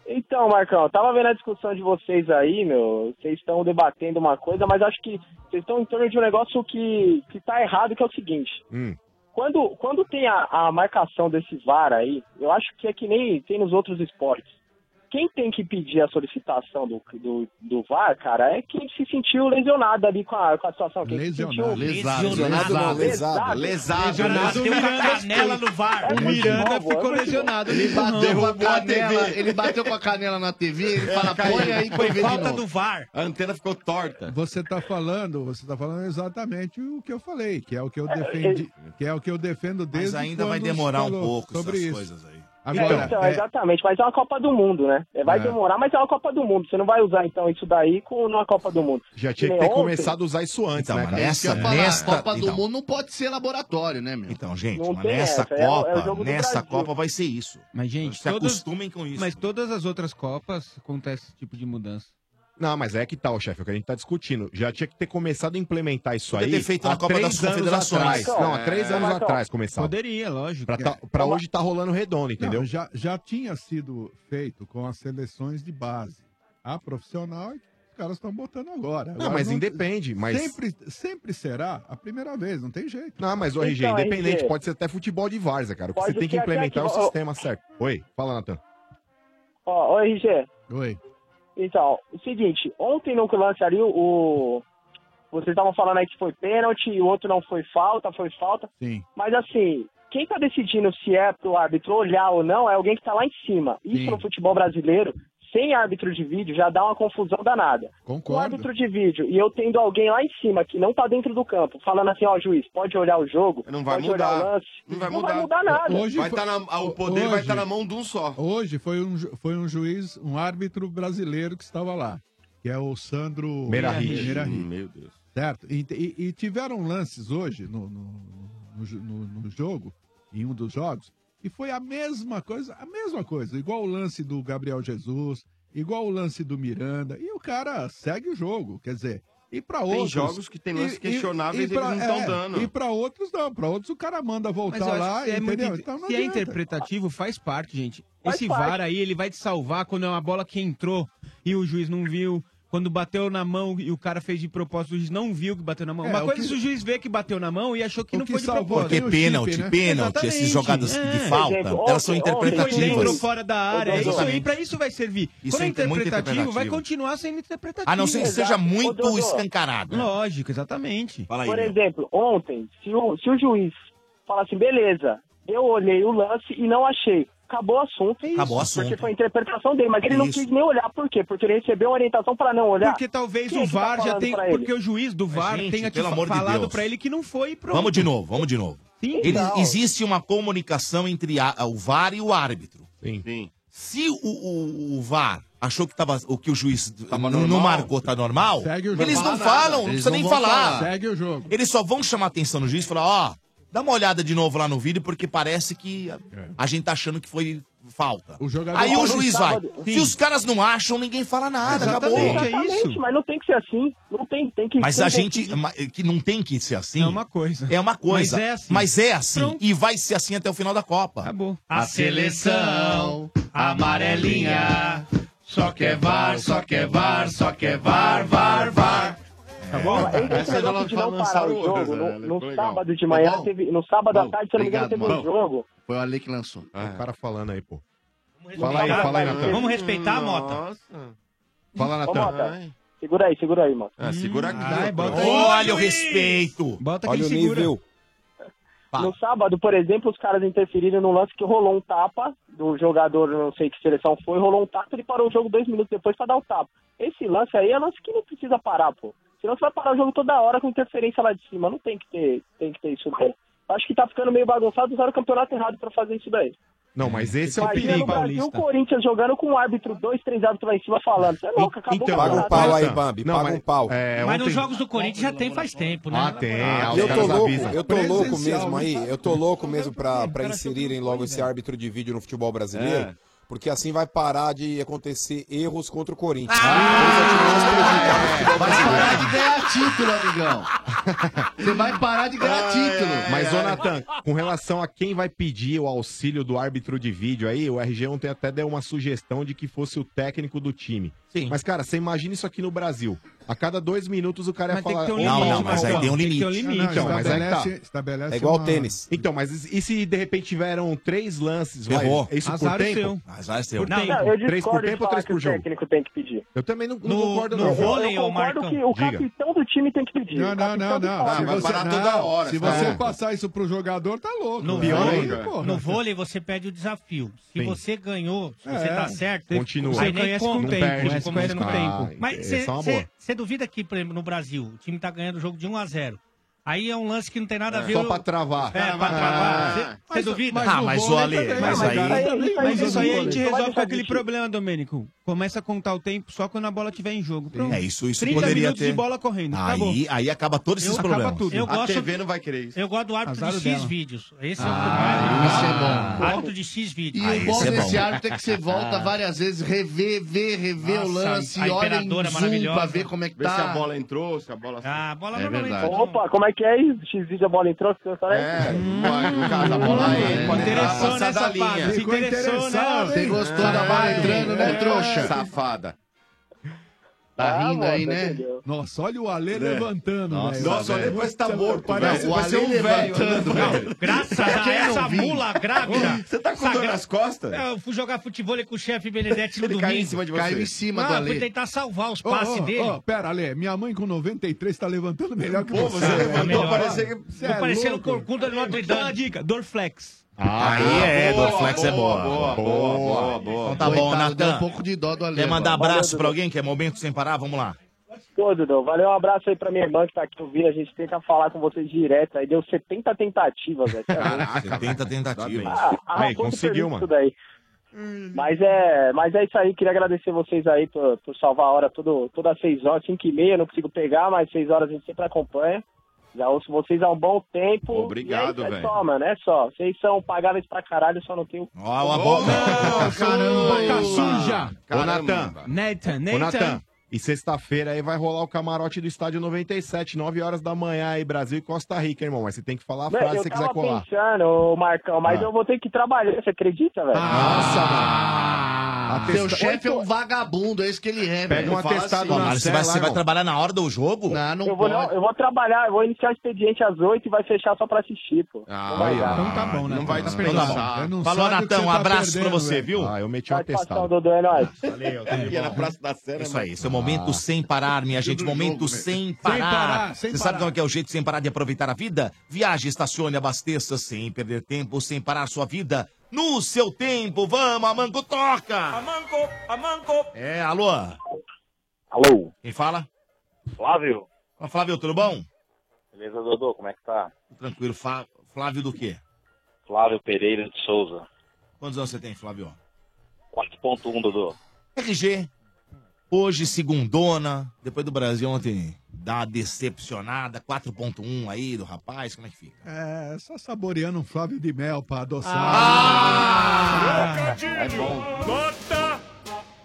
Então, Marcão, eu tava vendo a discussão de vocês aí, meu. Vocês estão debatendo uma coisa, mas acho que vocês estão em torno de um negócio que, que tá errado, que é o seguinte. Hum. Quando, quando tem a, a marcação desse VAR aí, eu acho que é que nem tem nos outros esportes. Quem tem que pedir a solicitação do, do, do VAR, cara, é quem se sentiu lesionado ali com a, com a situação. Quem Lesionado. Se sentiu Lesado. lesionado, Lesado. lesado. Lesado. Lesionado, Deu o com a Miranda canela no VAR. É O Miranda é ficou muito lesionado. Ele bateu, com a canela, ele bateu com a canela na TV, ele fala, põe aí que eu vejo falta do VAR. A antena ficou torta. Você tá falando, você tá falando exatamente o que eu falei, que é o que eu defendi, que é o que eu defendo desde Mas ainda vai demorar um pouco sobre essas isso. coisas aí. Agora, então, é, exatamente, mas é uma Copa do Mundo, né? É, Vai É. demorar, mas é uma Copa do Mundo. Você não vai usar, então, isso daí com, numa Copa do Mundo. já tinha que ter ontem- começado a usar isso antes, Então, né, nessa- nesta- Copa do então. Mundo não pode ser laboratório, né, meu? Então, gente, nessa essa, é Copa, é do nessa Brasil. Copa vai ser isso. Mas, gente, Se todas, acostumem com isso. mas todas as outras Copas acontece esse tipo de mudança. Não, mas é que tal, chefe, é o que a gente tá discutindo. Já tinha que ter começado a implementar isso Podia aí ter feito há na Copa das anos Confederações. atrás. Não, há É. três anos Marcão. atrás começava. Poderia, lógico. Pra, tá- pra hoje tá rolando redondo, entendeu? Não, já, já tinha sido feito com as seleções de base. A profissional, os caras estão botando agora. Não, Agora mas independe, mas... Sempre, sempre será a primeira vez, não tem jeito. Não, mas o RG, Então, independente, RG. pode ser até futebol de várzea, cara. O que Pode você tem que implementar é o sistema certo. Oi, fala, Natan. Ó, ô RG, Oi. Então, o seguinte, ontem no lance ali, o. Vocês estavam falando aí que foi pênalti, e o outro não foi falta, foi falta. Sim. Mas assim, quem tá decidindo se é pro árbitro olhar ou não é alguém que tá lá em cima. Isso Sim. no futebol brasileiro, sem árbitro de vídeo, já dá uma confusão danada. Com Concordo. árbitro de vídeo e eu tendo alguém lá em cima que não tá dentro do campo, falando assim, ó, juiz, pode olhar o jogo, Não vai pode mudar. olhar o lance. Não vai não mudar. vai mudar nada. Hoje Vai foi- tá na- o poder vai hoje- estar na mão de um só. Hoje foi um, ju- foi um juiz, um árbitro brasileiro que estava lá, que é o Sandro Merahit. Merahit. Meu Deus. Certo? E, e- e tiveram lances hoje no, no, no- no jogo, em um dos jogos, e foi a mesma coisa, a mesma coisa, igual o lance do Gabriel Jesus, igual o lance do Miranda, e o cara segue o jogo, quer dizer, e para Tem outros... jogos que tem lances questionáveis e pra- eles não tão é, dando. E para outros não, para outros o cara manda voltar lá, é, muito, Então não se é adianta. interpretativo, faz parte, gente. Faz Esse parte. VAR aí, ele vai te salvar quando é uma bola que entrou e o juiz não viu quando bateu na mão e o cara fez de propósito, o juiz não viu que bateu na mão. É, Uma coisa que... É se o juiz vê que bateu na mão e achou que não foi de propósito. Porque pênalti, chip, né? pênalti, essas jogadas é. de falta, exemplo, é, elas são interpretativas. Foi dentro ou fora da área, é isso aí, pra isso vai servir. Isso quando é, é interpretativo, interpretativo, vai continuar sendo interpretativo. A não ser que seja muito Ô, escancarado. Né? Lógico, exatamente. Aí, Por meu. exemplo, ontem, se o, se o juiz falasse, assim, beleza, eu olhei o lance e não achei acabou o assunto. Acabou o assunto. Porque foi a interpretação dele, mas ele Isso. não quis nem olhar. Por quê? Porque ele recebeu orientação para não olhar. Porque talvez Quem o tá VAR tá já tenha. Porque o juiz do VAR Gente, tenha pelo amor falado de para ele que não foi e pronto. Vamos de novo, vamos de novo. Sim, ele, existe uma comunicação entre a, o VAR e o árbitro. Sim. Sim. Se o, o, o, VAR achou que, tava, o, que o juiz não, marcou, tá normal, eles não falam, não precisa nem falar. falar. Segue o jogo. Eles só vão chamar atenção no juiz e falar, ó, Dá uma olhada de novo lá no vídeo, porque parece que a, é. a gente tá achando que foi falta. O Aí o juiz vai. Se os caras não acham, ninguém fala nada, acabou. Exatamente, é isso. mas não tem que ser assim. Não tem, tem que Mas a gente. Que não tem que ser assim. É uma coisa. É uma coisa. Mas é assim. Mas é assim. E vai ser assim até o final da Copa. Acabou. A seleção amarelinha. Só quer VAR, só quer VAR, só quer VAR, VAR, VAR tá é. bom? É. esse Essa não parar o jogo, no, né? no sábado de manhã, bom, teve, no sábado à tarde, se não me engano, teve um jogo. Foi o lei que lançou. Ah, o cara falando aí, pô. Fala aí, fala aí, Natan. Vamos respeitar, Mota? Fala, Natan. Segura aí, segura aí, Mota. Ah, segura aqui. Olha o respeito. Bota aqui Olha o nível. No sábado, por exemplo, os caras interferiram no lance que rolou um tapa do jogador, não sei que seleção foi, rolou um tapa, ele parou o jogo dois minutos depois para dar o tapa. Esse lance aí é lance que não precisa parar, pô. Senão você vai parar o jogo toda hora com interferência lá de cima. Não tem que ter, tem que ter isso, não. Acho que tá ficando meio bagunçado, usaram o campeonato errado para fazer isso daí. Não, mas esse Imagina é o perigo. No Brasil, paulista. o Corinthians jogando com um árbitro, dois, três árbitros lá em cima falando. Você é louco, acabou então, Paga um pau aí, Bambi, não, paga mas, um pau. É, mas ontem... nos jogos do Corinthians já tem faz tempo, né? Ah, tem. Ah, eu tô louco, eu tô louco mesmo né? aí, eu tô louco é mesmo pra, é? pra inserirem tá logo esse árbitro de vídeo no futebol brasileiro. É porque assim vai parar de acontecer erros contra o Corinthians. Ah! É. Vai parar de ganhar título, amigão. Você vai parar de ganhar ah, título. É, Mas, ô Natan, com relação a quem vai pedir o auxílio do árbitro de vídeo aí, o RG ontem até deu uma sugestão de que fosse o técnico do time. Sim. Mas, cara, você imagina isso aqui no Brasil. A cada dois minutos o cara ia falar. Um não, não, mas aí tem um limite. Tem um limite. Então, mas aí tá. Estabelece é igual uma... tênis. Então, mas e se de repente tiveram três lances? Errou. Isso Azar por tempo? Mas Azar é. é por tempo. Três por tempo ou três por jogo? O técnico tem que pedir. Eu também não, não no, concordo, no. Vôlei, eu concordo que o capitão do time tem que pedir. Não, não, não, não. Ah, toda hora. Se você passar isso pro jogador, tá louco. No vôlei, no vôlei você pede o desafio. Se você ganhou, se você é. tá certo, continua. Você nem tempo como mas, no tempo. Mas você duvida que, por exemplo, no Brasil, o time tá ganhando o jogo de 1 a 0 Aí é um lance que não tem nada a é. ver. Só pra travar. É, pra ah. travar. Você duvida? ah, mas o Ale. Mas, aí, mas isso aí a gente resolve com aquele problema, Domênico. Começa a contar o tempo só quando a bola tiver em jogo. É, isso, isso 30 poderia minutos ter. de bola correndo. Aí, aí acaba todos esses problemas. Tudo. Eu gosto, a TV não vai querer isso. Eu gosto do árbitro de X vídeos. Esse é o ah, mais. Árbitro é de X vídeos. Ah, e o bom é desse árbitro é que você volta ah. várias vezes, revê, ver, revê o lance, olha em zoom pra ver como é que tá. Se a tá. bola entrou, se a bola. Ah, a bola não. Opa, como é que é isso. X-Vídeo, a bola entrou, ficou só É, no caso, a bola hum, aí. Interessou nessa né? linha. Interessou, né? Você né, gostou da bola entrando, né, é. trouxa? Safada. Tá ah, rindo aí, tá né? Entendeu. Nossa, olha o Ale é. levantando, Nossa, velho. Nossa, o Ale parece tá morto, né? parece, O Ale um né? levantando, velho. Graças a essa mula grávida. [laughs] Você tá com dor nas costas? É, eu fui jogar futebol com o chefe Benedetti no domingo. Caiu em cima de você. Caiu em cima ah, do Ale. fui tentar salvar os passes oh, oh, dele. Oh, pera, Ale, minha mãe com 93 tá levantando melhor que você. Pô, você levantou, parece que... Tô é é parecendo corcunda de uma dica, Dorflex. Ah, aí é, boa, Dorflex é boa, é boa. Boa, boa, boa. boa, Então tá Coitado, bom, tá, Natan. um pouco de dó do Ale. Quer mandar agora. abraço pra alguém? Quer momento sem parar? Vamos lá. Ô, Dudu, valeu, um abraço aí pra minha irmã que tá aqui ouvindo. A gente tenta falar com vocês direto. Aí deu 70 tentativas, velho. Tá Caraca, 70 tentativas. Ah, aí, conseguiu, mano. Mas é, mas é isso aí, queria agradecer vocês aí por, por salvar a hora todo, todas as 6 horas, 5 e meia, não consigo pegar, mas 6 horas a gente sempre acompanha. Já ouço vocês há um bom tempo. Obrigado, velho. É só, mano, é só. Vocês são pagáveis pra caralho, só não tenho. Ó, a boca. Não, caramba, boca suja. Caramba. Nathan, Nathan. Nathan. E sexta-feira aí vai rolar o camarote do estádio 97, 9 horas da manhã aí, Brasil e Costa Rica, irmão. Mas você tem que falar a frase eu se você quiser tava colar. pensando, ô Marcão, mas Ah. eu vou ter que trabalhar, você acredita, velho? Nossa, mano. Ah, Seu chefe é um vagabundo, é isso que ele é. Pega um atestado assim. na você vai- você vai trabalhar na hora do jogo? Não, não eu, vou, não, eu vou trabalhar, eu vou iniciar o expediente às 8 e vai fechar só pra assistir, pô. Ah, vai dar. Então tá bom, né? Não vai Tá desperdiçar. Eu não Falou, Natão, um tá abraço pra você, velho. viu? Ah, eu meti um atestado. Dodô, é nóis. Valeu, Aqui na Praça da Sé, Isso aí, seu momento Ah. sem parar, minha gente. Momento sem parar. parar, sem Você parar. sabe como é que é o jeito sem parar de aproveitar a vida? Viaje, estacione, abasteça sem perder tempo, sem parar sua vida. No seu tempo, vamos, Amanco, toca! Amanco, Amanco. É, alô? Alô? Quem fala? Flávio? Fala, Flávio, tudo bom? Beleza, Dodô, como é que tá? Tranquilo, Fa- Flávio do quê? Flávio Pereira de Souza. Quantos anos você tem, Flávio? 4.1, Dodô. RG. Hoje, segundona, depois do Brasil ontem dar uma decepcionada, 4.1 aí do rapaz, como é que fica? É, só saboreando um Flávio de Mel pra adoçar. Ah! É bom. Nota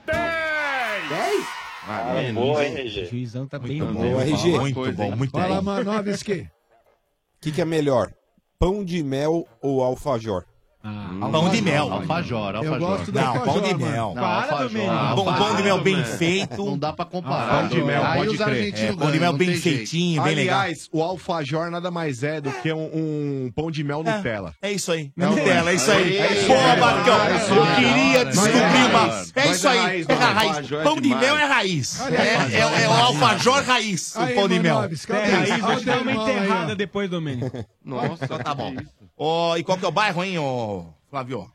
10! Ah, é boa, hein, O RG? juizão tá bem Ô, bom. RG. Muito bom, muito Fala, bom. Manovski. O [laughs] que, que é melhor? Pão de mel ou alfajor? Pão de mel. Alfajor, Eu alfajor. gosto do Não, alfajor, pão de mel. Não, Para, alfajor. Um bom pão de mel bem feito. Não dá pra comparar. Pão de mel, Aí pode crer. É, pão de mel bem feitinho, bem legal. Aliás, o alfajor nada mais é do que um, um pão de mel Nutella. É isso aí. É Nutella, é isso aí. É Boa. Marcão. É isso Eu aí. queria descobrir é uma. É isso é aí. raiz, É a raiz. É Pão de mel é raiz. É, é, é o alfajor raiz. O pão de mel. É, raiz, vou dar uma enterrada depois, Domênico. Nossa, tá bom. Ó, e qual que é o bairro, hein, ô, Flávio?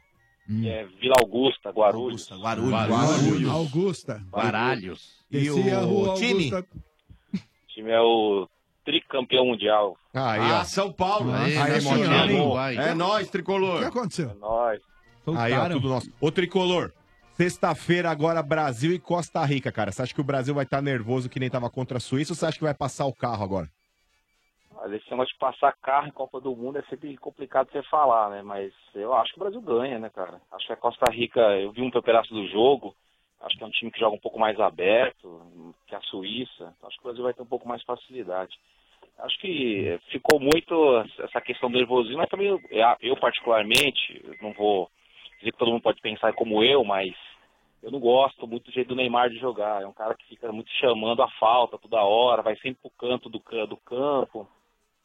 É Vila Augusta, Guarulhos. Augusta, Guarulhos. Augusta. Baralhos. E rua o time? O time é o tricampeão mundial. Aí, Ah, ó. São Paulo. Aí, Aí, Motinho. vai. É nóis, O que tricolor. aconteceu? É nóis. Aí, ó, tudo nosso. Ô, Tricolor, sexta-feira agora Brasil e Costa Rica, cara. Você acha que o Brasil vai estar nervoso que nem tava contra a Suíça ou você acha que vai passar o carro agora? Olha, esse negócio de passar carro em Copa do Mundo é sempre complicado você falar, né? Mas eu acho que o Brasil ganha, né, cara? Acho que a Costa Rica, eu vi um pedaço do jogo, acho que é um time que joga um pouco mais aberto que a Suíça. Acho que o Brasil vai ter um pouco mais de facilidade. Acho que ficou muito essa questão do nervosismo, mas também eu, particularmente, não vou dizer que todo mundo pode pensar como eu, mas eu não gosto muito do jeito do Neymar de jogar. É um cara que fica muito chamando a falta toda hora, vai sempre pro canto do, ca- do campo.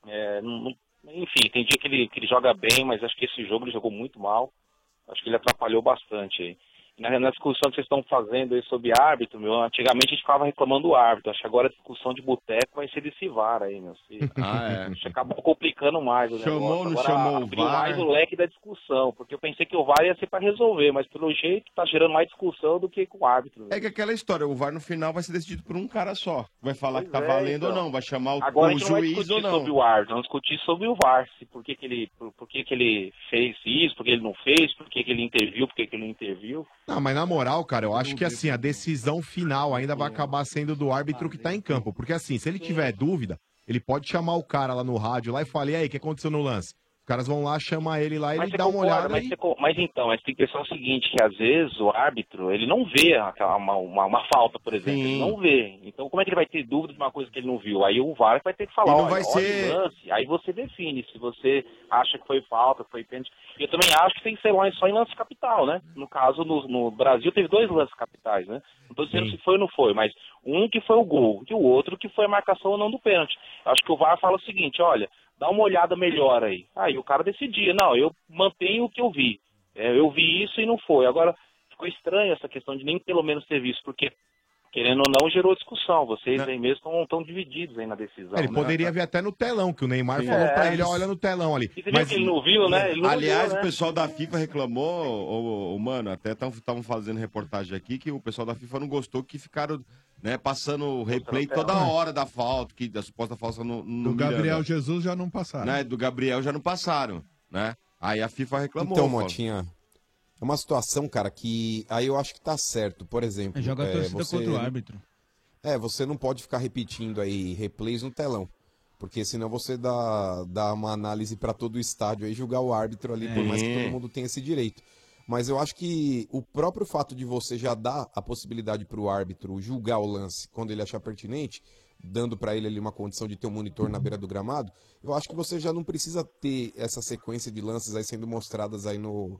É, não- enfim, tem dia que ele, que ele joga bem, mas acho que esse jogo ele jogou muito mal. Acho que ele atrapalhou bastante na, na discussão que vocês estão fazendo aí sobre árbitro, meu, antigamente a gente ficava reclamando do árbitro. Acho que agora a discussão de boteco vai ser desse VAR aí, meu. Se, [laughs] Ah, é. Acho que acabou complicando mais o Chamou, negócio. não Agora chamou o abriu VAR? mais o leque da discussão, porque eu pensei que o VAR ia ser para resolver, mas pelo jeito tá gerando mais discussão do que com o árbitro. né? É que aquela história, o VAR no final vai ser decidido por um cara só. Vai falar que tá Pois é, valendo ou então. não, vai chamar o, Agora a o gente não vai juiz ou discutir não. sobre o árbitro, vamos discutir sobre o VAR, se por que, que ele, por, por que, que ele fez isso, por que ele não fez, por que, que ele interviu, por que, que ele não interviu. Não, mas na moral, cara, eu acho que assim, a decisão final ainda vai acabar sendo do árbitro que tá em campo. Porque assim, se ele tiver dúvida, ele pode chamar o cara lá no rádio lá e falar, e aí, o que aconteceu no lance? Os caras vão lá, chamar ele lá, ele Mas você dá uma concorda, olhada mas, e... você mas então, mas tem que pensar o seguinte, que às vezes o árbitro, ele não vê uma, uma, uma falta, por exemplo, ele não vê. Então como é que ele vai ter dúvida de uma coisa que ele não viu? Aí o VAR vai ter que falar, E não olha, vai ser- lance, aí você define se você acha que foi falta, que foi pênalti. E eu também acho que tem que ser só em lance capital, né? No caso, no, no Brasil teve dois lances capitais, né? Não estou dizendo se foi ou não foi, mas um que foi o gol e o outro que foi a marcação ou não do pênalti. Acho que o VAR fala o seguinte, olha, dá uma olhada melhor aí. Aí o cara decidia, não, eu mantenho o que eu vi. É, eu vi isso e não foi. Agora, ficou estranho essa questão de nem pelo menos ter visto, porque, querendo ou não, gerou discussão. Vocês aí mesmo estão divididos aí na decisão. Ele né? poderia ver até no telão, que o Neymar Sim. falou É. pra ele, olha no telão ali. Que ele não viu, né? Não Aliás, viu, né? o pessoal da FIFA reclamou, ô, ô, ô, mano, até estavam fazendo reportagem aqui que o pessoal da FIFA não gostou que ficaram né, passando o replay toda hora da falta, que da suposta falta no, no Do Gabriel Miranda, Jesus já não passaram. né? Do Gabriel já não passaram, né? Aí a FIFA reclamou. Então, falou. Motinha, é uma situação, cara, que aí eu acho que tá certo. Por exemplo, Joga a é, torcida você- contra o árbitro. É, você não pode ficar repetindo aí replays no telão. Porque senão você dá, dá uma análise para todo o estádio aí, julgar o árbitro ali, por mais que É. todo mundo tenha esse direito. Mas eu acho que o próprio fato de você já dar a possibilidade para o árbitro julgar o lance quando ele achar pertinente, dando para ele ali uma condição de ter um monitor na beira do gramado, eu acho que você já não precisa ter essa sequência de lances aí sendo mostradas aí no,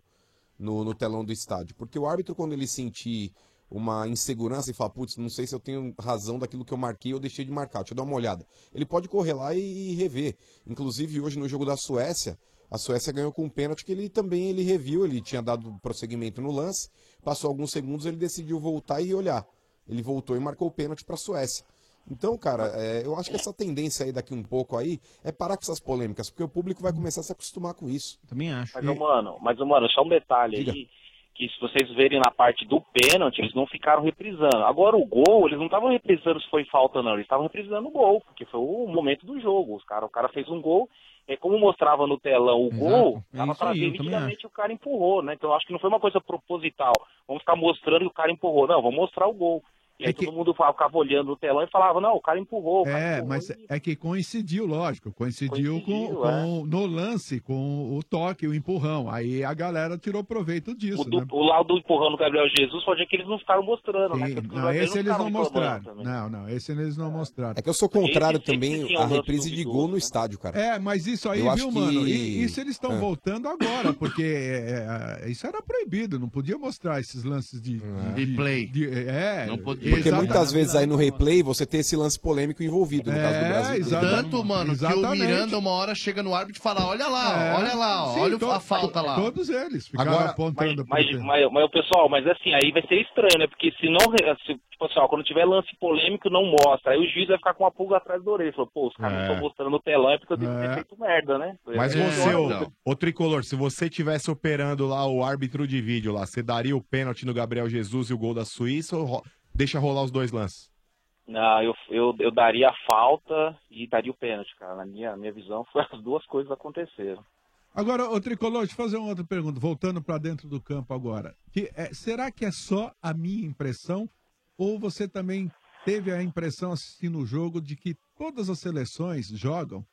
no, no telão do estádio. Porque o árbitro, quando ele sentir uma insegurança e falar, putz, não sei se eu tenho razão daquilo que eu marquei ou deixei de marcar, deixa eu dar uma olhada. Ele pode correr lá e, rever. Inclusive, hoje no jogo da Suécia, a Suécia ganhou com um pênalti que ele também ele reviu, ele tinha dado prosseguimento no lance, passou alguns segundos, ele decidiu voltar e olhar. Ele voltou e marcou o pênalti para a Suécia. Então, cara, é, eu acho que essa tendência aí daqui um pouco aí é parar com essas polêmicas, porque o público vai começar a se acostumar com isso. Também acho. Mas, ô, mano, mas, mano, só um detalhe aí, que se vocês verem na parte do pênalti, eles não ficaram reprisando. Agora o gol, eles não estavam reprisando se foi falta não, eles estavam reprisando o gol, porque foi o momento do jogo. Os cara, o cara fez um gol, é como mostrava no telão o gol, é tava isso pra ver nitidamente o cara empurrou, né? Então acho que não foi uma coisa proposital. Vamos ficar mostrando que o cara empurrou. Não, vamos mostrar o gol. E aí todo mundo ficava olhando no telão e falava, não, o cara empurrou. o cara É, empurrou. mas é que coincidiu, lógico, coincidiu, com, Coincidiu, com- no lance, com o toque, o empurrão. Aí a galera tirou proveito disso, O, do, né? o lado do empurrão do Gabriel Jesus pode ser que eles não ficaram mostrando, né? Sim, Que os não, esse eles não mostraram. também. Não, não, esse eles não mostraram. É que eu sou contrário também tinha à reprise de gol no estádio, cara. É, mas isso aí, Eu acho viu, que- mano? E, isso eles estão Ah. voltando agora, porque é, é, isso era proibido, não podia mostrar esses lances de, de, Replay. é, Não podia. Porque exatamente. muitas vezes aí no replay você tem esse lance polêmico envolvido, no caso do É, Brasil. exatamente. Tanto, mano, que o Exatamente. Miranda uma hora chega no árbitro e fala, olha lá, É. olha lá, Sim, olha to- a falta lá. Todos eles ficaram Agora- apontando Mas, pro- mas, mas, mas, pessoal, mas assim, aí vai ser estranho, né? Porque se não. Se, tipo assim, ó, quando tiver lance polêmico, não mostra. Aí o juiz vai ficar com uma pulga atrás da orelha. Falou, pô, os caras É. não estão mostrando no telão, é porque eu devo ter É. feito merda, né? Mas É, você, então, ô, ô Tricolor, se você tivesse operando lá o árbitro de vídeo lá, você daria o pênalti no Gabriel Jesus e o gol da Suíça ou deixa rolar os dois lances? Não, eu, eu, eu daria a falta e daria o pênalti, cara. Na minha, minha visão, foi as duas coisas aconteceram. Agora, ô Tricolor, deixa eu fazer uma outra pergunta, voltando para dentro do campo agora. Que, é, será que é só a minha impressão ou você também teve a impressão assistindo o jogo de que todas as seleções jogam,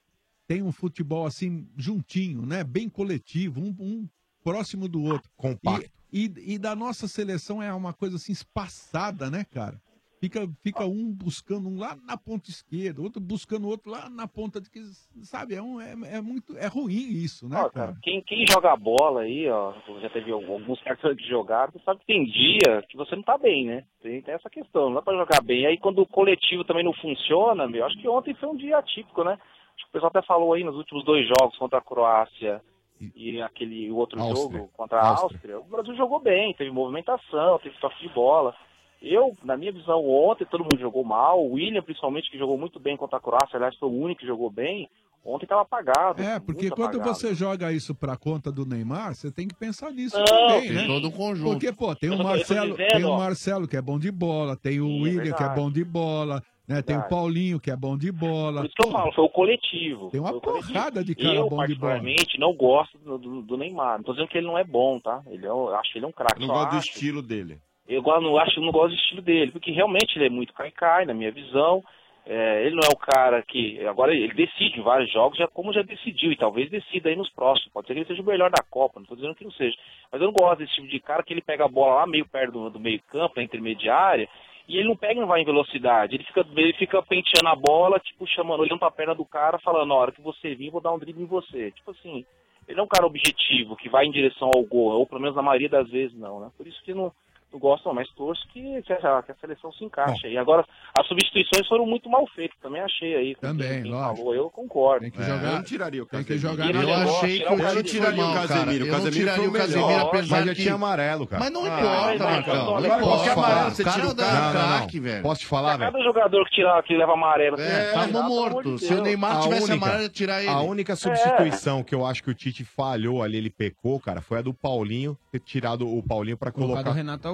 tem um futebol assim juntinho, né? Bem coletivo, um, um próximo do outro. Compacto. E, e, da nossa seleção é uma coisa assim espaçada, né, cara? Fica, fica um buscando um lá na ponta esquerda, outro buscando outro lá na ponta de que, sabe? É, um, é, é muito é ruim isso, né, Ó, cara? quem, quem joga bola aí, ó, já teve alguns caras que jogaram, sabe que tem dia que você não tá bem, né? Tem, tem essa questão, não dá pra jogar bem. Aí quando o coletivo também não funciona, meu, acho que ontem foi um dia atípico, né? Acho que o pessoal até falou aí nos últimos dois jogos contra a Croácia e aquele outro Áustria. jogo contra a Áustria. O Brasil jogou bem, teve movimentação, teve toque de bola. Eu, na minha visão, ontem todo mundo jogou mal, o William principalmente, que jogou muito bem contra a Croácia, aliás, foi o único que jogou bem, ontem estava apagado. É, porque quando apagado. você joga isso pra conta do Neymar, você tem que pensar nisso Não, também, né? todo um conjunto. Porque, pô, tem o Marcelo, dizendo, tem o. Marcelo que é bom de bola, tem o Sim, é William que é bom de bola, né? Tem o. Paulinho que é bom de bola. Por isso que eu falo, foi o coletivo. Tem uma porrada de cara eu, bom de bola. particularmente, não gosto do, do- do Neymar. Não tô dizendo que ele não é bom, tá? Ele é, um- eu acho ele um craque. Eu não gosto do acho- estilo dele. Eu não acho, não gosto do estilo dele, porque realmente ele é muito cai-cai, na minha visão. É, ele não é o cara que. Agora ele decide em vários jogos, já como já decidiu, e talvez decida aí nos próximos. Pode ser que ele seja o melhor da Copa, não estou dizendo que não seja. Mas eu não gosto desse tipo de cara que ele pega a bola lá meio perto do, do meio-campo, na intermediária, e ele não pega e não vai em velocidade. Ele fica, ele fica penteando a bola, tipo, chamando, olhando pra perna do cara, falando, na hora que você vir, vou dar um drible em você. Tipo assim, ele é um cara objetivo, que vai em direção ao gol, ou pelo menos na maioria das vezes não, né? Por isso que não, não gosto, não, mas torço que, que, a, que a seleção se encaixe. E agora, as substituições foram muito mal feitas, também achei aí. Também, quem- lógico. falou, eu concordo. Tem que É, jogar. eu não tiraria o Tem que Casemiro. jogar Eu na- achei que tirar o eu não Casemiro. tiraria o Casemiro. Casemiro. Eu O não Casemiro tiraria foi o. Casemiro, apesar já que... tinha amarelo, cara. Mas não Ah, importa, Marcão. Importa. qualquer amarelo você tira o craque, velho. Posso te falar, velho? Cada jogador que, tira, que leva amarelo. É, Tava pelo amor morto. de Se o. Neymar A tivesse única- amarelo, ia tirar ele. A única substituição que eu acho que o Tite falhou ali, ele pecou, cara, foi a do Paulinho, ter tirado o Paulinho pra colocar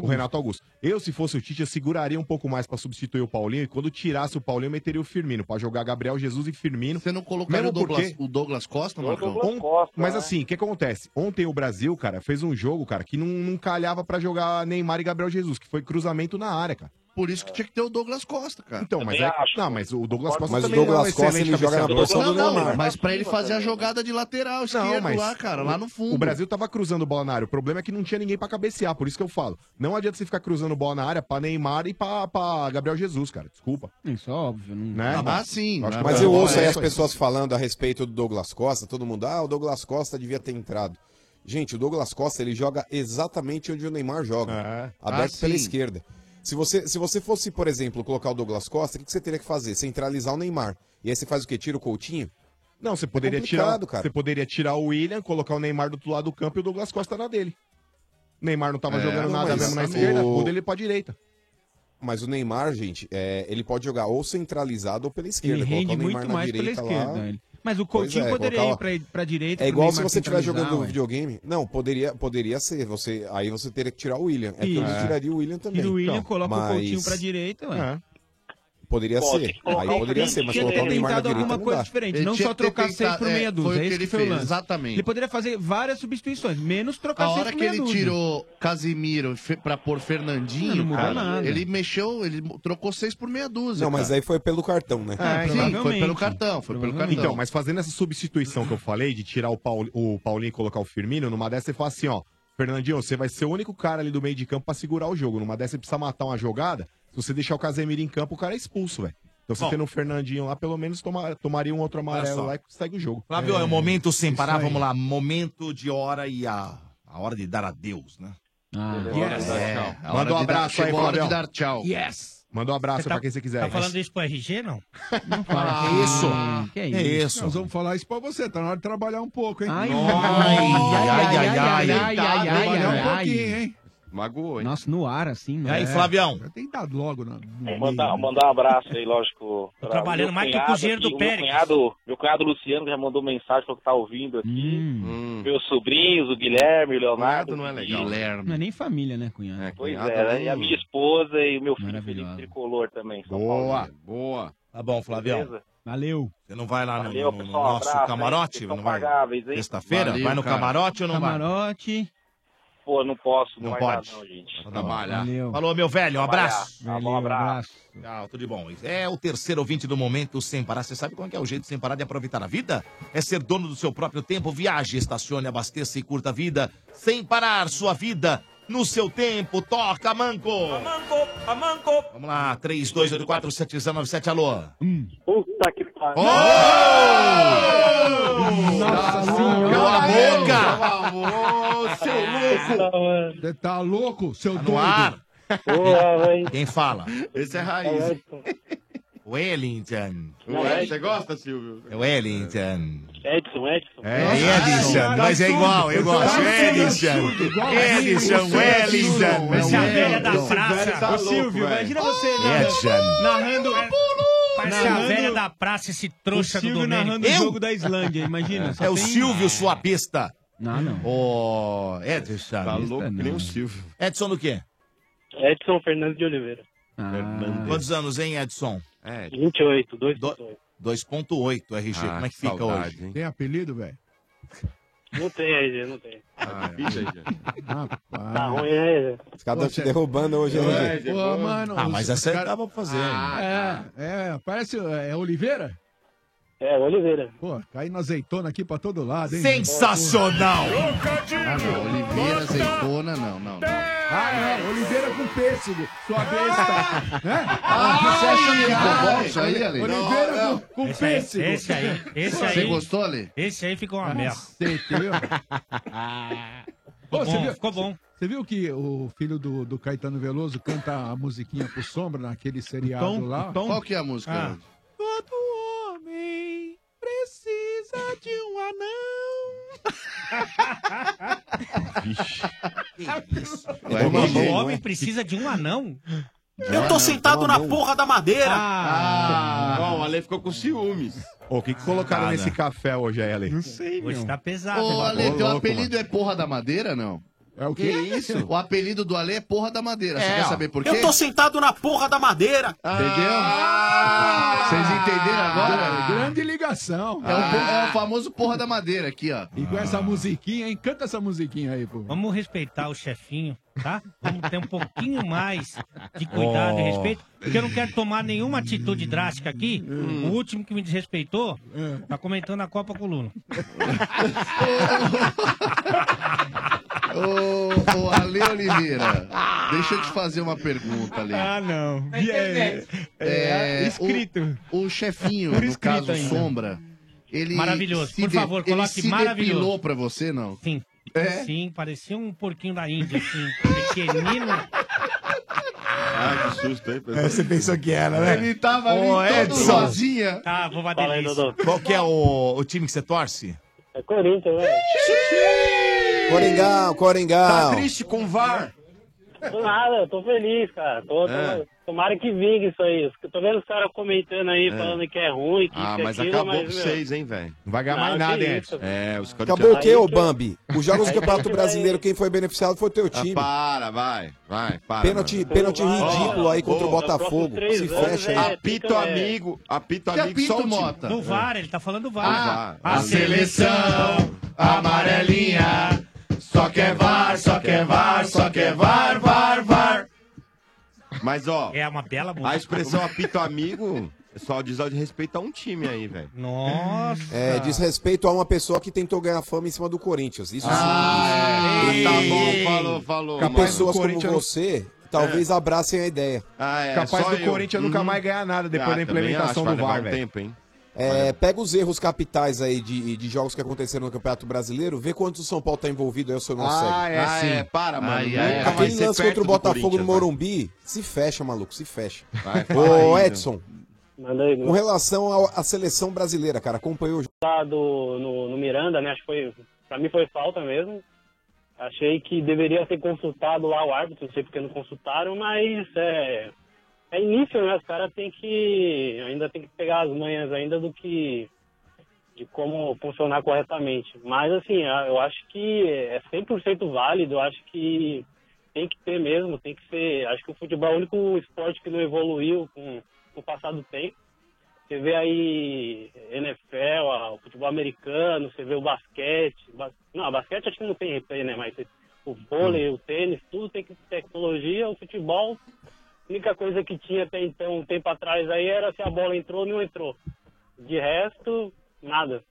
o Renato o Augusto. Renato Augusto. Eu, se fosse o Tite, eu seguraria um pouco mais pra substituir o Paulinho e quando tirasse o Paulinho, eu meteria o Firmino, pra jogar Gabriel Jesus e Firmino. Você não colocaria Mesmo o Douglas, porque- o Douglas Costa, Marcão? Douglas On- Costa, Mas né? assim, o que acontece? Ontem o Brasil, cara, fez um jogo, cara, que não, não calhava pra jogar Neymar e Gabriel Jesus, que foi cruzamento na área, cara. Por isso que tinha que ter o Douglas Costa, cara. Então, mas é. acho. Não, mas o Douglas Costa Mas o também não é um Douglas Costa, excelente ele joga na posição do Não, não, Neymar. mas pra ele fazer a jogada de lateral esquerdo mas lá, cara, lá no fundo. O Brasil tava cruzando bola na área. O problema é que não tinha ninguém pra cabecear. Por isso que eu falo. Não adianta você ficar cruzando bola na área pra Neymar e pra, pra Gabriel Jesus, cara. Desculpa. Isso é óbvio. Não... Né? Ah, sim. Acho que Mas É, eu é ouço aí as pessoas falando a respeito do Douglas Costa, todo mundo, ah, o Douglas Costa devia ter entrado. Gente, o Douglas Costa ele joga exatamente onde o Neymar joga, aberto Ah, pela sim. esquerda. Se você, se você fosse, por exemplo, colocar o Douglas Costa, o que, que você teria que fazer? Centralizar o Neymar. E aí você faz o quê? Tira o Coutinho? Não, você poderia tirar, complicado, cara. você poderia tirar o William, colocar o Neymar do outro lado do campo e o Douglas Costa na dele. O Neymar não tava É, jogando não, nada mesmo na o- esquerda, muda ele pra direita. Mas o Neymar, gente, é, ele pode jogar ou centralizado ou pela esquerda. Ele rende colocar o Neymar muito na mais pela direita esquerda. lá. ele. Mas o Coutinho é, poderia colocar- ir pra, pra direita. É igual se você estiver jogando ué. videogame. Não, poderia, poderia ser. Você, aí você teria que tirar o William. É que eu Isso. tiraria o William também. Tira o William, Então, coloca o mas Coutinho pra direita, ué. Poderia ser. que Aí poderia ser, mas colocar o Neymar na tentado direita alguma coisa diferente, Ele não só que trocar tentado- 6 por é, meia foi dúzia. o É que isso ele que foi o fez, lance. exatamente. Ele poderia fazer várias substituições, menos trocar A 6 hora por que meia ele dúzia. tirou Casimiro pra pôr Fernandinho, Não, não cara, nada. ele mexeu, ele trocou seis por meia dúzia. Não, mas cara. aí foi pelo cartão, né? É, sim, foi pelo cartão, foi pelo cartão. Então, mas fazendo essa substituição que eu falei, de tirar o, Paul, o Paulinho e colocar o Firmino, numa dessa você fala assim, ó, Fernandinho, você vai ser o único cara ali do meio de campo pra segurar o jogo. Numa dessa você precisa matar uma jogada, se você deixar o Casemiro em campo, o cara é expulso, velho. Então você Bom. tendo o Fernandinho lá, pelo menos toma- tomaria um outro amarelo lá e segue o jogo. Flávio, é, o momento sem isso parar, vamos lá. Momento de hora e a, a hora de dar adeus, né? Ah, Yes. É, É, a Manda um de dar- abraço aí, de dar tchau. Yes. Manda um abraço Você pra tá- quem você quiser. Tá falando isso pro RG, não? Não fala que- isso. Que é isso? Nós vamos falar isso pra você, tá na hora de trabalhar um pouco, hein? Ai, Nossa. ai, ai, ai, ai, ai, ai, ai, Trabalhar um ai, pouquinho, ai. hein? Magoou, hein? Nossa, no ar, assim. E aí, né? Flavião? Tem dado logo no, no Mandar, mandar um abraço aí, lógico. pra trabalhando mais que o cunhado cozinheiro do Pérez. Meu cunhado, meu cunhado Luciano já mandou mensagem falou que tá ouvindo aqui. Hum. Meus sobrinhos, o Guilherme, o Leonardo. não é legal. Não é nem família, né, cunhado? Pois Cunhado é, né? nem- e a minha esposa e o meu filho. Felipe Tricolor também. São Boa, Paulo. boa. Tá bom, Flavião. Beleza? Valeu. Você não vai lá no, Valeu, no- no pessoal, nosso abraço, camarote? Não vai? pagáveis, hein? Sexta-feira? Vai no cara. camarote ou não vai? Camarote. Pô, não posso, não, Não vai pode. dar não, gente. Trabalhar. Valeu. Falou, meu velho, um Trabalhar. abraço. Tá bom, abraço. Tchau, tudo de bom. É o terceiro ouvinte do momento sem parar. Você sabe qual que é o jeito sem parar de aproveitar a vida? É ser dono do seu próprio tempo. Viaje, estacione, abasteça e curta a vida. Sem parar sua vida no seu tempo. Toca, Manco! Amanco, amanco. Vamos lá, 32847097, alô. Puta que pariu. Nossa senhora. Cala a boca! seu louco! Você tá louco, seu Tá doido? ar. Quem fala? Esse é raiz. Wellington. Ué, Você gosta, Silvio? É Wellington. Edson, Edson. É Edison, mas é igual, eu gosto. Edison. Edison, Wellington. Essa é a velha da praça. tá Ô, louco, Silvio, velho. imagina você narrando, Edson. narrando, Parece a velha da praça, esse trouxa do Silvio narrando o Eu? jogo da Islândia, imagina. É o Silvio, sua besta. Não, não. Ô, Edson. Tá louco que nem não. o Silvio. Edson do quê? Edson Fernandes de Oliveira. Ah, Quantos anos, hein, Edson? É, 28, 2 Do- 2.8 RG. Ah, Como é que que fica saudade, hoje? hein? Tem apelido, velho? Não tem aí, não tem. Ah, aí, gente. Tá Rapaz. ruim, né? Os caras estão te derrubando hoje, É, gente? pô, mano. Ah, mas aí cara- dava pra fazer. É, é, parece. É Oliveira? É, Oliveira. Pô, caindo azeitona aqui pra todo lado, hein? Sensacional! Ah, não, Oliveira, azeitona, não, não. não. Ah, não, Oliveira com pêssego, sua besta. né? Ah, você acha que é bom isso aí, Ale? Oliveira com, com Esse aí, pêssego. esse aí, esse Você aí, gostou, Ale? esse aí ficou uma merda. Cacete, viu? [laughs] Ficou você bom, viu- ficou bom. Você viu que o filho do, do Caetano Veloso canta a musiquinha pro Sombra naquele seriado Tom, lá? Tom. Qual que é a música? Ah. Todo homem precisa de um anão. Vixe. O homem precisa de um anão. Eu tô sentado na porra da madeira. Ah, bom, o Ale ficou com ciúmes. Ô, o que, que colocaram nesse café hoje aí, Ale? Não sei, Hoje meu. tá pesado. Ô? Ale, teu apelido é porra da madeira, não? É o Que quê? isso? O apelido do Ale é porra da madeira. Você É, quer ó. saber por quê? sentado na porra da madeira. Entendeu? Vocês entenderam agora? Grande ligação. É o, po- é o famoso porra da madeira aqui, ó. E com essa musiquinha, hein? Canta essa musiquinha aí, pô. Vamos respeitar o chefinho, tá? Vamos ter um pouquinho mais de cuidado e respeito, porque eu não quero tomar nenhuma atitude drástica aqui. O último que me desrespeitou tá comentando a Copa com o Lula. [laughs] Ô, ô, Ale Oliveira, deixa eu te fazer uma pergunta, Ale. Ah, não. É, É, escrito. O, o chefinho, Por no caso ainda. Sombra, ele. Maravilhoso. se Por favor, ele coloque se maravilhoso. depilou pra você, não? Sim. Sim, parecia um porquinho da Índia, assim, pequenino. Ah, que susto, hein, pessoal? É, você pensou que era, né? Ele tava ali Ô, todo Edson. rosinha. Tá, vou uma Fala aí, delícia. Dodô. Qual que é o, o time que você torce? É Corinthians, velho. Coringão, Coringão. Tá triste com o VAR? Nada, tô feliz, cara. Tô, tô- É. Tomara que vingue isso aí. Eu Tô vendo os caras comentando aí, É. falando que é ruim, que Ah, isso mas aquilo, acabou mas, com meu, vocês, hein, velho? Não vai ganhar mais nada, hein, isso. Edson? É, os Acabou o quê, ô Bambi? Os jogos do aí Campeonato Brasileiro, quem foi beneficiado foi o teu time. para, vai, vai, para. Pênalti, mano. pênalti ridículo aí contra o Botafogo. Se fecha aí. Apito amigo, apito amigo só o. Mota? No VAR, ele tá falando do VAR. Ah, a seleção amarelinha só quer VAR, só quer VAR, só quer VAR, VAR, VAR. Mas, ó, É uma bela música. a expressão apito amigo só diz de respeito a um time aí, velho. Nossa. É, diz respeito a uma pessoa que tentou ganhar fama em cima do Corinthians. Isso Ah, sim. é. Tá bom, falou, falou. Que mano. pessoas como Corinthians- você talvez abracem a ideia. Ah, é, Capaz só do eu. Corinthians nunca Uhum. mais ganhar nada depois Ah, da implementação acho, do VAR, um velho. tempo, hein? É, pega os erros capitais aí de, de jogos que aconteceram no Campeonato Brasileiro, vê quantos o São Paulo tá envolvido aí, o senhor não Ah, segue. é ah, sim. é, para, mano. Ai, ai, Aquele lance contra o do Botafogo no Morumbi, se fecha, maluco, se fecha. Vai, Ô, aí, Edson, com relação à seleção brasileira, cara, acompanhou o jogo. lá do, no, no Miranda, né? Acho que foi. Pra mim foi falta mesmo. Achei que deveria ter consultado lá o árbitro, não sei porque não consultaram, mas é. É início, né? Os caras têm que. Ainda tem que pegar as manhas ainda do que. de como funcionar corretamente. Mas assim, eu acho que é 100% válido, eu acho que tem que ter mesmo, tem que ser. Acho que o futebol é o único esporte que não evoluiu com, com o passar do tempo. Você vê aí NFL, o futebol americano, você vê o basquete. Bas... Não, basquete acho que não tem replay, né? Mas o vôlei, o tênis, tudo tem que ter tecnologia. O futebol, única coisa que tinha até então, um tempo atrás aí, era se a bola entrou ou não entrou. De resto, nada.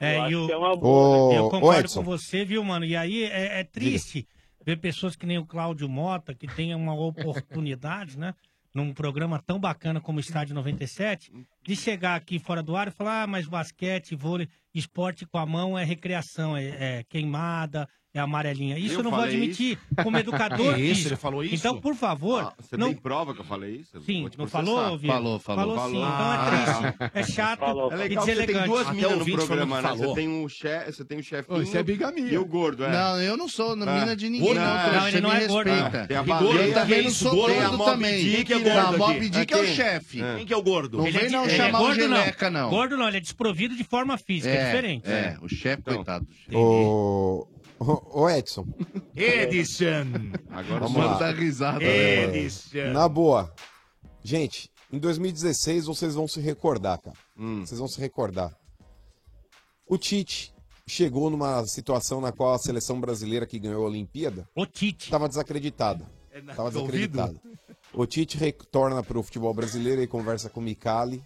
É, Eu e o- que é uma boa. Eu concordo com você, viu, mano? E aí é, é triste ver pessoas que nem o Cláudio Mota, que tem uma oportunidade, né? Num programa tão bacana como o Estádio 97, de chegar aqui fora do ar e falar, ah, mas basquete, vôlei, esporte com a mão é recreação, é, é queimada, é amarelinha. Isso eu, Eu não vou admitir como educador. [laughs] Isso, físico. ele falou isso? Então, por favor, Ah, Você não, tem prova que eu falei isso? Eu Sim, não processar. falou, Vitor? Falou, falou. Falou sim, Falou. então é Ah. triste, é chato Falou. É e legal que você tem deselegante. duas minas no programa, né? Você tem o chefe, você tem o chefinho Ô, isso é bigamia. e o gordo, é. Não, eu não sou Ah. mina de ninguém, Gordo? não. Não, trouxa, ele você não me é gordo, não. Tem a E baleia, eu também não isso, sou gordo? Moby também. Dick, Quem que é Não, gordo Mob. Dick é o chefe. É. Quem que é o gordo? Não Ele é vem não é chamar o gordo, geleca, não. Gordo não, ele é desprovido de forma física, é, diferente. É, o chefe, Então. coitado. Ô, Edson, Edson. Agora Vamos lá. Manda risada. né? Edson. na boa. Gente, em 2016 vocês vão se recordar, cara. Hum. Vocês vão se recordar. O Tite chegou numa situação na qual a seleção brasileira que ganhou a Olimpíada O Tite. estava desacreditada. Estava desacreditada. O Tite retorna para o futebol brasileiro e conversa com o Micali.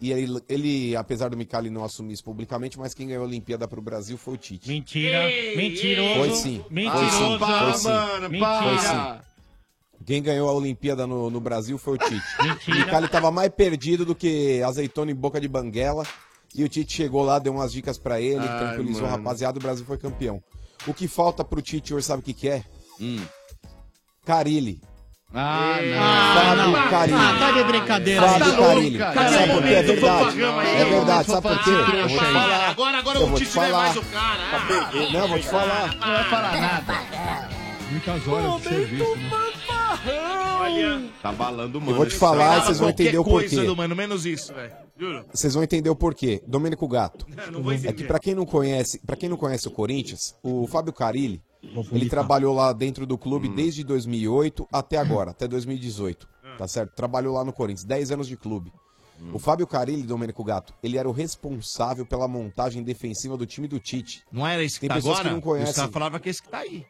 E ele, ele, apesar do Micali não assumir isso publicamente, mas quem ganhou a Olimpíada para o Brasil foi o Tite. Mentira, mentiroso. Foi sim. Mentiroso. Foi sim. Para, Foi sim. mano, Mentira. Foi sim. para. Quem ganhou a Olimpíada no, no Brasil foi o Tite. [laughs] O Mentira. Micali tava mais perdido do que azeitona em boca de banguela. E o Tite chegou lá, deu umas dicas pra ele, Ai, tranquilizou mano. rapaziada, o Brasil foi campeão. O que falta pro Tite hoje, sabe o que, que é? Hum. Carilli. Ah, Fábio Ah, Carilli. tá de brincadeira. Fábio Tá Carilli. cara. Sabe Cadê o por quê? É verdade. É verdade, sabe por quê? Agora, agora Eu o vou te Tite não é falar. mais o cara. Ah, Não, eu vou te falar. Não vai falar nada. Muitas horas de serviço, né? Olha. Tá balando, mano. Eu vou te falar e Fala vocês vão entender o coisa, porquê. do mano, menos isso, velho. Juro. Vocês vão entender o porquê. Domênico Gato. Não vou É que pra quem não conhece, para quem não conhece o Corinthians, o Fábio Carilli, ele trabalhou lá dentro do clube desde 2008 até agora, até 2018, tá certo? Trabalhou lá no Corinthians, 10 anos de clube. O Fábio Carilli, Domênico Gato, ele era o responsável pela montagem defensiva do time do Tite. Não era esse que Tem tá pessoas agora? que não conhecem. Os caras falavam que esse que tá aí.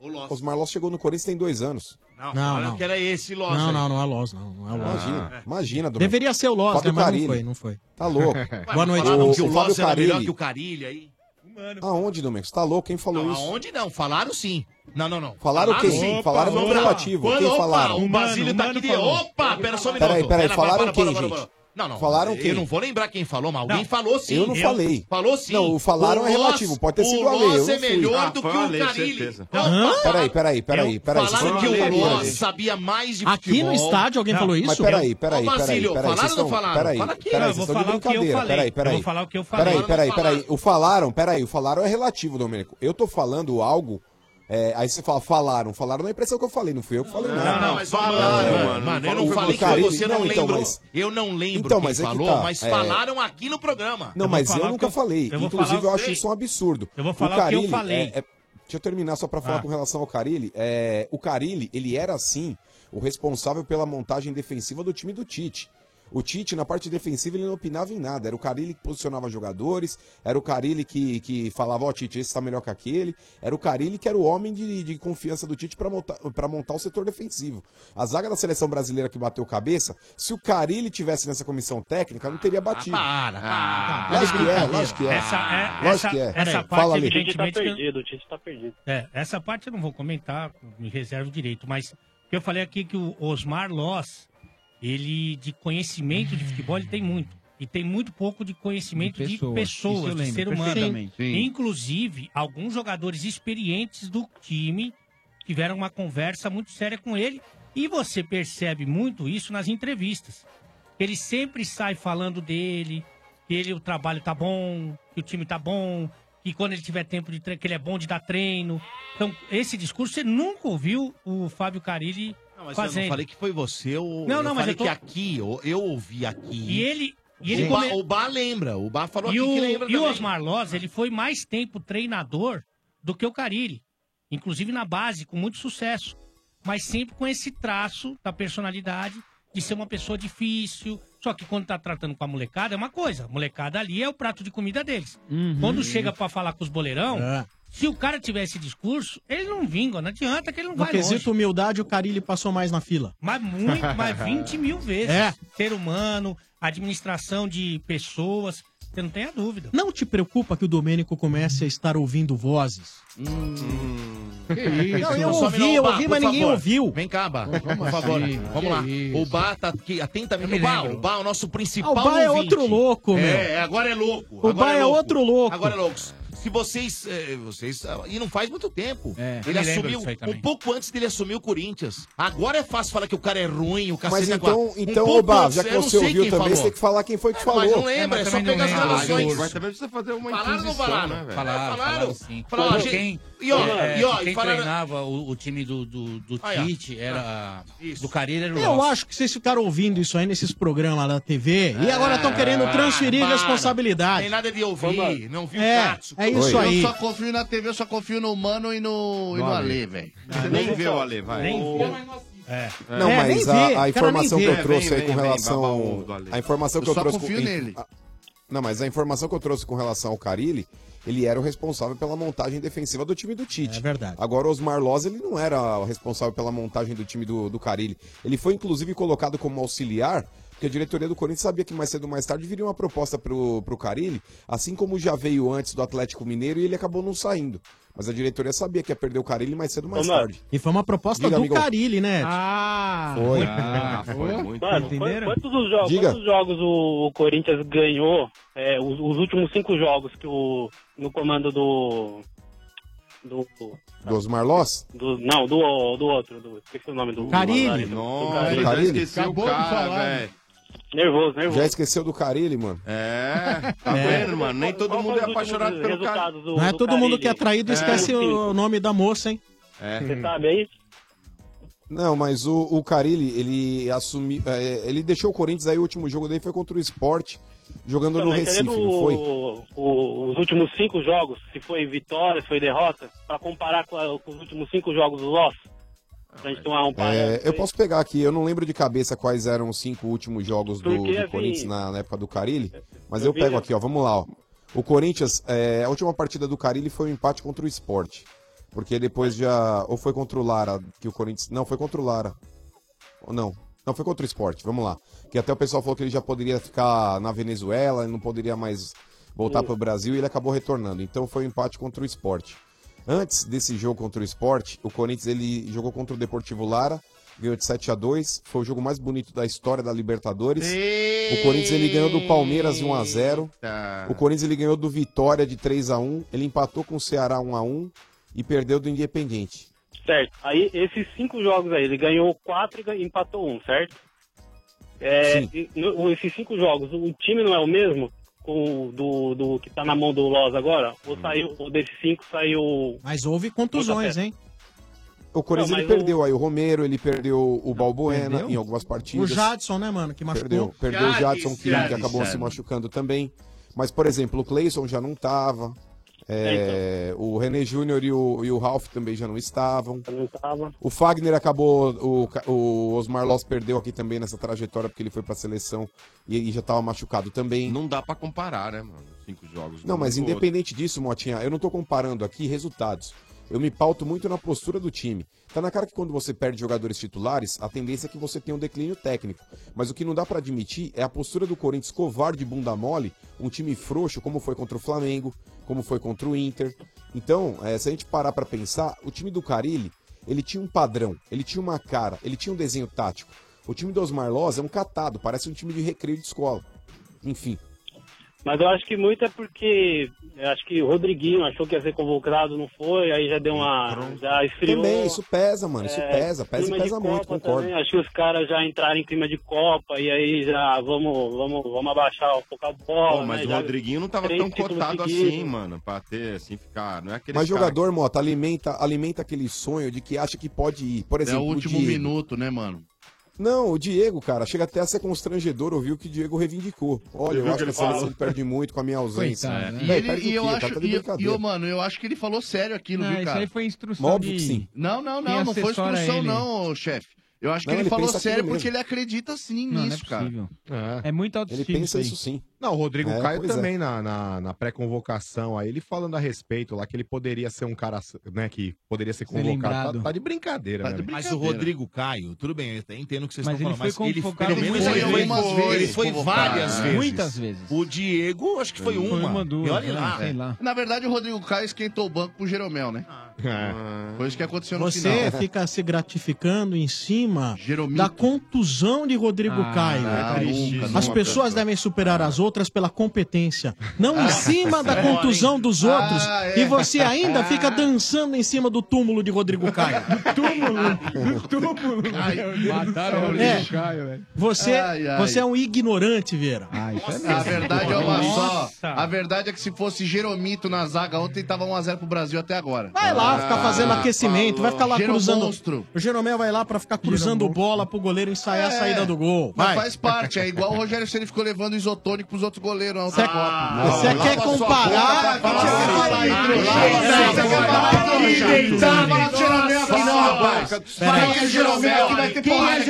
O Loss. Osmar Loss chegou no Corinthians tem dois anos. Não, Não, não. que era esse Loss Não, aí. não, não é Loss, não. Não é Loss. Imagina, imagina, Domênico. Deveria ser o Loss, né? Mas não Carilli. foi, não foi. Tá louco. Boa noite. O- que o, o Fábio era melhor Carilli. que o Carilli aí. Mano. Aonde? Você tá louco? Quem falou Não, isso? aonde não? Falaram sim. Não, não, não. Falaram quem? sim. Falaram no Opa, relativo. Quando, Quem opa, falaram? O Basílio tá aqui de... Opa, pera só um minuto. Peraí, peraí, Pera, falaram quem, gente? Não, não. Falaram eu quem? não vou lembrar quem falou, mas alguém Não, falou sim. eu não falei. Falou sim. Não, o falaram é Loss- relativo, pode ter sido o Ale, eu Loss é não fui. melhor Ah, do que o o Ale, Carilli. certeza. Hã? Peraí, peraí, peraí, peraí. Falaram vocês que estão o Loss aí. sabia mais de Aqui futebol. no estádio alguém falou isso? Mas peraí, peraí, Ô, Basílio, peraí, peraí, falaram vocês ou não estão- falaram? peraí, Fala aqui. peraí, Não, eu vocês vou estão de falar o que eu brincadeira. falei. Peraí, peraí. Eu vou falar o que eu falei. Peraí, peraí, não peraí. O falaram, peraí, o falaram é relativo, Domênico. Eu tô falando algo. É, aí você fala, falaram, falaram na impressão que eu falei, não fui eu que falei, não. Não, não, mas falaram, mano. Mano, eu não falei que foi você, eu não então, lembro. mas- Eu não lembro Então, quem mas é que falou, tá, mas é. falaram aqui no programa. Não, mas eu nunca falei. eu Inclusive, eu o acho que- isso um absurdo. Eu vou falar o que eu falei. é- é- deixa eu terminar só pra falar Ah. com relação ao Carilli. É, o Carilli, ele era, assim, o responsável pela montagem defensiva do time do Tite. O Tite, na parte defensiva, ele não opinava em nada. Era o Carilli que posicionava jogadores, era o Carilli que, que falava, ó, Tite, esse tá melhor que aquele. Era o Carilli que era o homem de, de confiança do Tite pra montar, pra montar o setor defensivo. A zaga da seleção brasileira que bateu cabeça, se o Carilli tivesse nessa comissão técnica, não teria batido. para, Ah, lógico que é, lógico que é. Essa, é, Lógico essa, que é. essa Fala parte, ali. O Tite tá evidentemente, perdido, o Tite tá perdido. É, essa parte eu não vou comentar, me reservo o direito, mas eu falei aqui é que o Osmar Loss, ele de conhecimento de futebol, ele tem muito. E tem muito pouco de conhecimento De de pessoas. pessoas, Isso eu de lembro ser humano. Sim. Inclusive, alguns jogadores experientes do time tiveram uma conversa muito séria com ele. E você percebe muito isso nas entrevistas. Ele sempre sai falando dele, que ele, o trabalho tá bom, que o time tá bom, que quando ele tiver tempo de treino, que ele é bom de dar treino. Então, esse discurso você nunca ouviu o Fábio Carilli mas fazendo. eu não falei que foi você, eu, Não, eu não, mas falei eu tô- que aqui, eu, eu ouvi aqui. E ele- e ele o, ba, come- o Bá lembra, o Bá falou E aqui o, que lembra e o também. Osmar Loz, ele foi mais tempo treinador do que o Carilli. Inclusive na base, com muito sucesso. Mas sempre com esse traço da personalidade de ser uma pessoa difícil. Só que quando tá tratando com a molecada é uma coisa. A molecada ali é o prato de comida deles. Uhum. Quando chega pra falar com os boleirão, É. se o cara tiver esse discurso, ele não vinga. Não adianta que ele não No vai quesito longe. humildade, o Carilli passou mais na fila. Mas muito, mas [laughs] 20 mil vezes. É. Ser humano, administração de pessoas. Você não tem a dúvida. Não te preocupa que o Domênico comece a estar ouvindo vozes? Que isso? Não, eu Some ouvi, eu ouvi, por mas ninguém favor. ouviu. Vem cá, Bá, por favor. assim? Vamos lá. O Bá tá aqui atentamente. O Bá, o Bá é o nosso principal Ah, o Bá é ouvinte. outro louco, meu. É, agora é louco. O agora Bá é louco. outro louco. Agora é louco. Se vocês, eh, vocês... ah, E não faz muito tempo. É, ele eu me lembro assumiu... disso aí também. Um pouco antes dele assumir o Corinthians. Agora é fácil falar que o cara é ruim, o cacete Mas é então. Um então pouco antes, já que eu não você sei ouviu quem também, falou. você tem que falar quem foi que falou. Mas não lembra, é, só pegar as gravações. Mas também precisa fazer uma Falaram ou não inquisição, falaram? né, velho? Falaram, Falaram. falaram sim. Falaram, quem, e ó, é, e ó, quem e falaram- treinava o, o time do, do, do Aí, ó. Tite era... Isso. Do Carilli era o Eu Loss. acho que vocês ficaram ouvindo isso aí nesses programas da TV e agora estão querendo Ah, transferir para. responsabilidade. Tem nada de ouvir, não viu É, o Katsu. é isso aí. Eu só confio na TV, eu só confio no Mano e no, e no Ale, velho. Você nem vê o Ale, vai. Nem O- É. Não, É, mas a, vê, a informação que eu trouxe Vem, aí com relação. A informação Eu que eu só trouxe confio com, nele. a- Não, mas a informação que eu trouxe com relação ao Carilli, ele era o responsável pela montagem defensiva do time do Tite. É verdade. Agora, o Osmar Loz, ele não era o responsável pela montagem do time do, do Carilli. Ele foi, inclusive, colocado como auxiliar, porque a diretoria do Corinthians sabia que mais cedo ou mais tarde viria uma proposta pro, pro Carilli, assim como já veio antes do Atlético Mineiro e ele acabou não saindo. Mas a diretoria sabia que ia perder o Carilli mais cedo ou mais mano. tarde. E foi uma proposta Diga, do amigão. Carilli, né? Ah, Foi. Ah, foi muito. Mano, Entenderam? quantos, os jogos, Diga. quantos jogos o, Corinthians ganhou? é, os, os últimos cinco jogos que o no comando do do, Do Osmar Loz? do não do do outro, do, esqueci o nome do Carilli. do Nossa, já Carilli? esqueceu o Acabou de cara, falar, velho. Nervoso, nervoso. Já esqueceu do Carilli, mano? É, tá É. vendo, mano? Nem todo Qual mundo é apaixonado pelo cara. do- Não é do todo mundo que é traído e É. esquece o nome da moça, hein? É. Você sabe aí? Não, mas o, o Carilli, ele assumiu. é, ele deixou o Corinthians aí, o último jogo dele foi contra o Sport, jogando no Mas Recife, não foi? o- o- os últimos cinco jogos, se foi vitória, se foi derrota, pra comparar com, a- com os últimos cinco jogos do Loss. Pra gente tomar um É, parâmetro eu aí. posso pegar aqui, eu não lembro de cabeça quais eram os cinco últimos jogos do, Porque, do assim, Corinthians na, na época do Carilli, mas eu eu, pego aqui, ó, vamos lá, ó. O Corinthians, é, a última partida do Carilli foi um empate contra o Sport. Porque depois já. Ou foi contra o Lara, que o Corinthians. Não, foi contra o Lara. Ou não? Não, foi contra o Sport, vamos lá. Que até o pessoal falou que ele já poderia ficar na Venezuela, ele não poderia mais voltar para o Brasil e ele acabou retornando. Então foi um empate contra o Sport. Antes desse jogo contra o Sport, o Corinthians ele jogou contra o Deportivo Lara ganhou de 7 a 2 Foi o jogo mais bonito da história da Libertadores. O Corinthians ele ganhou do Palmeiras de 1 a 0 O Corinthians ele ganhou do Vitória de 3 a 1 Ele empatou com o Ceará 1 a 1 e perdeu do Independiente. Certo. Aí, esses cinco jogos aí, ele ganhou quatro e empatou um, certo? É, e no- esses cinco jogos, o time não é o mesmo? Com o do, do que tá na mão do Loz agora? Ou saiu, ou desses cinco saiu. Mas houve contusões, hein? O Corinthians Não, ele perdeu aí o Romero, ele perdeu o Balbuena Perdeu? em algumas O partidas. Jadson, né, mano, que machucou. Perdeu, perdeu o Jadson, que, que acabou se machucando também. Mas, por exemplo, o Cleison já não tava. É, O René Júnior e o, e o Ralph também já não estavam. Não tava. O Fagner acabou. O, o Osmar Loss perdeu aqui também nessa trajetória porque ele foi pra seleção e, e já tava machucado também. Não dá pra comparar, né, mano? Cinco jogos. Não, mas o outro. independente disso, Motinha, eu não tô comparando aqui resultados. Eu me pauto muito na postura do time. Tá na cara que quando você perde jogadores titulares, a tendência é que você tenha um declínio técnico. Mas o que não dá pra admitir é a postura do Corinthians covarde, bunda mole, um time frouxo, como foi contra o Flamengo, como foi contra o Inter. Então, eh, se a gente parar pra pensar, o time do Carilli, ele tinha um padrão, ele tinha uma cara, ele tinha um desenho tático. O time do Osmar Loz é um catado, parece um time de recreio de escola. Enfim. Mas eu acho que muito é porque. Eu acho que o Rodriguinho achou que ia ser convocado, não foi, aí já deu uma. Já esfriou. Também, isso pesa, mano, isso É, pesa, pesa e pesa muito, Copa concordo. também, Acho que os caras já entraram em clima de Copa e aí já vamos, vamos, vamos abaixar um pouco a bola. Pô, mas né? o Já Rodriguinho não tava tão cotado assim, mano, pra ter, assim, ficar. Não é aquele Mas jogador, Mota, alimenta, alimenta aquele sonho de que acha que pode ir. Por É exemplo, o último Diego. minuto, né, mano? Não, o Diego, cara, chega até a ser constrangedor ouvir o que o Diego reivindicou. Olha, eu acho que a seleção perde muito com a minha [laughs] ausência. Coitado, né? Véi, E, ele, e eu quê? acho, Tá e, e eu, mano, eu acho que ele falou sério aquilo, Não, viu, isso cara? aí foi instrução Óbvio de- que sim. Não, não, Quem não, não foi instrução, ele? não, chefe. Eu acho que Não, ele, ele falou pensa sério porque mesmo. ele acredita sim Não, não é nisso, cara. possível. É muito Ele autoestima pensa isso sim. Não, o Rodrigo É, Caio é. também na, na, na pré-convocação, aí ele falando a respeito lá, que ele poderia ser um cara, né, que poderia ser convocado. Tá, tá de brincadeira, Tá né? de velho? Mas o Rodrigo Caio, tudo bem, eu até entendo o que vocês Mas estão ele falando, foi mas ele convocado pelo menos ele foi, vezes. ele vezes, foi várias É. vezes. Muitas vezes. O Diego, acho que foi Foi uma. uma, duas, e olha é, lá. sei lá. Na verdade, o Rodrigo Caio esquentou o banco pro Jeromel, né? Foi isso que aconteceu no Você final. fica se gratificando em cima da contusão de Rodrigo Ah, Caio. não, nunca, As nunca. pessoas devem superar as outras pela competência, não em cima da contusão dos outros. Ah, é. E você ainda fica dançando em cima do túmulo de Rodrigo [laughs] Caio. túmulo? Do túmulo? Mataram o Rodrigo É. Caio, velho. Você, Ai, ai. você é um ignorante, Vera. A verdade é uma só. A verdade é que se fosse Jeromito na zaga ontem, tava 1x0 pro Brasil até agora. Vai lá ficar fazendo aquecimento, vai ficar lá cruzando. Jeromonstro. O Jeromel vai lá pra ficar cruzando bola pro goleiro ensaiar a saída do gol. Mas Vai. faz parte, é igual o Rogério Ceni ficou levando isotônico pros outros goleiros Copa. Você quer comparar? Fala que é Jeromel que vai ter Quem porrada é aqui?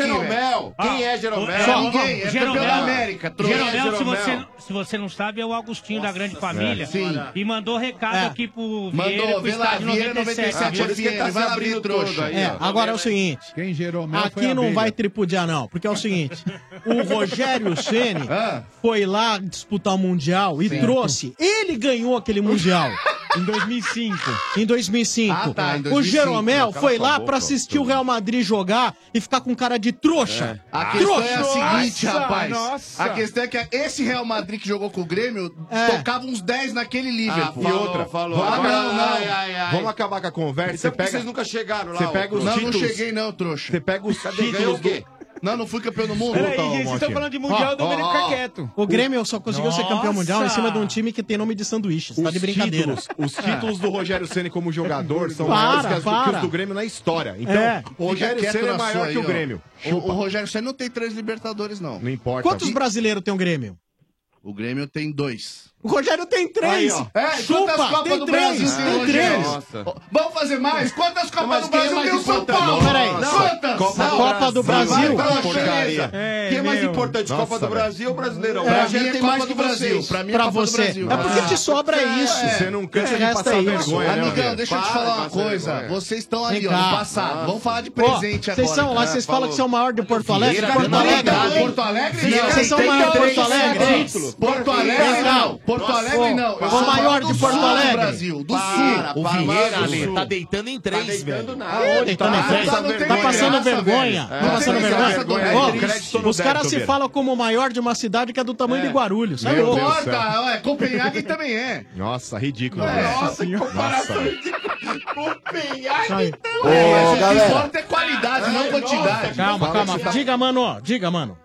Quem é Jeromel? Só- Ninguém, é campeão da América. trouxa. Jeromel, se Jeromel. você, se você não sabe, é o Augustinho da Grande Família. Sim. E mandou recado É. aqui pro Mandou, Vieira, pro vê lá, estádio Vieira 97. 97 Por isso que ele tá vai ver, trouxa. aí, É, agora é o seguinte. Quem Jeromel foi Aqui não vai tripudiar, não. Porque é o seguinte: o [laughs] Rogério Ceni foi lá disputar o Mundial e Sim. trouxe. Ele ganhou aquele Mundial. [laughs] Em 2005. Em 2005. Ah, tá, em O 2005. Jeromel Cala foi lá boca, pra assistir o Real Madrid jogar e ficar com cara de trouxa. A questão trouxa. é a seguinte, Nossa, rapaz. nossa. A questão é que esse Real Madrid que jogou com o Grêmio tocava uns 10 naquele Liverpool. e outra, falou. Ah, não, não. Ai, ai, ai. Vamos acabar com a conversa. Então Você pega, vocês nunca chegaram lá, Você pega os Não, não títulos. cheguei não, trouxa. Você pega os Cadê? Ganhou títulos o quê? do... Não, não fui campeão do mundo. Peraí, vocês estão falando de mundial, Ó, o Domênico ó, fica ó. quieto. O Grêmio só conseguiu ser campeão mundial em cima de um Nossa. time que tem nome de sanduíches. Tá de Os brincadeira. títulos, os títulos do Rogério Ceni como jogador são Para, maiores que, as- que os do Grêmio na história. Então, É. o Rogério Ceni é maior sua que aí, o. Grêmio. O, o Rogério Ceni não tem três Libertadores, não. Não importa. Quantos brasileiros tem o Grêmio? O Grêmio tem dois. O Rogério tem três. Aí, ó. É, Chupa, quantas Copas tem do três, Brasil tem, três. Ó, Vamos fazer mais? Quantas Copas Mas do é Brasil mais tem o São importante? Paulo? Não, peraí. Quantas? Copa Na do Copa do Brasil. Brasil. Porcaria. beleza. É, Quem é mais importante, Nossa, Copa do. Brasil ou Brasileirão? O Pra Brasileiro mim é tem Copa mais do que Brasil. vocês. Pra mim é Pra Copa do você. Brasil. É porque te sobra isso. Você não cansa O de passar é vergonha, né, Amigão, deixa eu te falar uma coisa. Vocês estão ali, ó, no passado. Vamos falar de presente agora. Vocês são lá, vocês falam que são o maior de Porto Alegre. Porto não Alegre. Porto Alegre não. Vocês são o maior de Porto Alegre. Porto Alegre não. Porto Alegre não. Eu O sou maior de Porto sul do Alegre. Brasil, do sul. o Vieira, tá deitando em três, velho. Tá deitando em três. Tá passando vergonha. Tá passando vergonha. Os caras se falam como o maior de uma cidade que é do tamanho de Guarulhos. Sabe? Não importa, Copenhague também é. Nossa, ridículo. É, velho. nossa, que comparação Sai. Ô, Ô, o que importa é qualidade, não quantidade. Calma, calma. Diga, mano. Diga, mano.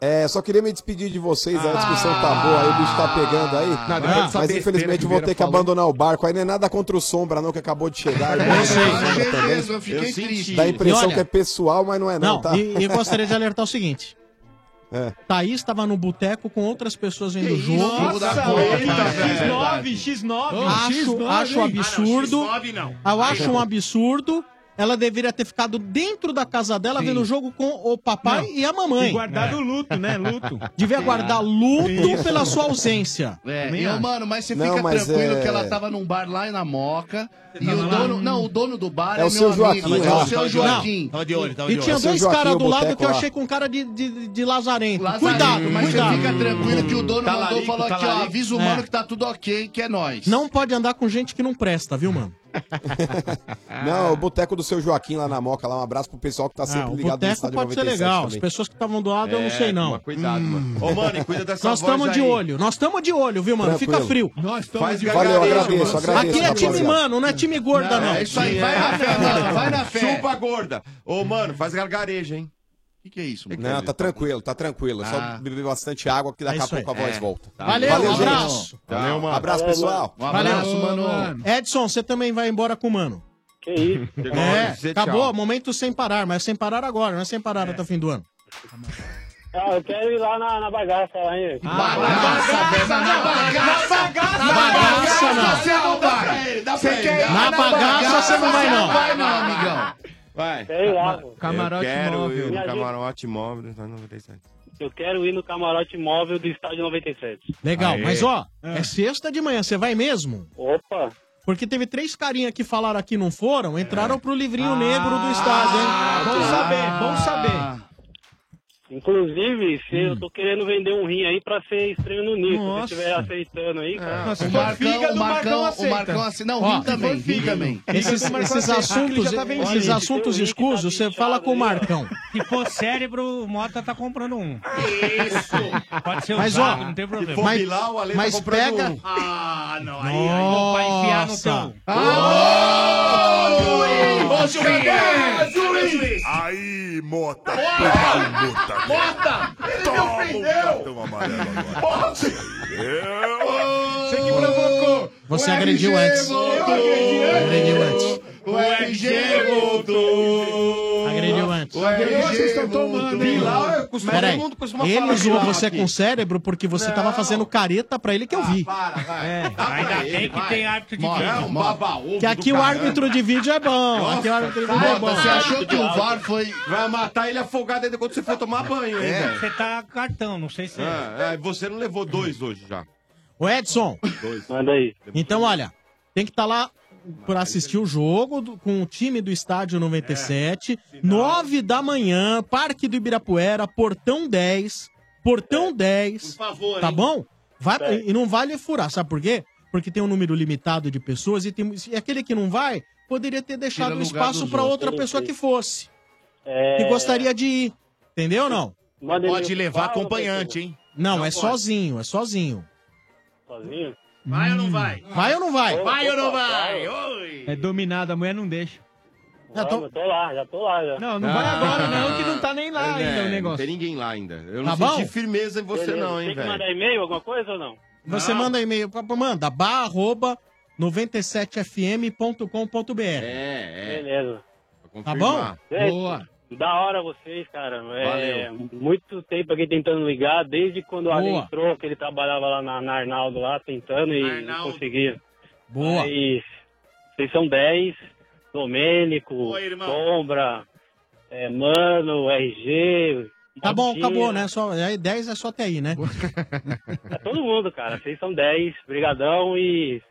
É, só queria me despedir de vocês, a discussão tá boa aí, o bicho tá pegando aí. Nada, depois dessa mas infelizmente vou ter que falou. abandonar o barco. Aí não é nada contra o Sombra, não, que acabou de chegar. Eu sei. Eu fiquei triste. Dá a impressão olha- que é pessoal, mas não é não, Não, tá? e, e gostaria de alertar o seguinte. É. Thaís estava no boteco com outras pessoas vendo o jogo. Nossa, X9, X9. Acho, acho absurdo. Ah, não, X9 não. Eu acho um absurdo. Ela deveria ter ficado dentro da casa dela vendo o jogo com o papai Não. e a mamãe. E guardado o luto, né? Luto. [laughs] Devia guardar luto Isso. pela sua ausência. É, e, mano, mas você Não, fica mas tranquilo é- que ela tava num bar lá na Moca. E tava o lá? dono. Não, o dono do bar É é, o seu meu Joaquim amigo. É lá. o seu Joaquim. Tava de olho, tava E de tinha olho. dois Joaquim, caras o do lado que eu lá. achei com cara de, de, de lazarento. Lazarento, Cuidado, mas cuidado. você fica tranquilo que o dono mandou Talarico, falou aqui, ó, avisa o É. mano que tá tudo ok, que é nós. Não pode andar com gente que não presta, viu, mano? [laughs] Não, o boteco do seu Joaquim lá na Moca, lá um abraço pro pessoal que tá Ah, sempre ligado no boteco estádio pode ser 97 legal. As também. pessoas que estavam do lado, eu não sei, não. toma cuidado, mano. Ô, mano, e cuida dessa Nós voz estamos de aí. olho. Nós estamos de olho, viu, mano? Fica Tranquilo. frio. Nós Faz de gargarejo, Valeu, agradeço, mano. agradeço, Aqui é time rapaziada. mano, não é time gorda, não. É isso aí, vai na fé, mano, [laughs] vai na fé. Chupa gorda. Ô, mano, faz gargarejo, hein? O que, que é isso, mano? Não, tá tranquilo, tá tranquilo. Só Ah. beber bastante água que daqui É a pouco a voz É. volta. Tá. Valeu, um gente. abraço. Valeu, mano. Abraço, Valeu, pessoal. Um abraço, Valeu. mano. Edson, você também vai embora com o mano. Que isso? [laughs] É, acabou. tchau. Momento sem parar, mas sem parar agora, não é sem parar até o fim do ano. Ah, eu quero ir lá na, na bagaça lá, hein? Bagaça, velho, na bagaça. Na bagaça, não. Você não vai. Você quer ir Na bagaça você não vai, não. vai não, amigão. Vai. Sei lá. Camarote eu quero móvel. ir no camarote móvel tá 97. Eu quero ir no camarote móvel do estádio 97. Legal, Aê. mas ó, é sexta de manhã, você vai mesmo? Opa! Porque teve três carinha que falaram aqui e não foram, entraram pro livrinho negro do estádio, hein? Bom saber, bom saber. Inclusive, se eu tô querendo vender um rim aí pra ser estreio no Nico. Se Nossa. você estiver aceitando aí, cara. Nossa, O se for Marcão, fígado, o Marcão, o aceita. Marcão assim. Não, rim também, rim também. Esses, Marcão esses aceita. assuntos, tá esses assuntos um que tá escusos, você fala com o. Marcão. Se for cérebro, o Mota tá comprando um. Isso! Pode ser Mas, usado, ó, não tem Se problema. for Mas- o Ale mas tá comprando pega- um. Ah, não. Aí, aí não vai enfiar no Nossa. teu... Ô, juiz! Aí, Mota. Mota. Bota! Toma um cartão amarelo agora. Você que provocou! Você O agrediu antes. voltou! Agrediu antes. O RG voltou! O voltou! Bilal, eu costumo, Peraí, todo mundo costuma falar ele zoou Bilal você aqui. com cérebro porque você tava fazendo careta pra ele que eu vi. Para, vai. É. Ainda bem que tem árbitro de É vídeo. um baba-ovo Que aqui o árbitro de vídeo é bom. Aqui o árbitro de vídeo é bom. Você achou que o VAR foi. Vai matar ele afogado ainda quando você for tomar banho, hein, velho? Você tá cartão, não sei se... Ah, é, você não levou dois hoje já. Ô Edson, Dois. Manda aí. então olha, tem que estar lá pra assistir o jogo do- com o time do estádio 97, nove da manhã, Parque do Ibirapuera, Portão 10, Portão 10, Por favor, tá hein? bom? Vai, e não vale furar, sabe por quê? Porque tem um número limitado de pessoas e, tem, e aquele que não vai poderia ter deixado lugar espaço outros. outra pessoa que fosse, É... que gostaria de ir. Entendeu ou não? Pode levar acompanhante, hein? Não, Não é pode. sozinho, é sozinho. Sozinho? Vai ou não vai? Vai ou não vai? Vai ou não vai? vai. Oi! É dominado, a mulher não deixa. Já tô- tô lá, já tô lá já. Não, não vai agora não, que não tá nem lá É, ainda o Não negócio. tem ninguém lá ainda. Eu Tá não bom? senti firmeza em você Beleza. não, hein, Tem que velho. mandar e-mail, alguma coisa ou não? Você manda e-mail, pra- pra- manda bar arroba 97fm.com.br. É, é. Beleza. Tá. Gente, Boa. Da hora vocês, cara. É, muito tempo aqui tentando ligar, desde quando o Ale Boa. entrou, que ele trabalhava lá na, na Arnaldo lá, tentando e Arnaldo. não conseguia. Boa. Mas vocês são 10, Domênico, Oi, irmão. Sombra, é, Mano, RG. Tá bom, acabou, né? Só, aí 10 é só até aí, né? [laughs] É todo mundo, cara. Vocês são 10, brigadão e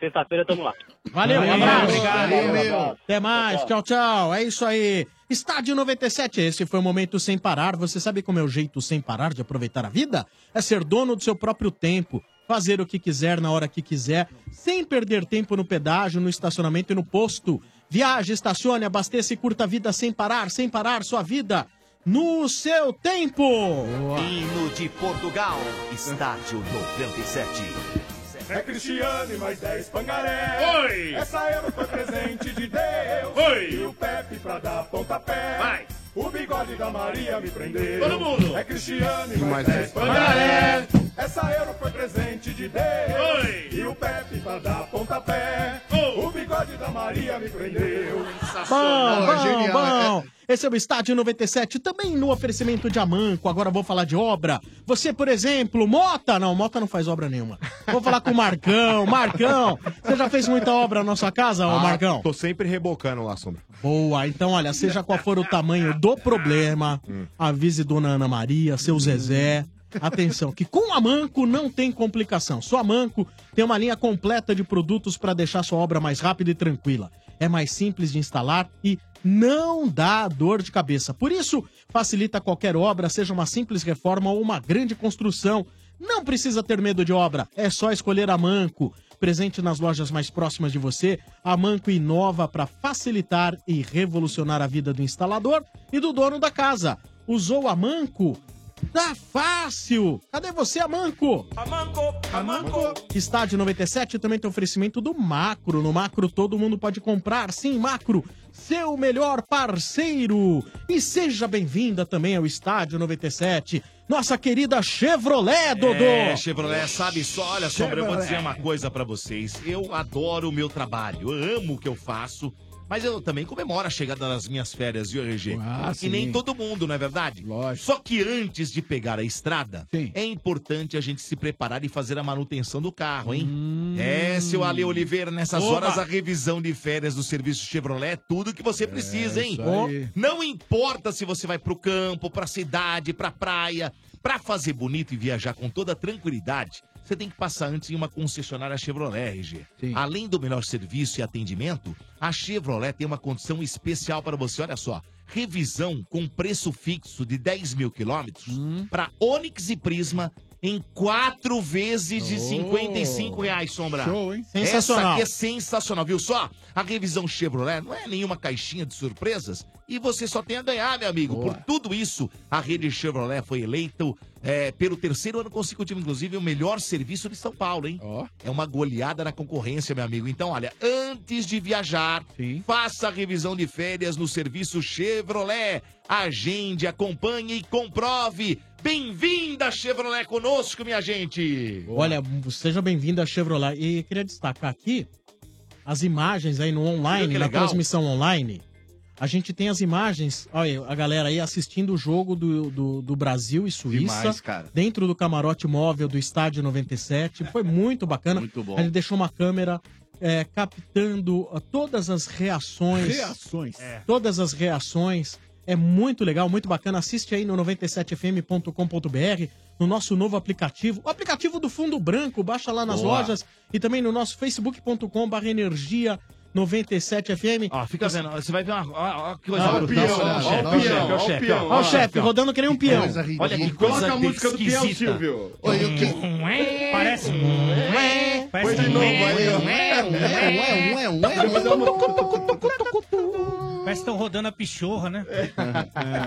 sexta-feira tamo lá. Valeu, um Valeu, abraço. obrigado. Valeu, meu. Até mais, tchau, tchau. É isso aí. Estádio 97, esse foi o momento sem parar. Você sabe como é o jeito sem parar de aproveitar a vida? É ser dono do seu próprio tempo, fazer o que quiser na hora que quiser, sem perder tempo no pedágio, no estacionamento e no posto. Viaje, estacione, abasteça e curta a vida sem parar, sem parar sua vida no seu tempo. Hino de Portugal, Estádio 97. É Cristiano e mais 10 pangaré. Oi! Essa euro foi presente de Deus. Oi! E o Pepe pra dar pontapé. Vai! O bigode da Maria me prendeu. Todo mundo! É Cristiano e mais mais 10 dez pangaré. Essa euro foi presente de Deus. Oi! E o Pepe pra dar pontapé. O bigode da Maria me prendeu. Bom, bom, bom. Esse é o Estádio 97, também no oferecimento de Amanco. Agora vou falar de obra. Você, por exemplo, Mota. Não, Mota não faz obra nenhuma. Vou falar com o Marcão. [laughs] Marcão, você já fez muita obra na nossa casa, ô Ah, Marcão? Tô sempre rebocando lá, Sombra. Boa, então olha, seja qual for o tamanho do problema, avise Dona Ana Maria, seu Zezé. Atenção, que com a Manco não tem complicação. Só a Manco tem uma linha completa de produtos para deixar sua obra mais rápida e tranquila. É mais simples de instalar e não dá dor de cabeça. Por isso, facilita qualquer obra, seja uma simples reforma ou uma grande construção. Não precisa ter medo de obra, é só escolher a Manco. Presente nas lojas mais próximas de você, a Manco inova para facilitar e revolucionar a vida do instalador e do dono da casa. Usou a Manco? Tá fácil! Cadê você, Amanco? Amanco, Amanco. Estádio 97 também tem oferecimento do Macro. No Macro todo mundo pode comprar. Sim, Macro, seu melhor parceiro. E seja bem-vinda também ao Estádio 97. Nossa querida Chevrolet, Dodô. É, Chevrolet, sabe só, olha só, eu vou Chevrolet. dizer uma coisa pra vocês. Eu adoro o meu trabalho, eu amo o que eu faço, mas eu também comemoro a chegada das minhas férias, viu, RG? Ah, e sim. nem todo mundo, não é verdade? Lógico. Só que antes de pegar a estrada, é importante a gente se preparar e fazer a manutenção do carro, hein? É, seu Ale Oliveira, nessas Oba! horas a revisão de férias do serviço Chevrolet é tudo que você precisa, hein? Não importa se você vai pro campo, pra cidade, pra praia, pra fazer bonito e viajar com toda tranquilidade, você tem que passar antes em uma concessionária Chevrolet, RG. Além do melhor serviço e atendimento, a Chevrolet tem uma condição especial para você. Olha só, revisão com preço fixo de 10 mil quilômetros para Onix e Prisma em quatro vezes de Oh. 55 reais, Sombra. Show, hein? Essa Sensacional. aqui é sensacional, viu só? A revisão Chevrolet não é nenhuma caixinha de surpresas e você só tem a ganhar, meu amigo. Por tudo isso, a rede Chevrolet foi eleita é, pelo terceiro ano consecutivo, inclusive, o melhor serviço de São Paulo, hein? É uma goleada na concorrência, meu amigo. Então, olha, antes de viajar, faça a revisão de férias no serviço Chevrolet. Agende, acompanhe e comprove. Bem-vinda, Chevrolet, conosco, minha gente. Olha, seja bem-vindo à Chevrolet. E queria destacar aqui as imagens aí no online, na transmissão online. A gente tem as imagens, olha, a galera aí assistindo o jogo do, do, do Brasil e Suíça. Demais, cara. Dentro do camarote móvel do Estádio 97. Foi [laughs] muito bacana. Muito bom. Ele deixou uma câmera é, captando todas as reações. Reações. É. Todas as reações. É muito legal, muito bacana. Assiste aí no 97fm.com.br, no nosso novo aplicativo. O aplicativo do Fundo Branco, baixa lá nas Boa. lojas e também no nosso facebook.com.br energia 97fm. Ó, fica vendo, você vai ver uma. Ó, ó, que coisa Ah, o brutal. peão, Olha ó, o chefe, olha o chefe, rodando que nem um peão. Olha que Coloca coisa a música do peão. Silvio. Olha o que... Parece. Parece de novo aí, ó. Parece que estão rodando a pichorra, né?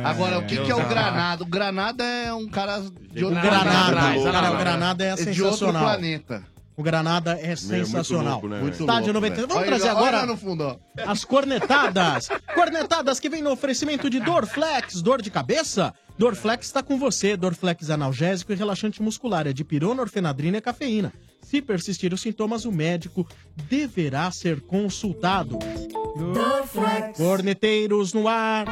Agora, o que, que é o Granada? O Granada é um cara de outro Granada, planeta. cara, o Granada é de outro sensacional. planeta. O Granada é sensacional. louco, né? Estádio Muito louco, 90. velho. Vamos trazer agora no fundo, ó. as cornetadas. [laughs] cornetadas que vem no oferecimento de Dorflex. Dor de cabeça? Dorflex está com você. Dorflex analgésico e relaxante muscular. É de pirona, orfenadrina e cafeína. Se persistir os sintomas, o médico deverá ser consultado. Corneteiros no ar.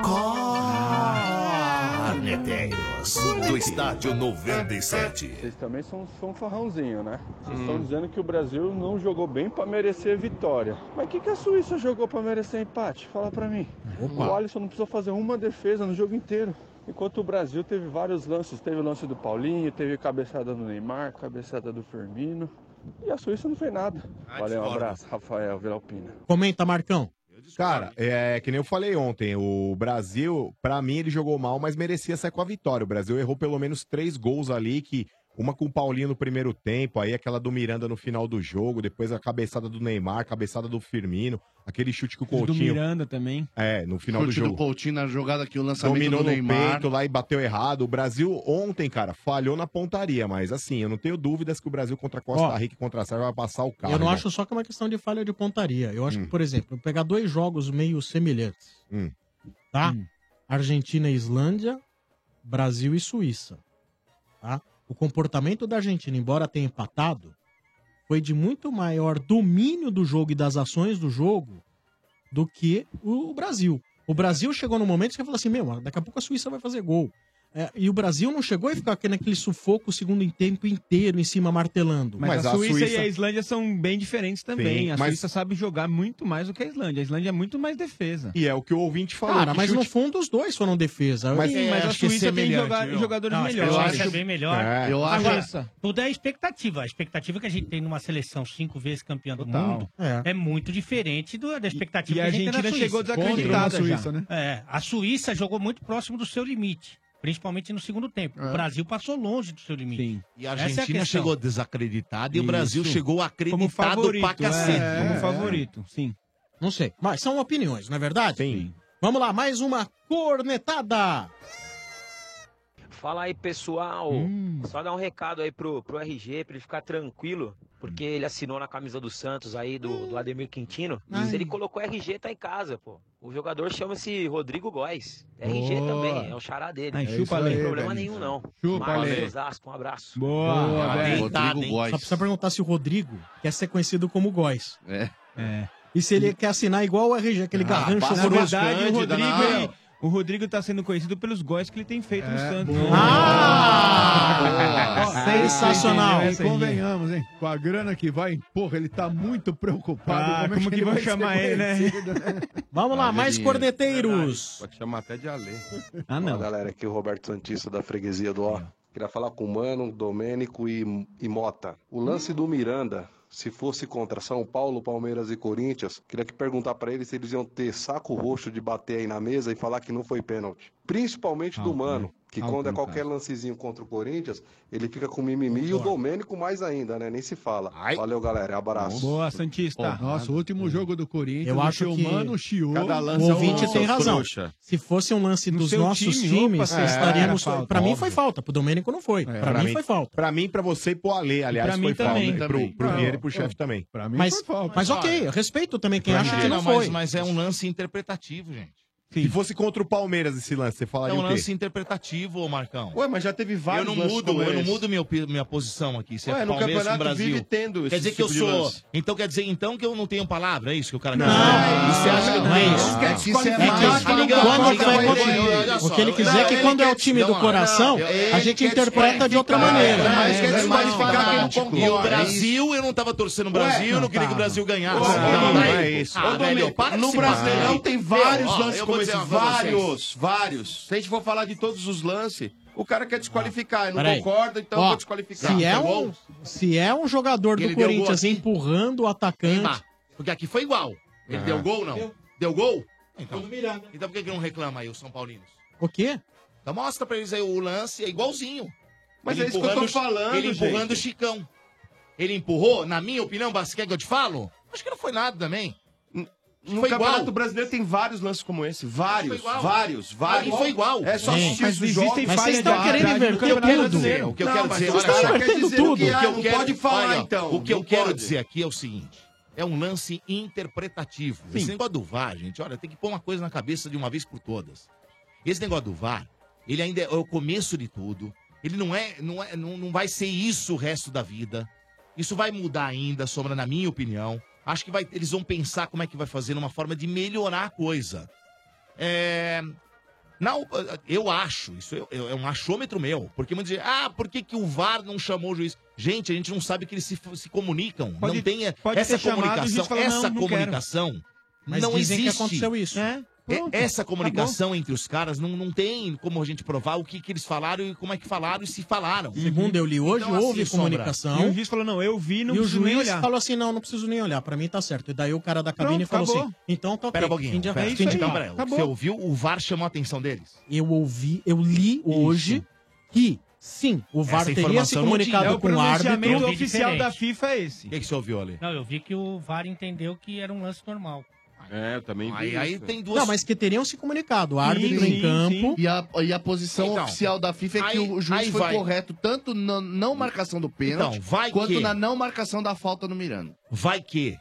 Corneteiros do Estádio 97. Vocês também são, são farrãozinho, né? Vocês Hum. estão dizendo que o Brasil não jogou bem pra merecer vitória. Mas o que, que a Suíça jogou pra merecer empate? Fala pra mim. Opa. O Alisson não precisou fazer uma defesa no jogo inteiro. Enquanto o Brasil teve vários lances. Teve o lance do Paulinho, teve cabeçada do Neymar, cabeçada do Firmino. E a Suíça não fez nada. Valeu, um abraço. Rafael Villalpina. Comenta, Marcão. Cara, é que nem eu falei ontem, o Brasil, pra mim, ele jogou mal, mas merecia sair com a vitória. O Brasil errou pelo menos três gols ali, que uma com o Paulinho no primeiro tempo, aí aquela do Miranda no final do jogo, depois a cabeçada do Neymar, cabeçada do Firmino, aquele chute que o Do Coutinho... Miranda também. É, no final do Chute jogo. do Coutinho na jogada que o lançamento Dominou do no Neymar. peito lá e bateu errado. O Brasil ontem, cara, falhou na pontaria, mas assim, eu não tenho dúvidas que o Brasil contra a Costa Ó, Rica e contra a Sérvia vai passar o carro. eu não irmão. acho só que é uma questão de falha de pontaria. Eu acho Hum. que, por exemplo, pegar dois jogos meio semelhantes, Hum. tá? Argentina e Islândia, Brasil e Suíça, tá? O comportamento da Argentina, embora tenha empatado, foi de muito maior domínio do jogo e das ações do jogo do que o Brasil. O Brasil chegou no momento que você falou assim, meu, daqui a pouco a Suíça vai fazer gol. É, e o Brasil não chegou ficou aqui naquele sufoco o segundo tempo inteiro em cima martelando. Mas, a, Suíça e a Islândia são bem diferentes também. Sim, a mas- Suíça sabe jogar muito mais do que a Islândia. A Islândia é muito mais defesa. E é o que o ouvinte falou. Cara, mas chute- no fundo os dois foram defesa. Mas- Sim, É, mas a acho que é Suíça tem joga- jogadores Não, acho que melhores. a Suíça é bem melhor. É. Eu acho Agora, tudo é expectativa. A expectativa que a gente tem numa seleção cinco vezes campeã do Total. mundo É. é. muito diferente do- da expectativa E a que a gente tem na Suíça. chegou desacreditada Contra uma já. Suíça, né? É, a Suíça jogou muito próximo do seu limite, principalmente no segundo tempo. É. O Brasil passou longe do seu limite. Sim. E a é a Argentina questão. chegou desacreditada e o. Brasil chegou Como acreditado favorito. pra cacete. é, como favorito, sim. Não sei. Mas são opiniões, não é verdade? Sim. Vamos lá, mais uma cornetada. Fala aí, pessoal. Só dar um recado aí pro, pro RG, pra ele ficar tranquilo, porque ele assinou na camisa do Santos aí, do, do Ademir Quintino. Ai. Se ele colocou RG, tá em casa, pô. O jogador chama-se Rodrigo Góes. RG Boa. também, é o xará dele. Ai, não chupa, tem Lê. problema nenhum, não. Chupa. Osasco, um abraço. Boa, Boa, velho. Rodrigo hein? Só Góes. precisa perguntar se o Rodrigo quer ser conhecido como Góis. É. É. E se ele quer assinar igual o RG, aquele garrancho passa Na verdade, o Rodrigo, não. ele- o Rodrigo tá sendo conhecido pelos gols que ele tem feito no É, Santos. boa. Ah! Sensacional. E convenhamos, hein? Com a grana que vai, porra, ele tá muito preocupado. Ah, é como que ele vão chamar ele, né? né? Vamos lá, mais corneteiros. Pode chamar até de Alê. Ah, não. galera, aqui é o Roberto Santista da freguesia do Ó. Queria falar com o Mano, Domênico e, e Mota. O lance do Miranda, se fosse contra São Paulo, Palmeiras e Corinthians, queria que perguntar pra eles se eles iam ter saco roxo de bater aí na mesa e falar que não foi pênalti. Principalmente do Alto, Mano, né? que quando é qualquer lancezinho contra o Corinthians, ele fica com mimimi e o Domênico mais ainda, né? Nem se fala. Valeu, galera. Abraço. Boa, Santista. Nossa, o último jogo do Corinthians, Eu o acho seu que mano chiou. Cada O lance é um ouvinte tem razão. Se fosse um lance dos nossos time, times, opa, estaríamos. é, pra mim foi falta, pro Domênico não foi. pra, mim, foi falta. Pra mim, pra você e pro Alê. Aliás, pra foi mim falta. Pro, Vieira e pro chefe também. Pra mim Mas, foi falta. mas ok, eu respeito também quem acha que não foi. Mas é um lance interpretativo, gente. Se fosse contra o Palmeiras esse lance, você É falaria um o quê? lance interpretativo, Marcão. Ué, mas já teve Eu vários não lances mudo, como eu não esse. mudo minha, opi- minha posição aqui. Se Ué, é no Palmeiras com campeonato Brasil. vive tendo Quer dizer que eu tipo de sou. lance. Então quer dizer então que eu não tenho palavra, é isso que o cara Não, quer dizer? você acha que não é isso? Quer É desqualificar que não quando ele. olha O que ele eu- quiser é não, que quando é o quer- time do não, coração, não, a gente quer interpreta de outra maneira. Mas quer É, desqualificar quem não. E o concorda. Brasil, eu não tava torcendo o Brasil, eu não queria que o Brasil ganhasse. Não, Não, não é é isso. Ah, velho, para de no se Brasileirão tem vários ó, lances eu como vou. Coisa vocês. Vários, vários. Se a gente for falar de todos os lances, o cara quer desqualificar. Ele não Peraí. concorda, então eu Ó, vou desqualificar. Se é, Tá um, bom? se é um jogador do deu gol Corinthians aqui? empurrando o atacante. Neymar. Porque aqui foi igual. Ele Ah. deu gol, não? Deu, gol? Então, então por que, que não reclama aí, os São Paulinos? O quê? Então mostra pra eles aí o lance, é igualzinho. Mas Ele é isso que eu tô empurrando o- falando, Ele empurrando o gente. Chicão. Ele empurrou, na minha opinião, Basquete, que eu te falo? Acho que não foi nada também. No foi Campeonato igual. Brasileiro tem vários lances como esse. Vários, vários, vários. Ali foi igual. É só assistir mas os existem jogos. Mas vocês estão de querendo inverter Campeonato tudo. Brasileiro. O que eu quero dizer, só. querem invertendo dizer o tudo. que é, O que eu pode falar então. O que eu quero dizer aqui é o seguinte: é um lance interpretativo. Esse negócio do VAR, gente, olha, tem que pôr uma coisa na cabeça de uma vez por todas. Esse negócio do VAR, ele ainda é o começo de tudo. Ele não é, não é, não, não vai ser isso o resto da vida. Isso vai mudar ainda, Sombra, na minha opinião. Acho que vai, eles vão pensar como é que vai fazer uma forma de melhorar a coisa. É, não, eu acho, isso é, é um achômetro meu. Porque muitos dizem, ah, por que, que o VAR não chamou o juiz? Gente, a gente não sabe que eles se, se comunicam. Pode- não tem essa ter chamado, comunicação. fala, essa "Não, não quero." comunicação Mas não dizem existe. que aconteceu isso. É? É- essa comunicação entre os caras não, não tem como a gente provar o que, que eles falaram e como é que falaram e se falaram. Segundo eu li hoje, Então, houve assim, Sombra, comunicação. E o juiz falou, não, eu vi, não e o preciso nem juiz olhar. falou assim: não, não preciso nem olhar, pra mim tá certo. E daí o cara da cabine Pronto, falou acabou. assim: então tá ok. Pera um pouquinho. fim de- pera, fim de câmera. Acabou. Você ouviu? O VAR chamou a atenção deles. Eu ouvi, eu li hoje que sim, o VAR Essa teria se comunicado. É o com o árbitro. pronunciamento oficial da FIFA é esse. O que, que você ouviu ali? Não, eu vi que o VAR entendeu que era um lance normal. É, eu também vi Aí, aí isso. tem duas. Não, mas que teriam se comunicado. O árbitro em campo. E a, e a posição Então, oficial da FIFA é que aí- o juiz aí foi vai. correto tanto na não marcação do pênalti Então, vai quanto que- na não marcação da falta no Miranda. Vai que.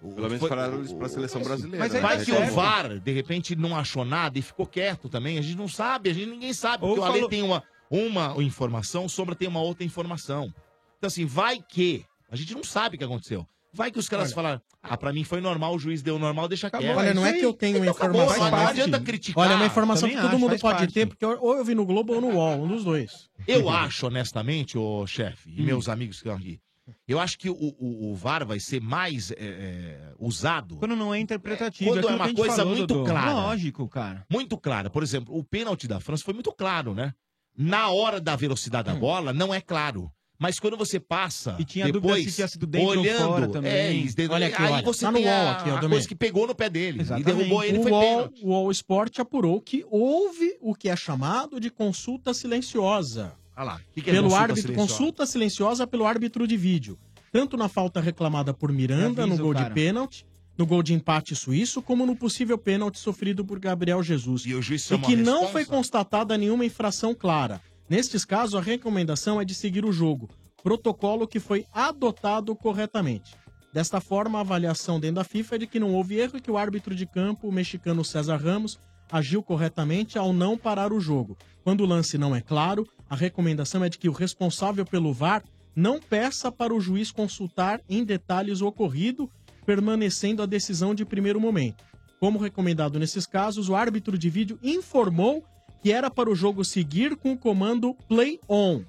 Pelo menos Foi- para a seleção brasileira. Mas né? vai que É. o VAR, de repente, não achou nada e ficou quieto também. A gente não sabe, a gente ninguém sabe. Ou Porque o Ale falou- tem uma, uma informação, o Sombra tem uma outra informação. Então, assim, vai que. A gente não sabe o que aconteceu. Vai que os caras falaram, ah, pra mim foi normal, o juiz deu normal, deixa quieto. Olha, não é que eu tenho Então acabou, informação. não adianta criticar. Olha, é uma informação Também que todo acho, mundo pode parte. ter, porque ou eu vi no Globo ou no UOL, um dos dois. Eu acho, honestamente, o chefe Hum. e meus amigos que estão aqui, eu acho que o, o- o VAR vai ser mais é, é, usado Quando não é interpretativo. quando é a uma coisa falou, muito Dodô. clara. Lógico, cara. Muito clara. Por exemplo, o pênalti da França foi muito claro, né? Na hora da velocidade da bola, não é claro. Mas quando você passa E tinha dúvida depois, se tinha sido dentro ou olhando, fora também. é, dentro- Olha aqui, aí olha. você Tá no tem UOL a, aqui, ó, a coisa que pegou no pé dele e derrubou ele, o foi UOL, pênalti. o UOL Sport apurou que houve o que é chamado de consulta silenciosa. Olha lá, o que que é pelo consulta árbitro, silenciosa? consulta silenciosa pelo árbitro de vídeo. Tanto na falta reclamada por Miranda, Me no gol cara. de pênalti, no gol de empate suíço, como no possível pênalti sofrido por Gabriel Jesus. E o juiz E que não foi constatada nenhuma infração clara. Nestes casos, a recomendação é de seguir o jogo, protocolo que foi adotado corretamente. Desta forma, a avaliação dentro da FIFA é de que não houve erro e que o árbitro de campo, o mexicano César Ramos, agiu corretamente ao não parar o jogo. Quando o lance não é claro, a recomendação é de que o responsável pelo VAR não peça para o juiz consultar em detalhes o ocorrido, permanecendo a decisão de primeiro momento. Como recomendado nesses casos, o árbitro de vídeo informou que era para o jogo seguir com o comando play on.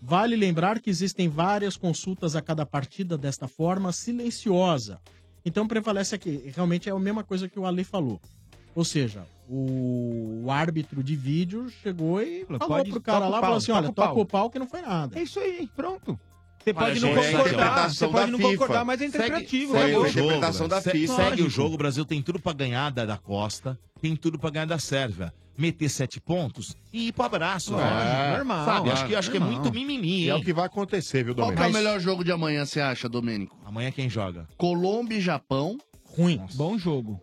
Vale lembrar que existem várias consultas a cada partida desta forma silenciosa. Então prevalece aqui, realmente é a mesma coisa que o Ale falou. Ou seja, o, o árbitro de vídeo chegou e falou pode- pro cara lá, pau, falou assim, olha, o pau." toca o pau que não foi nada. É isso aí, pronto. Você Olha, pode não gente, concordar, você pode não FIFA. concordar, mas é interpretativo. Segue, acabou. o jogo, interpretação da se- FIFA. segue o jogo, o Brasil tem tudo pra ganhar da, da Costa, tem tudo pra ganhar da Sérvia. Meter sete pontos e ir pro abraço. Lógico, velho. normal, Sabe, acho que, acho que é normal. muito mimimi, E é hein? o que vai acontecer, viu, Qual que Domênico? é o melhor jogo de amanhã, você acha, Domênico? Amanhã quem joga? Colômbia e Japão. Ruim. Bom jogo.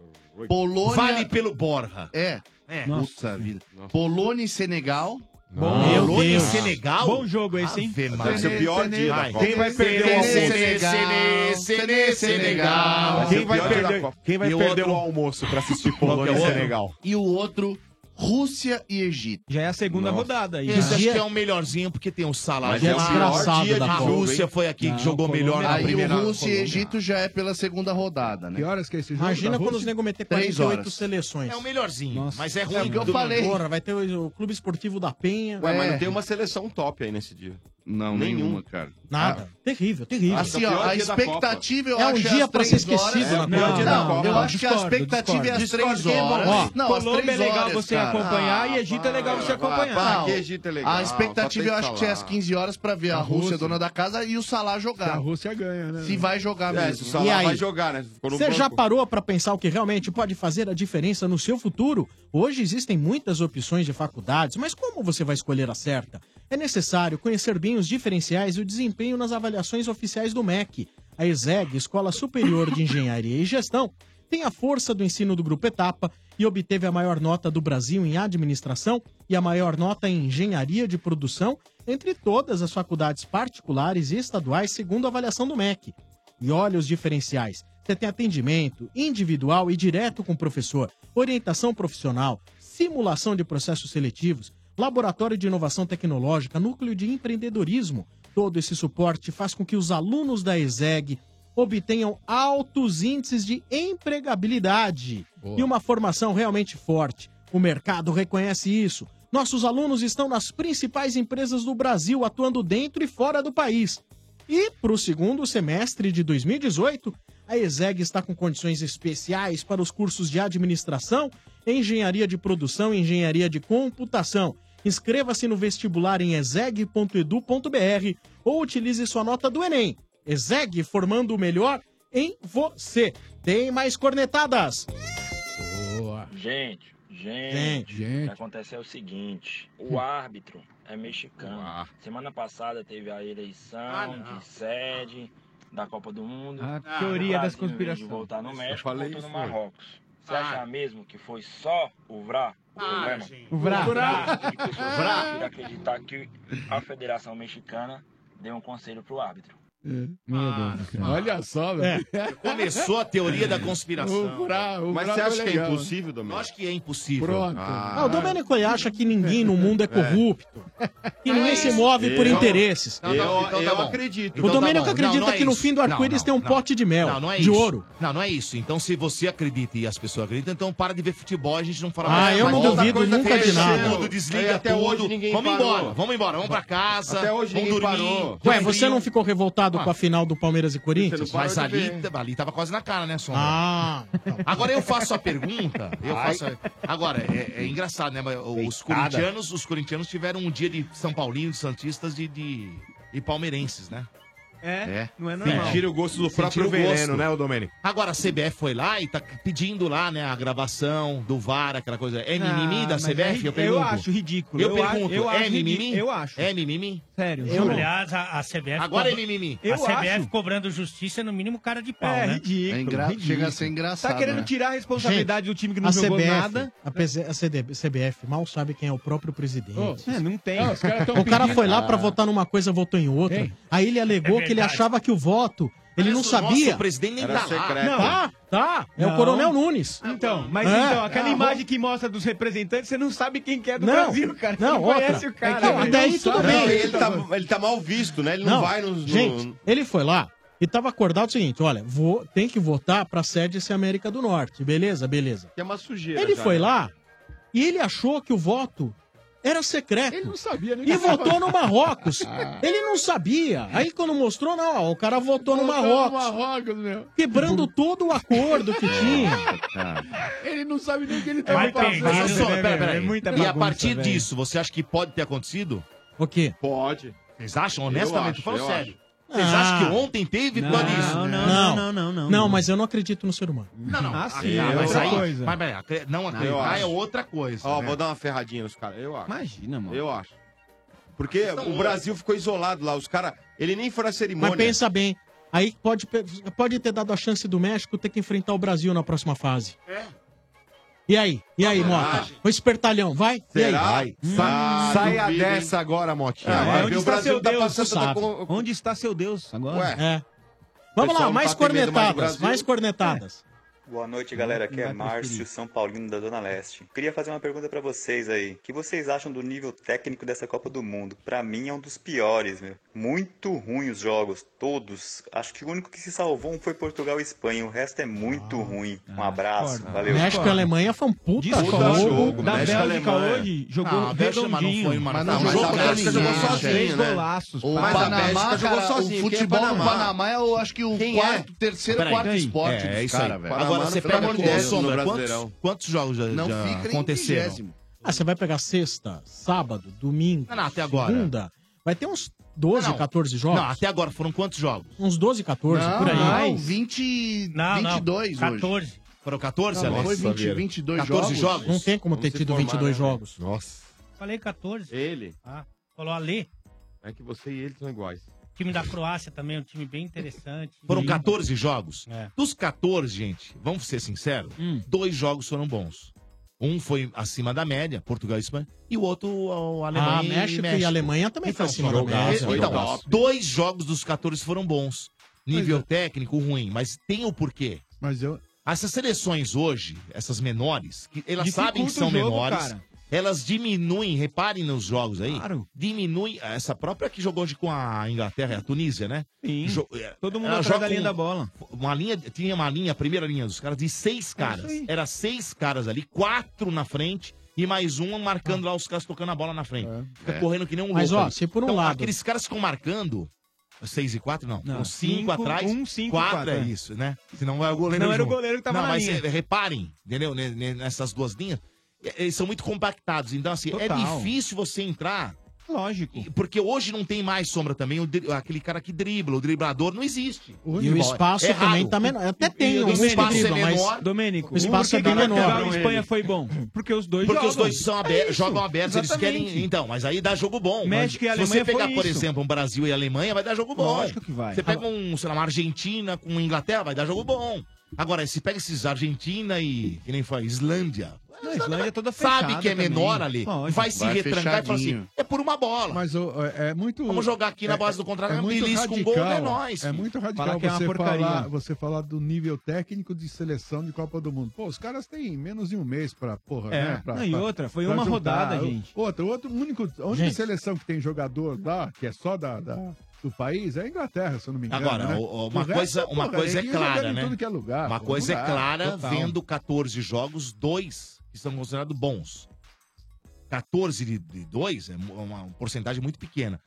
Polônia. Vale pelo Borja. É. É. Puta vida. Polônia e Senegal. Bom, Meu Polônia e Deus. Senegal? Bom jogo esse, hein? Ave Maria. Deve ser o pior dia da. Copa. Quem vai perder o almoço? Senegal. Senegal. Senegal. Quem vai da perder, quem vai E o perder outro? o almoço pra assistir é Polônia e? Senegal? E o outro, Rússia e Egito. Já é a segunda Nossa. rodada aí. Esse Dia- acho que é o melhorzinho, porque tem o salário. Mas Dia é o dia da de A Copa. Rússia hein? foi aqui Não, que jogou Colômbia- melhor na Aí primeira. o Rússia e Colômbia. Egito já é pela segunda rodada, né? Que horas que é esse jogo? Imagina quando os nego meter Três 48 horas. seleções. É o melhorzinho, Nossa. mas é É ruim. o que eu falei. Porra, vai ter o, o Clube Esportivo da Penha. Ué, mas É. não tem uma seleção top aí nesse dia. Não, Nenhum. nenhuma, cara. Nada. Terrível, terrível. Que Assim, é ó, a da expectativa eu É um dia às pra ser esquecido horas. na É Copa. dia da Não, Copa. eu acho que a Discordo, expectativa é às discordo. três Discordo, horas. Ó, Não, Colômbia é legal horas, você cara. acompanhar e Egito é legal você acompanhar. Para Não, Egito é legal. A expectativa eu acho que é às falar. 15 horas pra ver a, A Rússia, dona da casa, e o Salah A jogar. Rússia ganha, né? Se vai jogar É, mesmo. E aí? vai jogar, né? Você já parou pra pensar o que realmente pode fazer a diferença no seu futuro? Hoje existem muitas opções de faculdades, mas como você vai escolher a certa? É necessário conhecer bem os diferenciais e o desempenho nas avaliações oficiais do MEC. A ESEG, Escola Superior de Engenharia e Gestão, tem a força do ensino do Grupo Etapa e obteve a maior nota do Brasil em administração e a maior nota em engenharia de produção entre todas as faculdades particulares e estaduais, segundo a avaliação do MEC. E olha os diferenciais. Você tem atendimento individual e direto com o professor, orientação profissional, simulação de processos seletivos, laboratório de inovação tecnológica, núcleo de empreendedorismo. Todo esse suporte faz com que os alunos da ESEG obtenham altos índices de empregabilidade Boa. e uma formação realmente forte. O mercado reconhece isso. Nossos alunos estão nas principais empresas do Brasil, atuando dentro e fora do país. E para o segundo semestre de 2018, a ESEG está com condições especiais para os cursos de administração engenharia de produção e engenharia de computação. Inscreva-se no vestibular em exeg.edu.br ou utilize sua nota do Enem. Exeg formando o melhor em você. Tem mais cornetadas. Boa. Gente, gente, Gente, o que acontece é o seguinte: o árbitro é mexicano. Semana passada teve a eleição Ah, de sede da Copa do Mundo. A O teoria das Brasil, conspirações. voltar no Eu México, falei voltou no. Marrocos. Você Ah. acha mesmo que foi só o VRA? De pessoas O VRA. preferem acreditar que a Federação Mexicana deu um conselho pro árbitro. Céu. Olha só, velho. Começou a teoria da conspiração. O Bra- o Mas Bra você foi acha que é legal, impossível, Domênico? Eu acho que é impossível. Pronto. Ah, o Domênico ele acha que ninguém no mundo é corrupto. Que ninguém se move por Eu- interesses. Não, não, então tá bom. acredito. O Domênico tá bom. acredita Não, não é que no isso. fim do arco-íris tem um não, pote de mel, Não, não é de isso. ouro. Não, não é isso. Então, se você acredita e as pessoas acreditam, então para de ver futebol, a gente não fala Ah, mais. eu não outra duvido coisa nunca de nada. Tudo, desliga Aí até tudo. hoje ninguém vamos parou. embora, vamos embora, vamos pra casa. Até hoje vamos ninguém dormir. parou. Ué, você não ficou revoltado Com a final do Palmeiras e Corinthians? Mas ali, ali tava quase na cara, né, Sombra? Ah. [laughs] Agora eu faço a pergunta. Eu Ai. faço a- Agora, é, é engraçado, né? mas Os corintianos, os corintianos tiveram um dia de São Paulino, de Santistas de, de, e palmeirenses, né? É, não é normal. Tira o gosto do próprio veneno, gosto. né, o Domênico? Agora a CBF foi lá e tá pedindo lá, né, a gravação do VAR, aquela coisa. É mimimi Ah, da mas CBF? é- eu eu pergunto. acho ridículo. Eu, Eu acho- pergunto, eu é acho mimimi? eu acho. É mimimi? Sério. Eu, aliás, a, a CBF. Agora é mimimi. A Eu CBF acho. cobrando justiça é no mínimo cara de pau, É né? ridículo. ridículo. Tá querendo tirar a responsabilidade do time que não a jogou CBF, nada. A, PZ a CD CBF mal sabe quem é o próprio presidente. É, não tem. o cara foi lá pra votar numa coisa, votou em outra. Aí ele alegou É que ele achava que o voto, ele não Nossa, sabia. o presidente nem Era tá secreto. Não. Tá, tá. É o Não. Coronel Nunes. Então, mas É. então, aquela Ah, imagem que mostra dos representantes, você não sabe quem que é do Não. Brasil, cara. Você Não, não conhece outra. o cara. É que- velho. até aí tudo bem. Não, ele tá, ele tá mal visto, né? Ele não, vai nos. no- Gente, ele foi lá e tava acordado o seguinte: olha, vou, tem que votar pra sede ser América do Norte. Beleza, beleza. Que é uma sujeira. Ele já, foi né? lá e ele achou que o voto era secreto. Ele não sabia nem E votou no Marrocos. [laughs] Ele não sabia. Aí quando mostrou, não, ó, o cara votou no Marrocos. Marrocos, meu. Quebrando todo o acordo que [laughs] tinha. [laughs] Ele não sabe nem o que ele tá muita fazendo. Mas, só, pera, pera. É muita e a bagunça, partir velho. disso, você acha que pode ter acontecido? O quê? Pode. Vocês acham, Eu honestamente? acho, falando eu sério. Acho. Vocês Ah. acham que ontem teve Não, tudo isso? não, não, não, não, não. mas eu não acredito no ser humano. Não, não. Ah, sim, Ah, é mas outra aí, coisa. Mas, peraí, acre- não Eu acreditar acho. é outra coisa. Ó, né? vou dar uma ferradinha nos caras. Eu acho. Imagina, mano. Eu acho. Porque o Brasil ficou isolado lá. Os caras. Ele nem foi na cerimônia. Mas pensa bem. Aí pode, pode ter dado a chance do México ter que enfrentar o Brasil na próxima fase. É. E aí? E aí, Mota? O espertalhão, vai? E aí? Será? Vai. Ah, Saia duvido, hein? dessa agora, Motinha. É, vai. ver, Onde o está Brasil seu tá Deus? passando tu sabe. com- Onde está seu Deus agora? Ué. É. Vamos lá, mais tá mais cornetadas. Mais cornetadas. Boa noite, galera. Aqui é Márcio. São Paulino da Zona Leste. Queria fazer uma pergunta pra vocês aí. O que vocês acham do nível técnico dessa Copa do Mundo? Pra mim é um dos piores, meu. Muito ruim os jogos, todos. Acho que o único que se salvou um foi Portugal e Espanha. O resto é muito ruim. Um abraço. discordo. Valeu. México e Alemanha foi um puta Discordo. jogo. Da México e Bélgica Alemanha. hoje jogou Não, a Bélgica, mas não redondinho. foi uma- Mas não, mas jogou a Bélgica jogou sozinha, Três né? golaços. O Mas a Bélgica jogou sozinho. o é futebol no Panamá? Panamá é, eu acho que o é? quarto, terceiro, quarto peraí. esporte É, é dos caras, velho. Agora não você pega Brasileirão, Sombra, quantos, quantos jogos já, Não já aconteceram? Ah, você vai pegar sexta, sábado, domingo, Não, não, até agora. segunda. Vai ter uns 12, Não. 14 jogos. Não, até agora foram quantos jogos? Uns 12, 14, Não, por aí. não, 20, Não, não. 22 hoje. 14. Foram 14, Não, Alex? foi 20, Vieira. 22 14 jogos. jogos? Não tem como ter Vamos se tido formar, 22 né, jogos. Nossa. Falei 14. Ele. Ah, falou Ale. É que você e ele são iguais. O time da Croácia também é um time bem interessante. Foram E- 14 jogos. É. Dos 14, gente, vamos ser sinceros, Hum. dois jogos foram bons. Um foi acima da média, Portugal e Espanha, e o outro, o Alemanha Ah, México e Alemanha também foi acima da média. Então, Jogaço. dois jogos dos 14 foram bons. Nível técnico ruim, mas tem o porquê. Mas eu. Essas seleções hoje, essas menores, que elas Dificulta sabem que são jogo, menores, cara. Elas diminuem, reparem nos jogos aí, Claro. diminuem, essa própria que jogou hoje com a Inglaterra e a Tunísia, né? Sim. Jo- é, Todo mundo atrás joga da linha da bola. Uma linha, tinha uma linha, a primeira linha dos caras, de seis caras. aí. Era seis caras ali, quatro na frente e mais um marcando lá os caras tocando a bola na frente. Fica É. correndo que nem um Mas, louco. ó, ali. se por um Então, lado- Aqueles caras ficam marcando 6 e 4, não. Não, Com 5 cinco, atrás. um, cinco, 4 quatro, é é. isso, né? Senão vai o goleiro. Não era o junto. goleiro que tava Não, na mas linha. é, reparem, entendeu? Ne- ne- Nessas duas linhas. Eles são muito compactados. Então, assim, é Total. difícil você entrar. Lógico. Porque hoje não tem mais sombra também. o dri- aquele cara que dribla, o driblador, não existe. E o espaço É também raro. tá menor. Até tem E o espaço que é mas menor. Domênico, o espaço é que bem que menor. Portugal e Espanha foi bom? Porque os dois Porque jogam. os dois são É isso. jogam abertos, eles Exatamente. querem. Então, mas aí dá jogo bom. México Mas e Se você Alemanha pegar, foi por isso. exemplo, um Brasil e Alemanha, vai dar jogo bom. Lógico que vai. Você pega um, sei lá, uma Argentina com Inglaterra, vai dar jogo bom. Agora, se pega esses Argentina e. que nem foi, Islândia. A Islândia é toda Sabe fechada que é também. menor ali. Lógico. Vai se retrancar e falar assim: é por uma bola. Mas ô, é é muito. Vamos jogar aqui na base do contra-ataque, muito belisca um gol, é nóis, É filho. muito radical Falar que é uma você, porcaria. falar, você falar do nível técnico de seleção de Copa do Mundo. Pô, os caras têm menos de um mês pra, porra, É. né? Pra, Não, e pra- outra, foi uma juntar. rodada, gente. Outra, outro, único, a única Gente. seleção que tem jogador lá, que é só da, da- do país, é a Inglaterra, se eu não me engano. Agora, né? o- o- uma O resto, coisa, uma porra, coisa é clara, em né? tudo que é lugar. uma pô, coisa não é dá, clara, total. vendo 14 jogos, dois que são considerados bons. 14 de, de dois é mu- uma porcentagem muito pequena.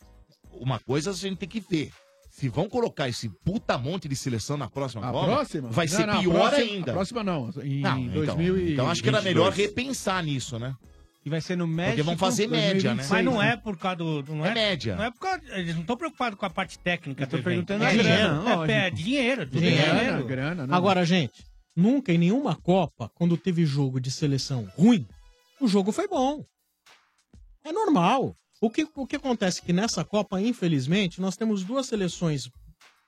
Uma coisa a gente tem que ver. Se vão colocar esse puta monte de seleção na próxima A Copa, próxima? vai Não, ser não, a pior próxima- ainda. A próxima não, em Não, então, 2022. então acho que era melhor repensar nisso, né? E vai ser no México. Porque vão fazer média, né? Mas não é por causa do. Não É é, média. Não é por causa. Eles não estão preocupados com a parte técnica. Eu tô do evento. perguntando é a dinheiro. grana, É, lógico. é dinheiro. tudo Dinheiro. dinheiro. né? Agora, gente, nunca em nenhuma Copa, quando teve jogo de seleção ruim, o jogo foi bom. É normal. O que, o que acontece é que nessa Copa, infelizmente, nós temos duas seleções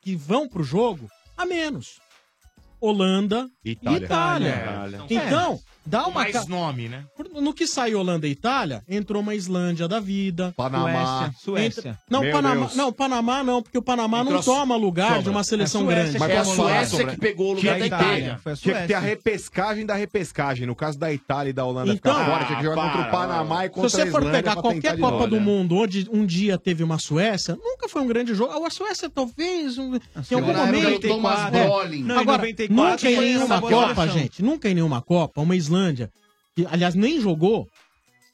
que vão pro jogo a menos. Holanda Itália. e Itália. Itália. Então, dá uma... Mais ca- nome, né? No que sai Holanda e Itália, entrou uma Islândia da vida. Panamá. Suécia. Entra- Não, Meu Panamá, Deus. não, Panamá não, porque o Panamá não Entrou a toma lugar sombra. de uma seleção A Suécia grande. Mas é a posso falar, Suécia que pegou o lugar da Itália. Foi a Tinha que ter a repescagem da repescagem. No caso da Itália e da Holanda Então- ficar fora, tinha que jogar Ah, contra o para. Panamá e Se contra a você for pegar pra qualquer de Copa novo. do Mundo onde um dia teve uma Suécia, nunca foi um grande jogo. A Suécia talvez um, em algum momento. Thomas É. Brolin. Não, em Agora, 94 nunca em foi nenhuma boa Copa, gente, nunca em nenhuma Copa, uma Islândia, que aliás nem jogou,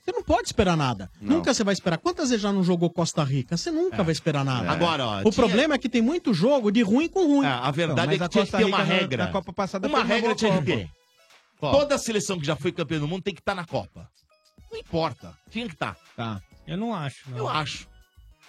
você não pode esperar nada. Nunca você vai esperar. Quantas vezes já não jogou Costa Rica? Você nunca vai esperar nada. Agora, ó, o tinha- problema é que tem muito jogo de ruim com ruim. É, a verdade mas é a que tinha que ter uma na- regra. na Copa passada uma regra tinha que Copa. ter. Toda seleção que já foi campeã do mundo tem que estar na Copa. Não importa. Tinha que estar. Tá. Eu não acho. Não. Eu acho.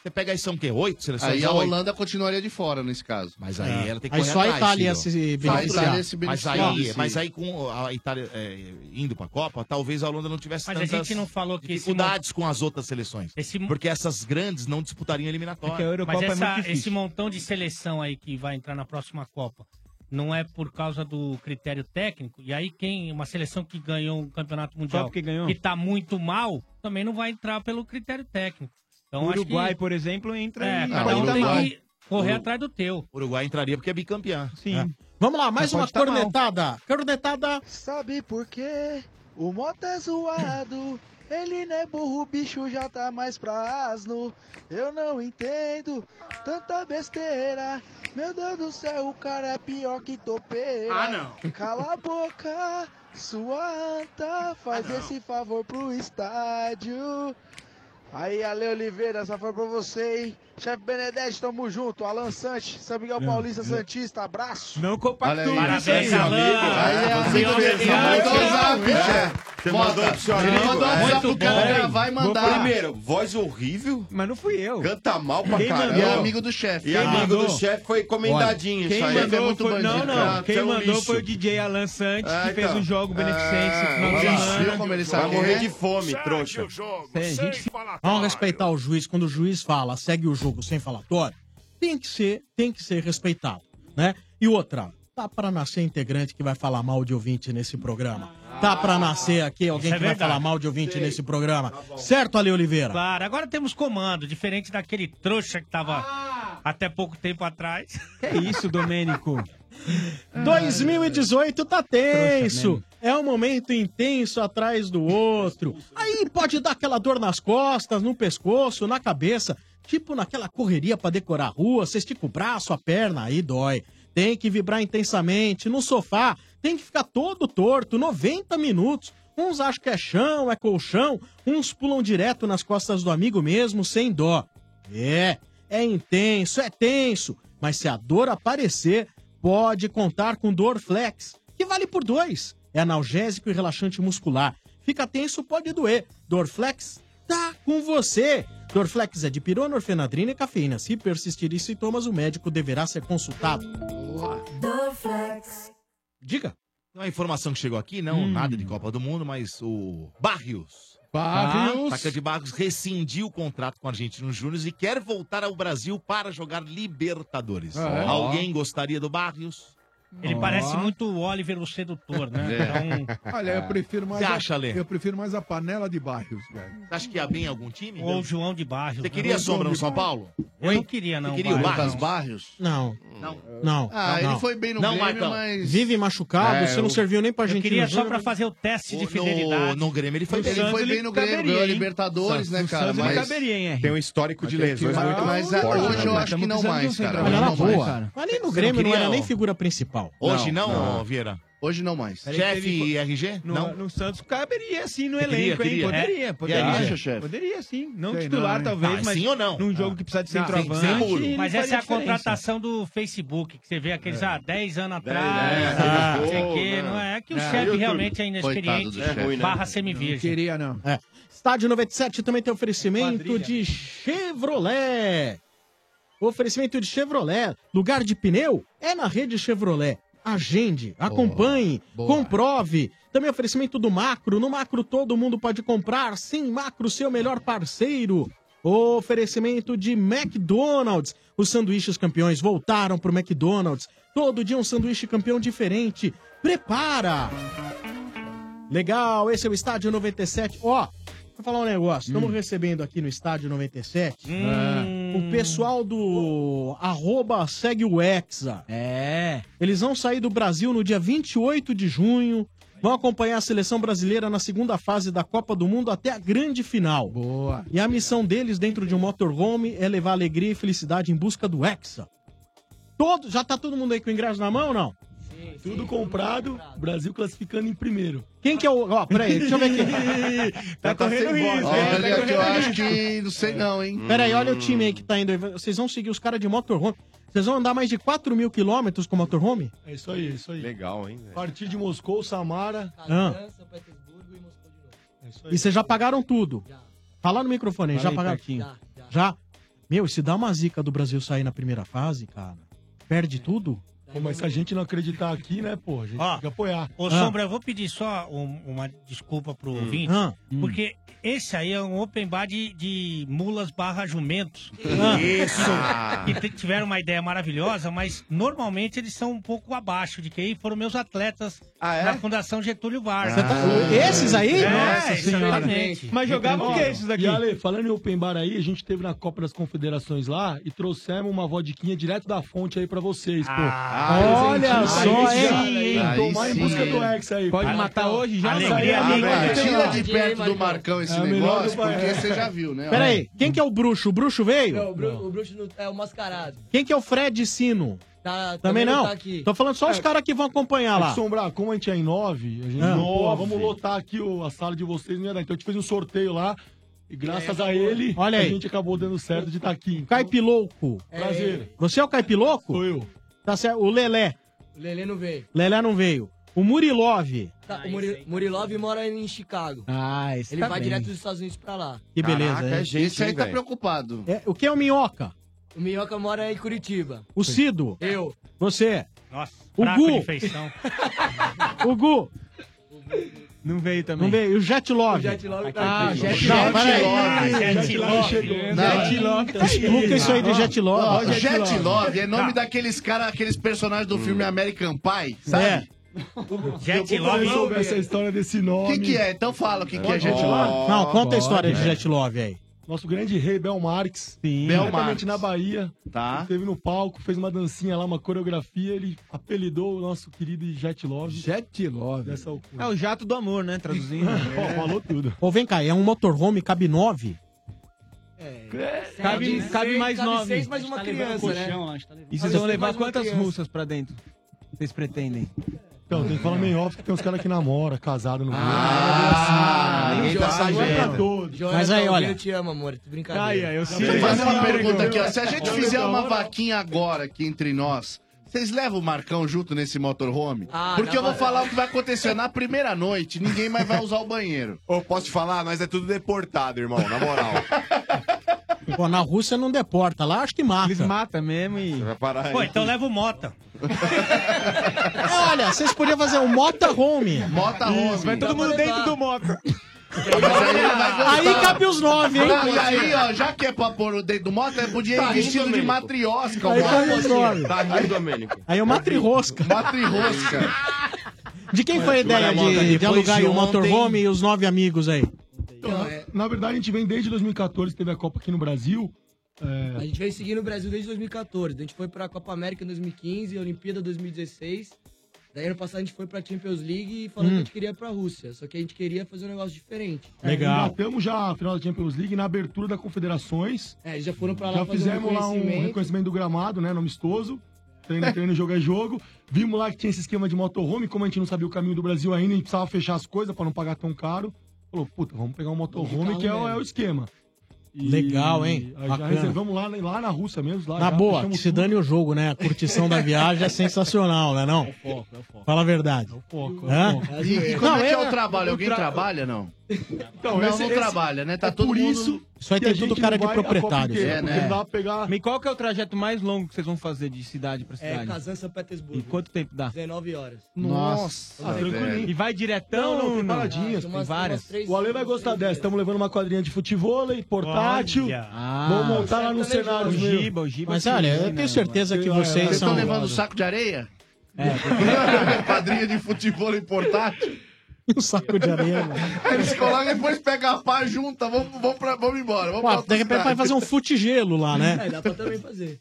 Você pega aí, são o quê? Oito seleções? Aí a Oito. Holanda continuaria de fora nesse caso. Mas aí É. ela tem que Aí correr só a atrás, Itália ia filho. se Só a beneficiar. Itália se Mas beneficiar. aí, mas aí com a Itália é, indo pra Copa, talvez a Holanda não tivesse Mas a tantas gente não falou que esse dificuldades com as outras seleções. Esse, Porque essas grandes não disputariam É que a eliminatória. Eurocopa mas é essa- muito difícil. esse montão de seleção aí que vai entrar na próxima Copa não é por causa do critério técnico? E aí quem uma seleção que ganhou um campeonato mundial porque ganhou. que tá muito mal também não vai entrar pelo critério técnico. Então o acho Uruguai, que por exemplo, entra é, e cada um tem que correr Uru- atrás do teu. O Uruguai entraria porque é bicampeão. Sim. É. Vamos lá, mais uma tá mal. cornetada. Cornetada. Sabe por quê? O Mota é zoado. Ele não é burro, o bicho já tá mais pra asno. Eu não entendo tanta besteira. Meu Deus do céu, o cara é pior que topeira. Ah, não. Cala a boca, sua anta. Faz esse favor pro estádio. Aí, Ale Oliveira, essa foi pra você, hein? Chefe Benedetti, tamo junto. Alan Sanches, São Miguel Paulista Santista, abraço. Não isso Parabéns. Alan. Aí é amigo. Delegado. Mandou o zap, É, chefe. Mandou pro seu Ele amigo. mandou o é. zap Muito pro cara gravar e mandar. Primeiro, voz horrível, Mas não fui eu. canta mal pra Quem caramba. E é amigo do chefe. E Quem amigo mandou? do chefe foi comendadinho Quem isso aí. mandou é muito foi... bandido, Não, não. cara. Quem é mandou foi o DJ Alan Santos, Ah, que fez então. um jogo beneficente É, Vai morrer de é? fome, trouxa. É, Vamos respeitar o juiz. Quando o juiz fala, segue o jogo sem falatório, tem que ser, tem que ser respeitado, né? E outra, tá pra nascer integrante que vai falar mal de ouvinte nesse programa. Tá pra nascer aqui alguém Isso é que vai falar mal de ouvinte nesse programa. Certo, Ale Oliveira? Claro, agora temos comando, diferente daquele trouxa que tava até pouco tempo atrás. que é isso, Domênico? [laughs] 2018 tá tenso. É um momento intenso atrás do outro. Aí pode dar aquela dor nas costas, no pescoço, na cabeça. Tipo naquela correria pra decorar a rua, você estica o braço, a perna, aí dói. Tem que vibrar intensamente. No sofá, tem que ficar todo torto, 90 minutos. Uns acham que é chão, é colchão. Uns pulam direto nas costas do amigo mesmo, sem dó. É, é intenso, é tenso, mas se a dor aparecer, pode contar com Dorflex, que vale por dois. É analgésico e relaxante muscular. Fica tenso, pode doer. Dorflex tá com você. Dorflex é de pirona, orfenadrina e cafeína. Se persistirem sintomas, o médico deverá ser consultado. Diga. Tem uma informação que chegou aqui, não nada de Copa do Mundo, mas o Barrios. Barrios. Atacante Barrios rescindiu o contrato com o Argentino Júnior e quer voltar ao Brasil para jogar Libertadores. Ah, é? Alguém gostaria do Barrios? Ele Ó. parece muito o Oliver, o sedutor, né? [laughs] É. Então, Olha, eu prefiro mais. Você a- acha, Lê? Eu prefiro mais a panela de bairros, velho. Você acha que ia bem em algum time? Ou o João de Barrios. Você né? queria sombra no São Paulo? Eu não queria, não. Você queria o Barrios. Barrios? Barrios? Não. Não. Não. Ah, não. ele foi bem no Não, Grêmio, Marcão. mas... Vive machucado, É, você não eu- serviu nem pra Eu gente. queria só pra fazer o teste de fidelidade. no Grêmio ele foi bem. Ele foi bem no Grêmio, ganhou a Libertadores, né, cara? Mas... Tem um histórico de Mas que- lesões muito mas, forte, hoje né, eu acho que não mais, cara. Olha Hoje lá, não boa. cara. Ali no Grêmio não, não era nem figura principal. Hoje não, Não. Vieira? Hoje não mais. Chefe e RG? No, não. no Santos caberia sim no elenco, queria, hein? Poderia, É? poderia. E aí, acha, chefe? Poderia sim. Não Sei titular, não, hein? talvez, Ah, mas. sim ou não? Num jogo que precisa de Não, centroavante. sem muro. ele Mas faria essa é a diferença. contratação do Facebook, que você vê aqueles há 10 anos atrás, é, ah, não sei o quê, né? não é que o É, chefe YouTube. realmente é Coitado inexperiente, do chefe. É né? barra semivirgem. Não queria, não. É. Estádio 97 também tem oferecimento de Chevrolet. Oferecimento de Chevrolet. Lugar de pneu é na rede Chevrolet. Agende, acompanhe, comprove. Também oferecimento do Macro. No Macro todo mundo pode comprar. Sim, Macro, seu melhor parceiro. Oferecimento de McDonald's. Os sanduíches campeões voltaram pro McDonald's. Todo dia um sanduíche campeão diferente. Prepara! Legal, esse é o Estádio 97. Ó, vou falar um negócio. Estamos recebendo aqui no Estádio 97 o pessoal do arroba segue o Hexa. É. Eles vão sair do Brasil no dia 28 de junho. Vão acompanhar a seleção brasileira na segunda fase da Copa do Mundo até a grande final. Boa. E a missão deles dentro de um motorhome é levar alegria e felicidade em busca do Hexa. Todo, já tá todo mundo aí com o ingresso na mão ou não? Tudo comprado, Brasil classificando em primeiro. Quem que é o. Ó, peraí, deixa eu ver aqui. [laughs] Tá correndo risco, hein? Tá Olha, eu correndo acho risco. que não sei não, hein? Peraí, olha o time aí que tá indo aí. Vocês vão seguir os caras de motorhome. Vocês vão andar mais de 4 mil quilômetros com motorhome? É isso aí, é isso aí. Legal, hein? A partir de Moscou, Samara. Ah. É isso aí. E vocês já pagaram tudo? Fala no microfone aí, Fala já aí, pagaram? Taquinho. Já? Meu, e se dá uma zica do Brasil sair na primeira fase, cara, perde tudo? Pô, mas se a gente não acreditar aqui, né, pô, a gente Ó, tem que apoiar. Ô, Sombra, eu vou pedir só um- uma desculpa pro ouvinte, Ah, hum. porque esse aí é um open bar de, de mulas barra jumentos. Ah. Isso! Que t- tiveram uma ideia maravilhosa, mas normalmente eles são um pouco abaixo de quem foram meus atletas da Fundação Getúlio Vargas. Você tá- Esses aí? É, Nossa senhora. exatamente. Mas jogava o quê, esses daqui? E Ale, falando em open bar aí, a gente teve na Copa das Confederações lá e trouxemos uma vodquinha direto da fonte aí pra vocês, pô. Olha Aí, só, aí, hein? aí, Tomar em Aí busca do Hexa aí. Pode matar hoje já? Alegria, Não. alegria. Ah, tira de perto do Marcão esse É negócio, porque você já viu, né? Peraí, quem que é o bruxo? O bruxo veio? Não, o, Bru- o bruxo não- é o mascarado. Quem que é o Fred Sino? Tá, Também não? Tá aqui. Tô falando só os É. caras que vão acompanhar É lá. Sombrar, como a gente é em nove, a gente Ah. pô, Nove. vamos lotar aqui o- a sala de vocês, não dar. Então a gente fez um sorteio lá e graças É, a ele, Olha a aí. gente acabou dando certo de estar aqui. Caipilouco. Prazer. Você é o Caipilouco? Sou eu. Tá certo. O Lelé. O Lelê não veio. Lelé não veio. O Murilov. Tá, o Muri, Murilov mora em Chicago. Ah, esse Ele tá vai bem. direto dos Estados Unidos pra lá. Que beleza. é. Esse aí tá preocupado. É, o que é o Minhoca? O Minhoca mora em Curitiba. O Cido? Eu. Você? Nossa, O fraco Gu. de feição. [laughs] O Gu? Não veio também. Não veio. E o Jet Love? O Jet Love tá Ah, aqui. Jet Jet Love. Love. Jet Jet Love. Love chegando. Jet Love. Explica isso aí de Jet Love. Jet Love é nome daqueles caras, aqueles personagens do filme American Pie, sabe? É. [laughs] Jet eu vou souber essa história desse O nome. que, que é? Então fala o que, que é Jet Love. Não, conta a história de. Jet Love aí. Nosso grande rei Bel Marques. Sim. Bel Marques. Na Bahia. Tá. Esteve no palco, fez uma dancinha lá, uma coreografia. Ele apelidou o nosso querido JetOve. Jet Love. Dessa alcunha. É o jato do amor, né? Traduzindo. [laughs] Ó, falou tudo. Ô, vem cá, é um motorhome, cabe nove? Cabe, Seis, cabe mais cabe nove. seis mais uma criança, né? E vocês vão levar quantas criança. russas pra dentro? Vocês pretendem? Então, tem que falar meio óbvio que tem uns caras que namoram, casado no Ah, Não é ninguém pra tá sabendo. todos. Mas aí, olha. Eu te amo, amor. Brincadeira. Aí, aí, eu Vou fazer uma pergunta aqui, ó. Se a gente fizer uma vaquinha agora aqui entre nós, vocês levam o Marcão junto nesse motorhome? Ah, Porque eu vou falar o que vai acontecer na primeira noite, ninguém mais vai usar o banheiro. Ô, posso te falar? Nós é tudo deportado, irmão, na moral. [laughs] Pô, na Rússia não deporta, lá acho que mata. Eles matam mesmo e. Vai parar Pô, então leva o Mota. Olha, vocês podiam fazer um Mota Home. Mota Isso, vai todo mundo dentro do Mota. Aí cabe os nove, hein? Não, e aí, ó, já que é pra pôr o dedo do moto, eu podia ir Tá vestido rindo, de Domênico. matriosca. Aí o cabe os nove. Tá rindo, Domênico. Aí é uma trirrosca. Matrosca. De quem foi a ideia Mota, de, de alugar aí o motorhome e os nove amigos aí? Então, na, na verdade, a gente vem desde 2014, teve a Copa aqui no Brasil. É, A gente vem seguindo o Brasil desde 2014. A gente foi pra Copa América em 2015, Olimpíada 2016. Daí ano passado a gente foi pra Champions League e falou Hum. que a gente queria ir pra Rússia. Só que a gente queria fazer um negócio diferente. É, Engatamos já a final da Champions League na abertura da Confederações. É, eles já foram pra lá Já fazer um fizemos lá um reconhecimento. do gramado, né? No amistoso. Treino, é treino, jogo é jogo. Vimos lá que tinha esse esquema de motorhome. Como a gente não sabia o caminho do Brasil ainda, a gente precisava fechar as coisas pra não pagar tão caro. Falou, puta, vamos pegar um motorhome que é, o- é o esquema. E Legal, hein? aí Já Bacana. reservamos lá, lá na Rússia mesmo. Lá Na já boa, fechamos que se dane o jogo, né? A curtição da viagem é sensacional, né não? foco, é o foco. Fala a verdade. foco, Hã? E, e como é que é o trabalho? Alguém trabalha, não? Então, não, esse- não esse- trabalha, né? Tá é todo por mundo... isso Isso aí que tem tudo cara de proprietário. inteira, É, né? dá pegar... E qual que é o trajeto mais longo que vocês vão fazer de cidade pra É, cidade? Kazan, São Petersburgo. E quanto tempo dá? 19 horas. Nossa. Ah, tranquilinho. E vai diretão Não, não, tem paradinhas, tem tem umas- várias. umas três- o Ale vai gostar dessa. Estamos levando uma quadrinha de futebol, portátil. Ah. Vamos montar lá no Sertanejo. cenário. O. Giba, o Giba. Mas olha, eu ilumina, tenho certeza que É, vocês Vocês são... estão levando saco de areia? É, [laughs] Quadrinha de futebol em portátil? [laughs] um saco de areia. mano. Eles colocam e depois pegam a pá junta. Vamos, vamos, pra, vamos embora. Vamos pra outra de repente vai fazer um futigelo lá, né? É, dá pra também fazer.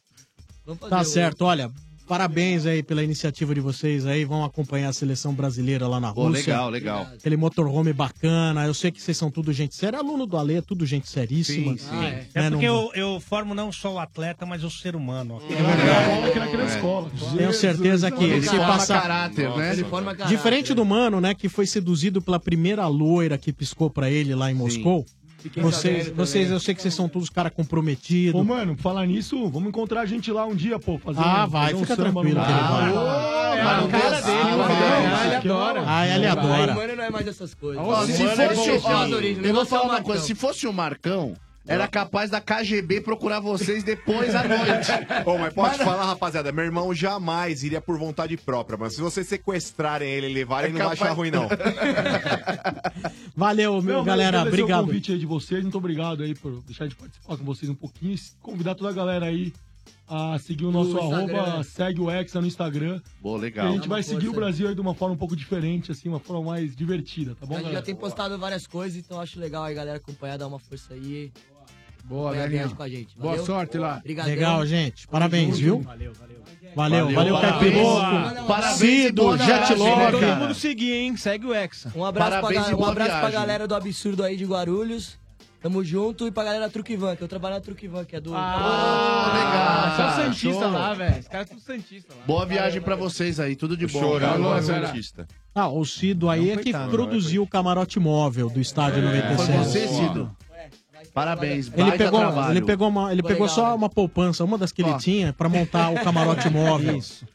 Vamos fazer Tá o- certo, olha. Parabéns aí pela iniciativa de vocês aí. Vão acompanhar a seleção brasileira lá na Rússia. legal, legal. Aquele motorhome bacana. Eu sei que vocês são tudo gente séria. Aluno do Alê, tudo gente seríssima. Sim, sim. Ah, é. É Né, porque não- eu, eu formo não só o atleta, mas o ser humano. É, que naquela escola. Tenho certeza que Ele se forma passar... caráter, né? Ele forma caráter. Diferente do mano, né, que foi seduzido pela primeira loira que piscou pra ele lá em Moscou. Fiquem Vocês, vocês, eu sei que vocês são todos caras comprometidos. Ô, mano, falar nisso, vamos encontrar a gente lá um dia, pô. Fazer Ah, um, vai, fazer um fica tranquilo. Ah, É a cara dele, Ah, mano. vai. Ele adora. Ah, ele adora. mano, não é mais essas coisas. Se fosse o- o eu vou falar o uma coisa, se fosse o Marcão, era capaz da KGB procurar vocês depois à noite. [laughs] Ô, mas te falar, rapaziada, meu irmão jamais iria por vontade própria, mas se vocês sequestrarem ele e levarem, É ele não vai capaz- achar ruim, não. [laughs] Valeu, meu, Não, mas galera. agradecer Obrigado. o convite aí de vocês. Muito obrigado aí por deixar de participar com vocês um pouquinho. E convidar toda a galera aí a seguir o nosso No Instagram. arroba, segue o Hexa no Instagram. Boa, legal. a gente vai seguir o. Brasil aí de uma forma um pouco diferente, assim, uma forma mais divertida, tá bom, A gente já galera? tem postado várias coisas, então acho legal aí, galera, acompanhar, dar uma força aí. Boa, acompanhar a Daniel. viagem com a gente. Boa Valeu? sorte lá. Obrigadão. Legal, gente. Parabéns, viu? Valeu, valeu. Valeu, valeu, parabéns. Caipiroco. Parabéns Cido, boa Jet viagem, Log. né, Todo cara? mundo seguir, hein? Segue o Hexa. Um abraço, pra, Parabéns um abraço pra galera do Absurdo aí de Guarulhos. Tamo junto. E pra galera da Truquivan, que eu trabalho na Truquivan, que é do... Ah, legal. São Santista Show. lá, velho. Os caras são Santista lá. Boa viagem pra vocês aí, tudo de bom. Chorando, Zera. Santista. Ah, o Cido aí é foi que não, produziu o camarote móvel do estádio Foi 97. você, Cido. Parabéns, Ele pegou, trabalho. ele pegou, uma, ele pegou legal, só né? uma poupança, uma das que ele Ó. tinha, pra montar o camarote [laughs] móvel. Isso.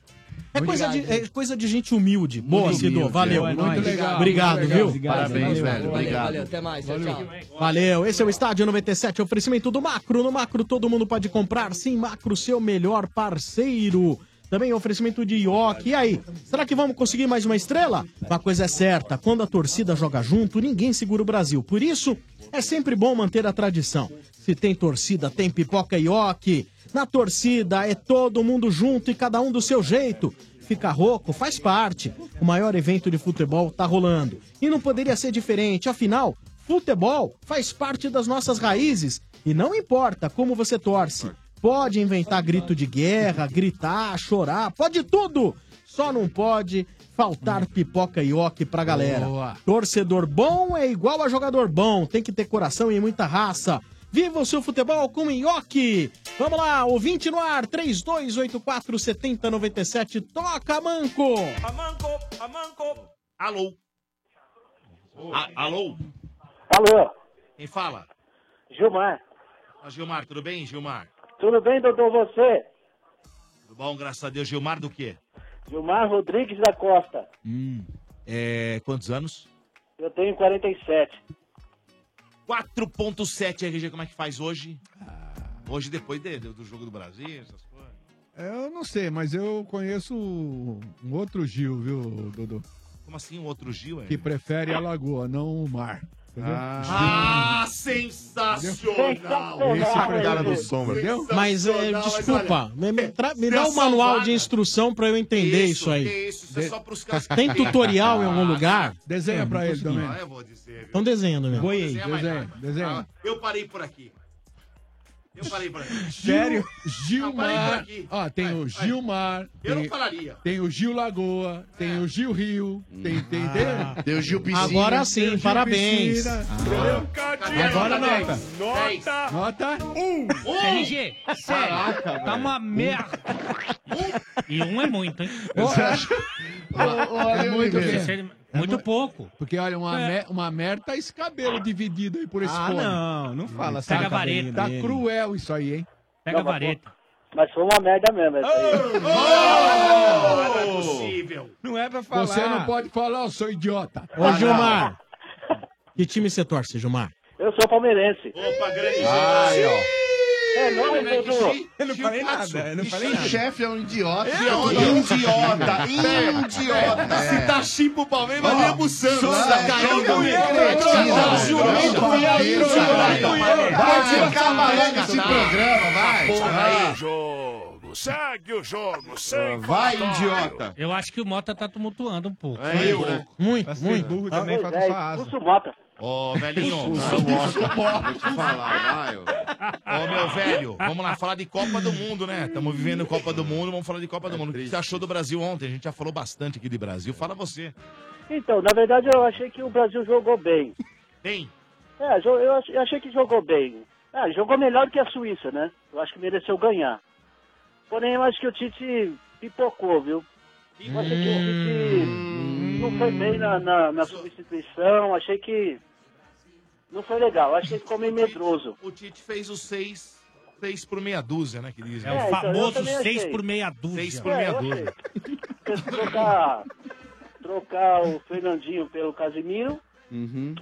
É coisa, de, é coisa de gente humilde. Boa, Cido. humilde, Valeu. é Muito legal. Obrigado, muito viu? Parabéns, Valeu. velho. Valeu, Obrigado. valeu. Até mais. Tchau, tchau. Valeu, esse é o Estádio 97, oferecimento do Macro. No Macro todo mundo pode comprar, sim, Macro, seu melhor parceiro. Também oferecimento de Ioki. E aí, será que vamos conseguir mais uma estrela? Uma coisa é certa, quando a torcida joga junto, ninguém segura o Brasil. Por isso, é sempre bom manter a tradição. Se tem torcida, tem pipoca e Ioki. Na torcida é todo mundo junto e cada um do seu jeito. Fica rouco, faz parte. O maior evento de futebol tá rolando. E não poderia ser diferente, afinal, futebol faz parte das nossas raízes. E não importa como você torce. Pode inventar grito de guerra, gritar, chorar, pode tudo. Só não pode faltar pipoca e oque pra galera. Boa. Torcedor bom é igual a jogador bom, tem que ter coração e muita raça. Viva o seu futebol com Nhoque! Vamos lá, ouvinte no ar, 3284-7097, toca, Manco! A manco, Alô? A- alô? Alô? Quem fala? Gilmar. Ó, Gilmar, tudo bem, Gilmar? Tudo bem, doutor, você? Tudo bom, graças a Deus. Gilmar do quê? Gilmar Rodrigues da Costa. Hum. É, quantos anos? Eu tenho 47. 4.7 RG, como é que faz hoje? Hoje, depois de- do jogo do Brasil, essas coisas. Eu não sei, mas eu conheço um outro Gil, viu, Dudu? Como assim, um outro Gil, é? Que prefere a lagoa, não o mar. Entendeu? Ah, sensacional! Esse cara do sombra. Entendeu? Mas, é, desculpa, me, me tra- me dá o manual de instrução pra eu entender isso, aí. Isso, é só pros caras. Tem tutorial em algum lugar? Desenha É, pra ele também. Ah, eu vou dizer. Então desenhando mesmo. Desenha mais desenha. Ah, Eu parei por aqui. Eu [laughs] parei por aqui. Sério? Gilmar. aqui. Ó, tem o Gilmar. Eu tem, não falaria. Tem o Gil Lagoa, tem o Gil Rio, tem, tem, tem, Tem o Gil Piscina. Agora sim, Tem o Gil parabéns. Piscina, Ah. entendeu? Agora nota. Nota. Nota. Um. RG, sério, Caraca, tá velho. uma merda. E um é muito, hein? Você acha? É muito, Sério, muito pouco. Porque, olha, uma, É. mer- uma merda tá esse cabelo dividido aí por esse Ah, fone. não, não fala assim Pega a vareta. Tá dele. cruel isso aí, hein? Pega a Não, mas vareta. Mas foi uma merda mesmo. essa aí. Não é possível. Não é pra falar. Você não pode falar, eu sou idiota. Ô, Gilmar. Que time você torce, Gilmar? Eu sou palmeirense. Opa, grande Ai, ó. É nóis, Dudu. Eu não falei nada, eu não falei nada. chefe é um idiota. Idiota, idiota. Se tá chimbo o Palmeiras, vai nego o Santos. Tá caindo Vai acabar logo esse programa, vai. Aí. Jogo, segue o jogo, sem Vai, idiota. Eu acho que o Mota tá tumultuando um pouco. É eu, né? Muito, muito. burro também, falta É, só asa. Mota. Ô, velhinho. Vou te falar, vai. Ô, meu velho, vamos lá falar de Copa do Mundo, né? Estamos vivendo Copa do Mundo, vamos falar de Copa do Mundo. O que você achou do Brasil ontem? A gente já falou bastante aqui de Brasil. Fala você. Então, na verdade, eu achei que o Brasil jogou bem. Bem, É, eu ach- eu achei que jogou bem. Ah, jogou melhor que a Suíça, né? Eu acho que mereceu ganhar. Porém, eu acho que o Tite pipocou, viu? Eu achei que o Tite não foi bem na, na, na substituição. Achei que não foi legal. Acho que ele ficou meio medroso. o Tite fez os seis, seis por meia dúzia, né? Que dizem. É o É, então, eu famoso também 6 achei. por meia dúzia. Seis por É, meia eu dúzia. achei. Se trocar, trocar o Fernandinho pelo Casimiro, Uhum.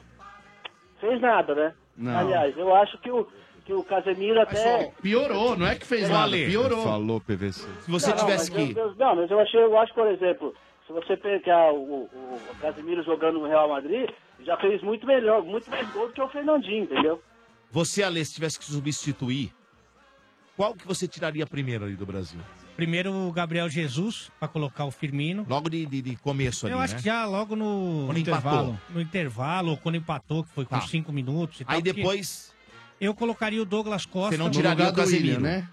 fez nada, né? Não. Aliás, eu acho que o, que o Casemiro até... Piorou, não é que fez nada, Ale, piorou. Falou, PVC. Se você não, não, tivesse mas que. eu- eu- não, mas eu achei, eu acho, por exemplo, se você pegar o, o, o Casemiro jogando no Real Madrid, já fez muito melhor, muito mais gol do que o Fernandinho, entendeu? Você, Ale, se tivesse que substituir, qual que você tiraria primeiro ali do Brasil? Primeiro o Gabriel Jesus, pra colocar o Firmino. Logo de, de, de começo ali, Eu acho né? que já logo no, Quando no empatou. intervalo. No intervalo, ou quando empatou, que foi com Tá. 5 minutos e tal. Aí depois, Eu colocaria o Douglas Costa. Você não tiraria o Casemiro, né?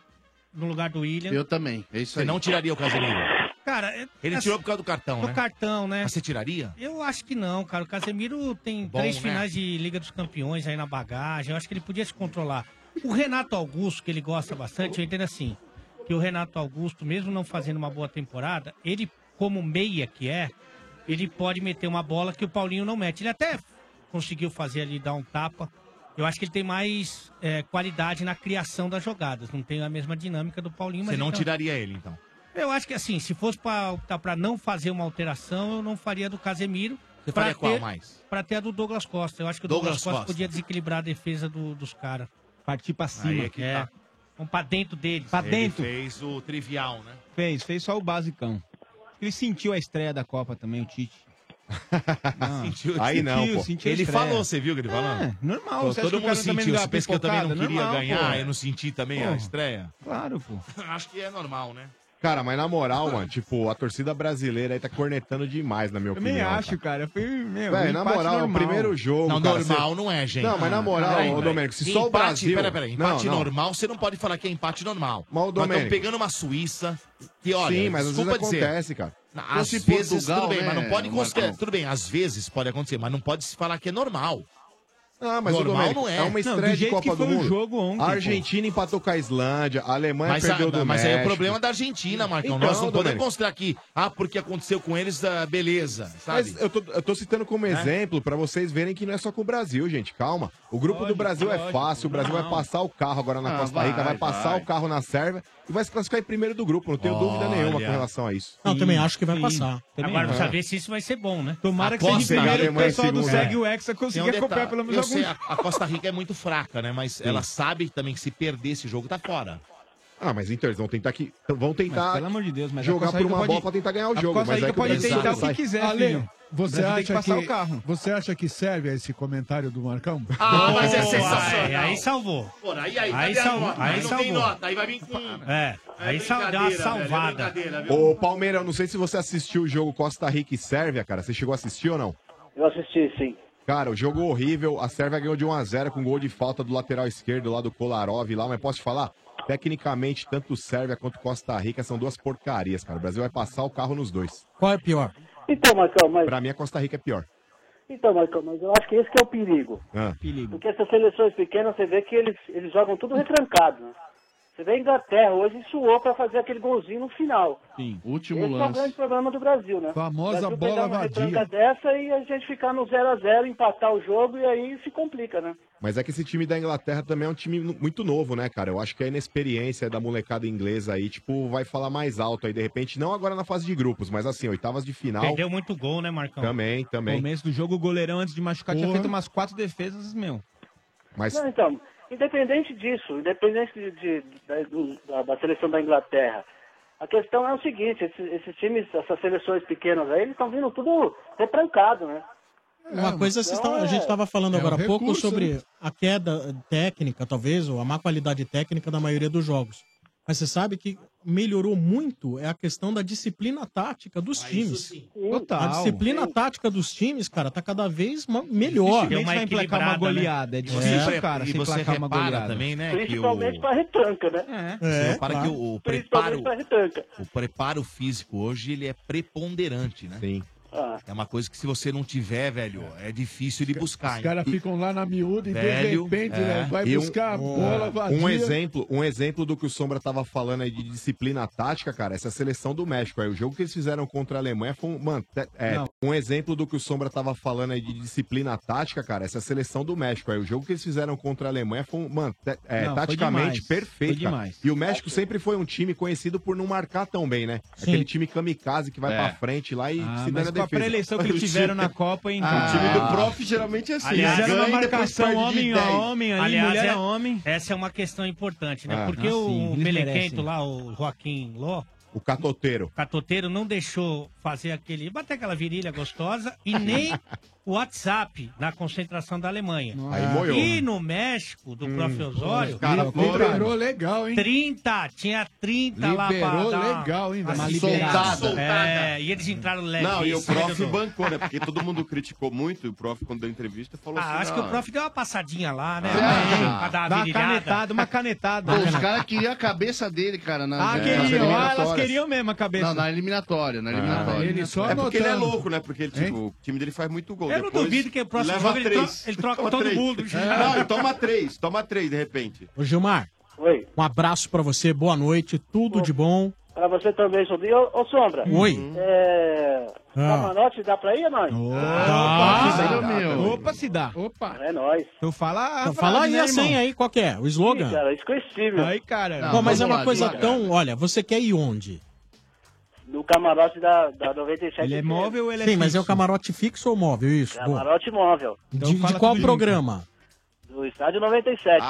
No lugar do William. Eu também, é isso você aí. não tiraria o Casemiro. Cara, é- Ele assim, tirou por causa do cartão, do né? cartão, né? Mas você tiraria? Eu acho que não, cara. O Casemiro tem Bom, três né? finais de Liga dos Campeões aí na bagagem. Eu acho que ele podia se controlar. O Renato Augusto, que ele gosta bastante, eu entendo assim, que o Renato Augusto, mesmo não fazendo uma boa temporada, ele, como meia que é, ele pode meter uma bola que o Paulinho não mete. Ele até conseguiu fazer ali, dar um tapa. Eu acho que ele tem mais é, qualidade na criação das jogadas. Não tem a mesma dinâmica do Paulinho. Você mas não então- tiraria ele, então. Eu acho que assim, se fosse pra optar pra não fazer uma alteração, eu não faria do Casemiro. Você pra faria qual ter- mais? Pra ter a do Douglas Costa. Eu acho que o Douglas Douglas, Costa, Costa. podia desequilibrar a defesa do- dos caras. Partir pra cima. Aí é que tá. Vamos pra dentro deles. Pra Ele dentro. fez o trivial, né? Fez, fez só o basicão. Ele sentiu a estreia da Copa também, o Tite. [laughs] Não. Sentiu- Aí não, sentiu, pô. sentiu a Ele estreia. falou, você viu o que ele falou? É, normal. Pô, todo mundo também sentiu. não Você pensa que eu também não queria Normal, ganhar, pô. eu não senti também a Pô. estreia? Claro, pô. [laughs] Acho que é normal, né? Cara, mas na moral, mano, tipo, a torcida brasileira aí tá cornetando demais, na minha Também opinião. acho, cara. Foi, meu, um na empate moral, é o normal. primeiro jogo. Não, cara, normal você- não é, gente. Não, mas na moral, Peraí, ô peraí. Domênico, se empate, só o Brasil. Peraí, peraí. Não, Empate não. normal, você não pode falar que é empate normal. Mas, ô, Nós Domênico- estamos pegando uma Suíça que, olha, Sim, mas às vezes desculpa dizer, acontece, cara. Às vezes, Portugal, tudo bem, mas né, não pode considerar. Marcão? Tudo bem, às vezes pode acontecer, mas não pode se falar que é normal. Ah, mas o Normal Domênico, não é. é. uma Não, estreia de jeito Copa que do foi o Mundo. jogo ontem, a pô. Argentina empatou com a Islândia, a Alemanha Mas, perdeu a- do mas aí é o México. problema da Argentina, Marcão. Então, Nós não podemos Domênico. considerar aqui, ah, porque aconteceu com eles, ah, beleza, sabe? Mas eu tô, eu tô citando como Né? exemplo pra vocês verem que não é só com o Brasil, gente. Calma. O grupo do Brasil é fácil. O Brasil vai passar o carro agora na Ah, Costa Rica, vai, vai, passar vai. o carro na Sérvia e vai se classificar em primeiro do grupo. Não tenho dúvida nenhuma com relação a isso. Não, também acho que vai passar. Agora, precisa ver se isso vai ser bom, né? Tomara que seja em primeiro, o pessoal do Segue o Hexa Tem um acompanhar detalhe, pelo menos eu sei, a, a Costa Rica é muito fraca, né? Mas ela sabe também que se perder esse jogo, tá fora. Ah, mas então eles vão tentar que vão tentar Mas, pelo amor de Deus, mas a jogar Costa por Rica uma pode- bola pra tentar ganhar o a jogo. Costa mas Rica aí que pode Brasil tentar o que quiser, Ale, filho. você Brasil tem acha que passar que, o carro. você acha que serve esse comentário do Marcão? Ah, mas é Aí, sensacional. aí salvou. Pô, aí, aí, Aí cadê a salvou, nota? aí Aí não tem salvou. nota, aí vai vir com... É, aí sal- deu uma brincadeira, velho, é salvada. brincadeira, viu? Ô, Palmeiras, eu não sei se você assistiu o jogo Costa Rica e Sérvia, cara. Você chegou a assistir ou não? Eu assisti, sim. Cara, o jogo horrível. A Sérvia ganhou de 1x0 com gol de falta do lateral esquerdo lá do Kolarov lá. Mas posso te falar? Tecnicamente, tanto Sérvia quanto Costa Rica são duas porcarias, cara. O Brasil vai passar o carro nos dois. Qual é pior? Então, Marcão, mas. Pra mim, a Costa Rica é pior. Então, Marcão, mas eu acho que esse que é o perigo. Ah. Porque essas seleções pequenas, você vê que eles, eles jogam tudo retrancado, né? Você vê a Inglaterra hoje suou pra fazer aquele golzinho no final. Sim, último Esse é o lance. grande problema do Brasil, né? Famosa Brasil bola uma vadia. dessa e a gente ficar no 0 a 0 empatar o jogo e aí se complica, né? Mas é que esse time da Inglaterra também é um time muito novo, né, cara? Eu acho que a inexperiência da molecada inglesa aí, tipo, vai falar mais alto aí, de repente. Não agora na fase de grupos, mas assim, oitavas de final. Perdeu muito gol, né, Marcão? Também, também. Começo do jogo, o goleirão, antes de machucar, tinha feito umas quatro defesas, meu. Mas Não, então, independente disso, independente de, de- da, do- da- da seleção da Inglaterra, a questão é o seguinte, esses, esses times, essas seleções pequenas aí, eles estão vindo tudo retrancado, né? Uma coisa vocês então tavam- a gente é- estava falando é agora um há pouco recurso, sobre né? a queda técnica, talvez, ou a má qualidade técnica da maioria dos jogos. Mas você sabe que melhorou muito é a questão da disciplina tática dos times. Total. A disciplina tática dos times, cara, tá cada vez melhor. Dificilmente vai emplacar uma goleada. É difícil, cara, E você emplacar uma goleada. também, né, que o... Principalmente pra retranca, né? Você É, repara claro. que o, o Principalmente preparo, pra retranca. o preparo físico hoje, ele é preponderante, né? Sim. Ah. É uma coisa que se você não tiver, velho, é difícil de buscar, Os caras ficam lá na miúda e Velho, de repente é. né, vai E um- buscar a bola vadia. Um exemplo, um exemplo do que o Sombra tava falando aí de disciplina tática, cara, essa seleção do México aí, o jogo que eles fizeram contra a Alemanha foi um, mano, é, Não. Um exemplo do que o Sombra tava falando aí de disciplina tática, cara, essa seleção do México aí, o jogo que eles fizeram contra a Alemanha foi um, mano, é, Não, foi taticamente demais. perfeito, Foi demais. E o México sempre foi um time conhecido por não marcar tão bem, né? Sim. Aquele time kamikaze que vai É. pra frente lá e Ah, se dá na com a defesa. pré-eleição que [laughs] eles tiveram na Copa, hein? O time do prof geralmente é assim. Aliás, ganha Fizeram uma marcação homem 10. a homem, ali, Aliás, mulher é- a homem. Essa é uma questão importante, né? Ah. Porque Ah, o Melequento lá, o Joaquim Ló, O catoteiro. catoteiro, não deixou fazer aquele. bater aquela virilha gostosa e nem [laughs] o WhatsApp na concentração da Alemanha. Aí. E no México, do prof. Osório, Cara, liberou legal, hein? 30, tinha 30 lá pra Liberou legal, hein, uma Liberada. soltada. É, e eles entraram leve. Não, e o né, prof bancou, né? Porque todo mundo criticou muito, e o prof, quando deu entrevista, falou Ah, assim... acho que o "Não, prof deu uma passadinha lá, né? Ah, pra dar uma uma canetada, uma canetada. Pô, os caras queriam a cabeça dele, cara. Na, Ah, queriam. Ah, elas queriam mesmo a cabeça. Não, na eliminatória, na eliminatória. Ele só É porque ele é louco, né? Porque ele, tipo, o time dele faz muito gol. Eu não duvido que o próximo leva jogo ele tro- ele troca Toma todo três. mundo. Não, e toma três, toma três de repente. Ô Gilmar, Oi. um abraço pra você, boa noite, tudo de bom. Pra você também, Sombrinho. Ô, ô, Sombra. Oi. É... Ah. Camarote dá pra ir ou não? Ah, se dá, meu. Opa, se dá. Opa. É nóis. Então fala a Então, fala aí né, a irmão? senha aí, qual que é? O slogan? Ih, cara, esquecível. Aí, cara. Não, Pô, mas é uma lá, coisa tão. Olha, você quer ir onde? Do camarote da, da 97. Ele é móvel ou ele é Sim, mas é o fixo? camarote fixo ou móvel? Isso. boa. Camarote móvel. Então De, de qual programa? Do estádio 97.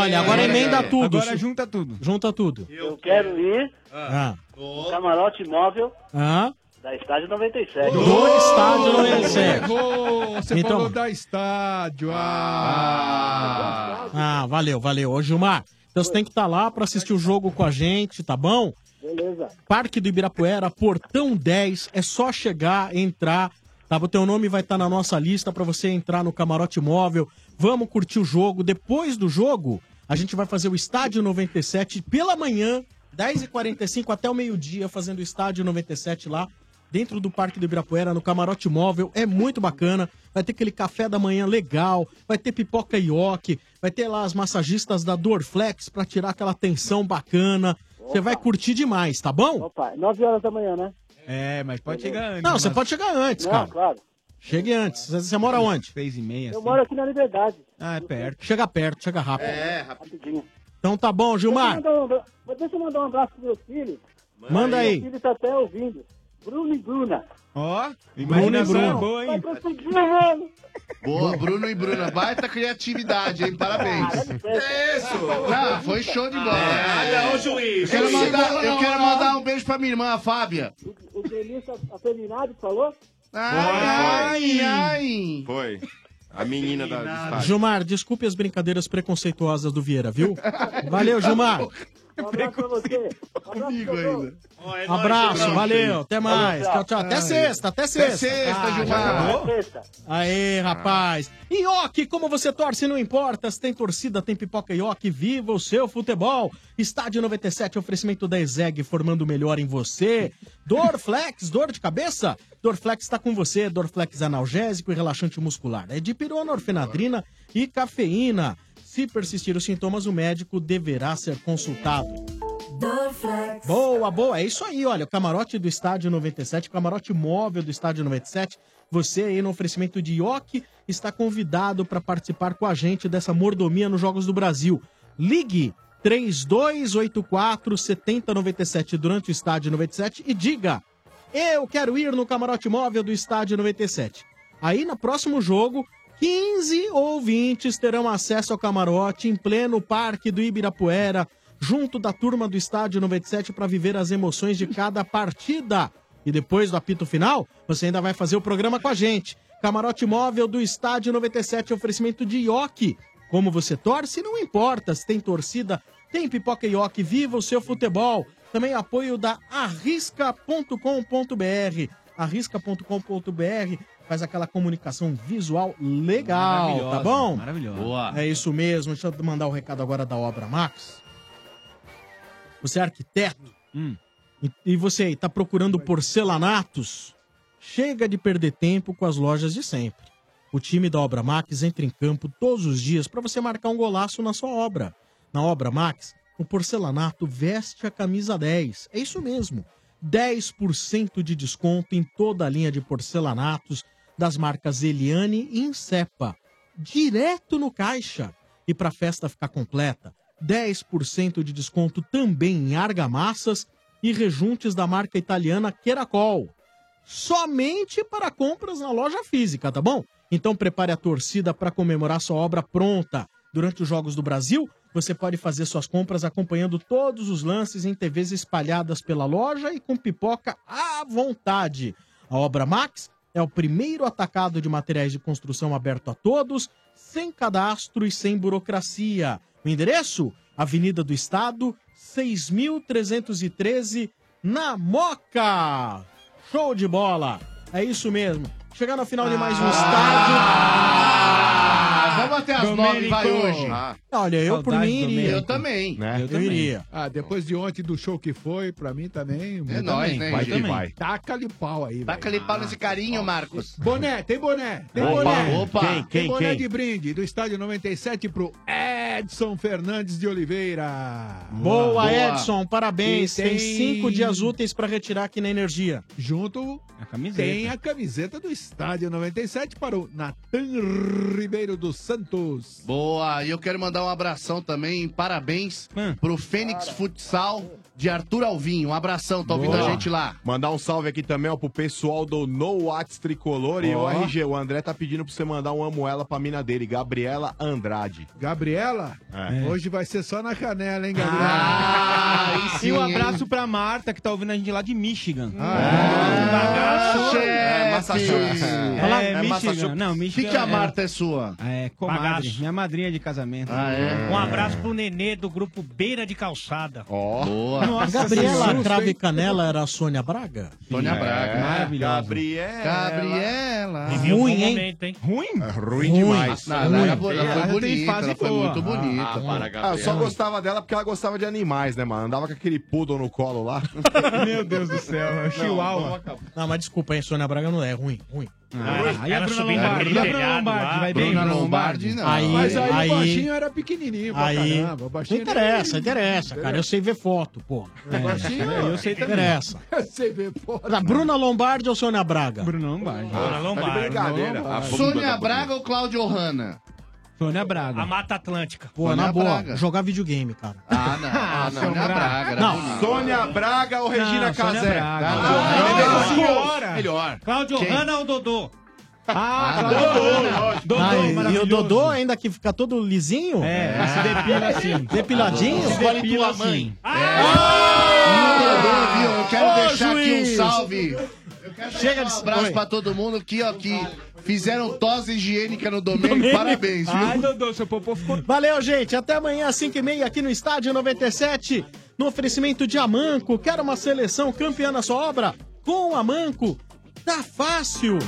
Olha, agora emenda tudo. Agora junta tudo. Junta tudo. Eu quero ir Ah. no camarote móvel Ah. da estádio 97. Do estádio 97. Errou, você Então- falou da estádio. Ah. Ah, valeu, valeu. Ô, Gilmar, então você tem que estar lá pra assistir o jogo com a gente, tá bom? Beleza. Parque do Ibirapuera, Portão 10. É só chegar, entrar. Tá? O teu nome vai estar na nossa lista pra você entrar no camarote móvel. Vamos curtir o jogo. Depois do jogo, a gente vai fazer o Estádio 97 pela manhã, 10h45 até o meio-dia, fazendo o Estádio 97 lá. dentro do Parque do Ibirapuera, no camarote móvel. É muito bacana. Vai ter aquele café da manhã legal, vai ter pipoca ioki, vai ter lá as massagistas da Dorflex pra tirar aquela tensão bacana. Você vai curtir demais, tá bom? Opa, 9 horas da manhã, né? É, mas pode chegar antes. Não, você mas- pode chegar antes, Não, cara. claro. Chegue antes. Você- mora onde? Seis e meia. Eu moro aqui na Liberdade. Ah, é perto. Chega perto, chega rápido. É, rapidinho. Então tá bom, Gilmar. Deixa eu mandar um, deixa eu mandar um abraço pro meu filho. Manda aí. Meu filho tá até ouvindo. Bruno e Bruna. Ó, imaginação Bruno boa, hein? Mano. Boa, Bruno e Bruna. Baita criatividade, hein? Parabéns. É isso. Não, foi show de bola. É, não, juiz. Eu quero, mandar, eu quero mandar um beijo pra minha irmã, a Fábia. O Denilson afeminado falou? Ai, ai. Foi. A menina da. Gilmar, desculpe as brincadeiras preconceituosas do Vieira, viu? Valeu, Gilmar. Um abraço pra você. Comigo ainda. Abraço, valeu, até mais. Tchau, tchau. Até sexta, até sexta. sexta, Ah, Gilmar. Aê, rapaz. Ioki, como você torce, não importa. Se tem torcida, tem pipoca Ioki. Viva o seu futebol. Estádio 97, oferecimento da Ezeg, formando o melhor em você. Dorflex, [laughs] dor de cabeça? Dorflex está com você. Dorflex analgésico e relaxante muscular. É de pirona, orfenadrina e cafeína. Se persistir os sintomas, o médico deverá ser consultado. Boa, boa. É isso aí, olha. O camarote do Estádio 97, o camarote móvel do Estádio 97. Você aí no oferecimento de Ioki está convidado para participar com a gente dessa mordomia nos Jogos do Brasil. Ligue 3284 7097 durante o Estádio 97 e diga: Eu quero ir no camarote móvel do Estádio 97. Aí no próximo jogo, 15 ouvintes terão acesso ao camarote em pleno Parque do Ibirapuera, junto da turma do Estádio 97 para viver as emoções de cada partida. E depois do apito final, você ainda vai fazer o programa com a gente. Camarote móvel do Estádio 97, oferecimento de Ioki. Como você torce, não importa. Se tem torcida, tem pipoca Ioki. Viva o seu futebol. Também apoio da arrisca.com.br. Arrisca.com.br faz aquela comunicação visual legal, tá bom? maravilhosa. Boa. É isso mesmo. Deixa eu mandar o recado agora da Obra Max. Você é arquiteto Hum. e, e você está procurando porcelanatos? Chega de perder tempo com as lojas de sempre. O time da Obra Max entra em campo todos os dias para você marcar um golaço na sua obra. Na Obra Max, o porcelanato veste a camisa 10. É isso mesmo. 10% de desconto em toda a linha de porcelanatos das marcas Eliane e Insepa. Direto no caixa. E para a festa ficar completa, 10% de desconto também em argamassas e rejuntes da marca italiana Keracol. Somente para compras na loja física, tá bom? Então prepare a torcida para comemorar sua obra pronta. Durante os Jogos do Brasil, você pode fazer suas compras acompanhando todos os lances em TVs espalhadas pela loja e com pipoca à vontade. A Obra Max é o primeiro atacado de materiais de construção aberto a todos, sem cadastro e sem burocracia. O endereço? Avenida do Estado, 6.313, na Moca. Show de bola! É isso mesmo. Chegando ao final de mais um estádio. Ah, vamos até as nove, vai hoje. Olha, eu por mim iria. Eu também. Né? Eu iria. Ah, depois de ontem do show que foi, pra mim também. É nóis, né, Vai que vai. Taca-lhe pau aí, Taca-lhe pau nesse carinho, Marcos. Boné, tem boné, tem Opa, boné. opa. Quem, tem quem, boné quem? de brinde do estádio 97 pro Edson Fernandes de Oliveira. Boa, Edson, parabéns. Tem... cinco dias úteis para retirar aqui na Energia. Junto A camiseta. tem a camiseta do estádio 97 para o Natan Ribeiro dos Santos. Boa, e eu quero mandar um abração também, parabéns Hum. pro Fênix Futsal de Arthur Alvim. Um abração, tá ouvindo Boa. a gente lá? Mandar um salve aqui também, ó, pro pessoal do No Whats Tricolor e o Ó. RG. O André tá pedindo pra você mandar um amo ela pra mina dele, Gabriela Andrade. Gabriela, É. hoje vai ser só na canela, hein, Gabriela? Ah, E um abraço pra Marta, que tá ouvindo a gente lá de Michigan. Ah, bagaço, É. Massachusetts. Fala, É, Michigan. Não, Michigan. que que a Marta é sua? É, comadre. Bagaço. Minha madrinha de casamento. Ah, é? Um abraço pro Nenê do grupo Beira de Calçada. Ó. Boa. A Gabriela Trave Canela era a Sônia Braga? Sônia É, Braga. Maravilhosa. Gabriela. Gabriela. Ruim, hein? momento, hein? Ruim? É ruim demais. Não, ela, boa, ela foi bonita, fase ela foi boa. muito bonita. Ah, para, Ah, eu só gostava dela porque ela gostava de animais, né, mano? Andava com aquele poodle no colo lá. [laughs] Meu Deus do céu. é o Chihuahua. Não, mas desculpa, hein, Sônia Braga não é ruim, ruim. Ah, aí a Bruna subindo Lombardi. a Bruna Lombardi? Vai bem, Bruna Lombardi, não. Aí, Mas aí, aí, o baixinho era pequenininho pra aí, caramba. O não baixinho era interessa, interessa, cara. Eu sei ver foto, pô. É, Baixinho, [laughs] eu sei também. Interessa. Você vê, pô. Da Bruna Lombardi ou Sônia Braga? Bruna Lombardi. Bruna Lombardi. Sônia Braga ou Cláudio Hanna? Sônia Braga. A Mata Atlântica. Pô, Sônia na boa, Braga. jogar videogame, cara. Ah, não. [laughs] Ah, Sônia Sônia Braga. Não. Sônia Braga ou Regina Não, Sônia Casé? Braga. Ah, melhor. Melhor. Cláudio? Hanna ou Dodô? Ah, Ah, Dodô. Dodô, Ah, e- e o maravilhoso. Dodô ainda que fica todo lisinho? É, mas se depila assim. [laughs] Depiladinho? Escolhe Depila tua mãe. assim. Dodô, viu? Eu quero Ô, deixar aqui um juiz. salve. Chega de- um abraço Oi. pra todo mundo aqui, ó, que fizeram tosse higiênica no domingo. Parabéns, viu? Ai, Dodô, seu popô ficou... Valeu, gente. Até amanhã, às 5h30, aqui no Estádio 97. No oferecimento de Amanco. Quer uma seleção campeã na sua obra? Com Amanco. Tá fácil.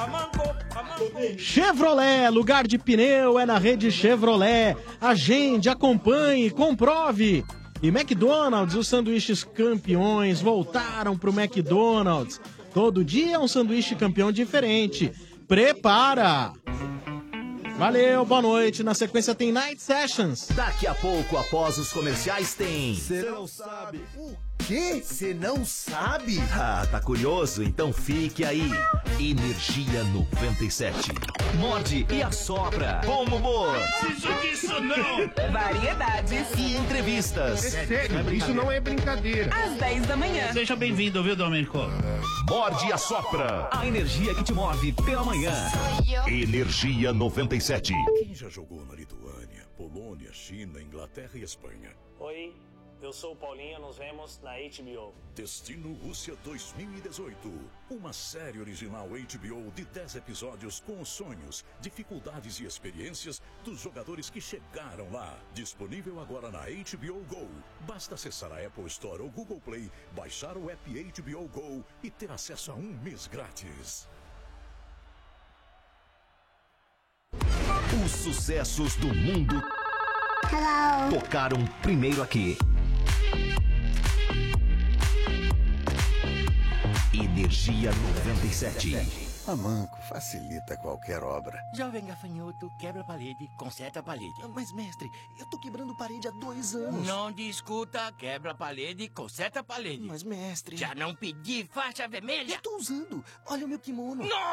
Chevrolet, lugar de pneu é na rede Chevrolet. Agende, acompanhe, comprove. E McDonald's, os sanduíches campeões voltaram pro McDonald's. Todo dia é um sanduíche campeão diferente. Prepara! Valeu, boa noite. Na sequência tem Night Sessions. Daqui a pouco, após os comerciais, tem. Você não sabe. O quê? Você não sabe? Ah, tá curioso? Então fique aí. Energia 97. Morde e assopra. Bom humor. Preciso disso não. Variedades e entrevistas. sério, isso não é brincadeira. Às 10 da manhã. Seja bem-vindo, viu, Domênico? Morde e assopra. A energia que te move pela manhã. Energia 97. Quem já jogou na Lituânia, Polônia, China, Inglaterra e Espanha? Oi, eu sou o Paulinho, nos vemos na HBO. Destino Rússia 2018. Uma série original HBO de 10 episódios com os sonhos, dificuldades e experiências dos jogadores que chegaram lá. Disponível agora na HBO Go. Basta acessar a Apple Store ou Google Play, baixar o app HBO Go e ter acesso a um mês grátis. Os sucessos do mundo tocaram primeiro aqui. Energia 97. A Manco facilita qualquer obra. Jovem gafanhoto, quebra a parede, conserta a parede. Mas, mestre, eu tô quebrando parede há dois anos. Não discuta, quebra a parede, conserta a parede. Mas, mestre. Já não pedi faixa vermelha? Eu tô usando. Olha o meu kimono. Não!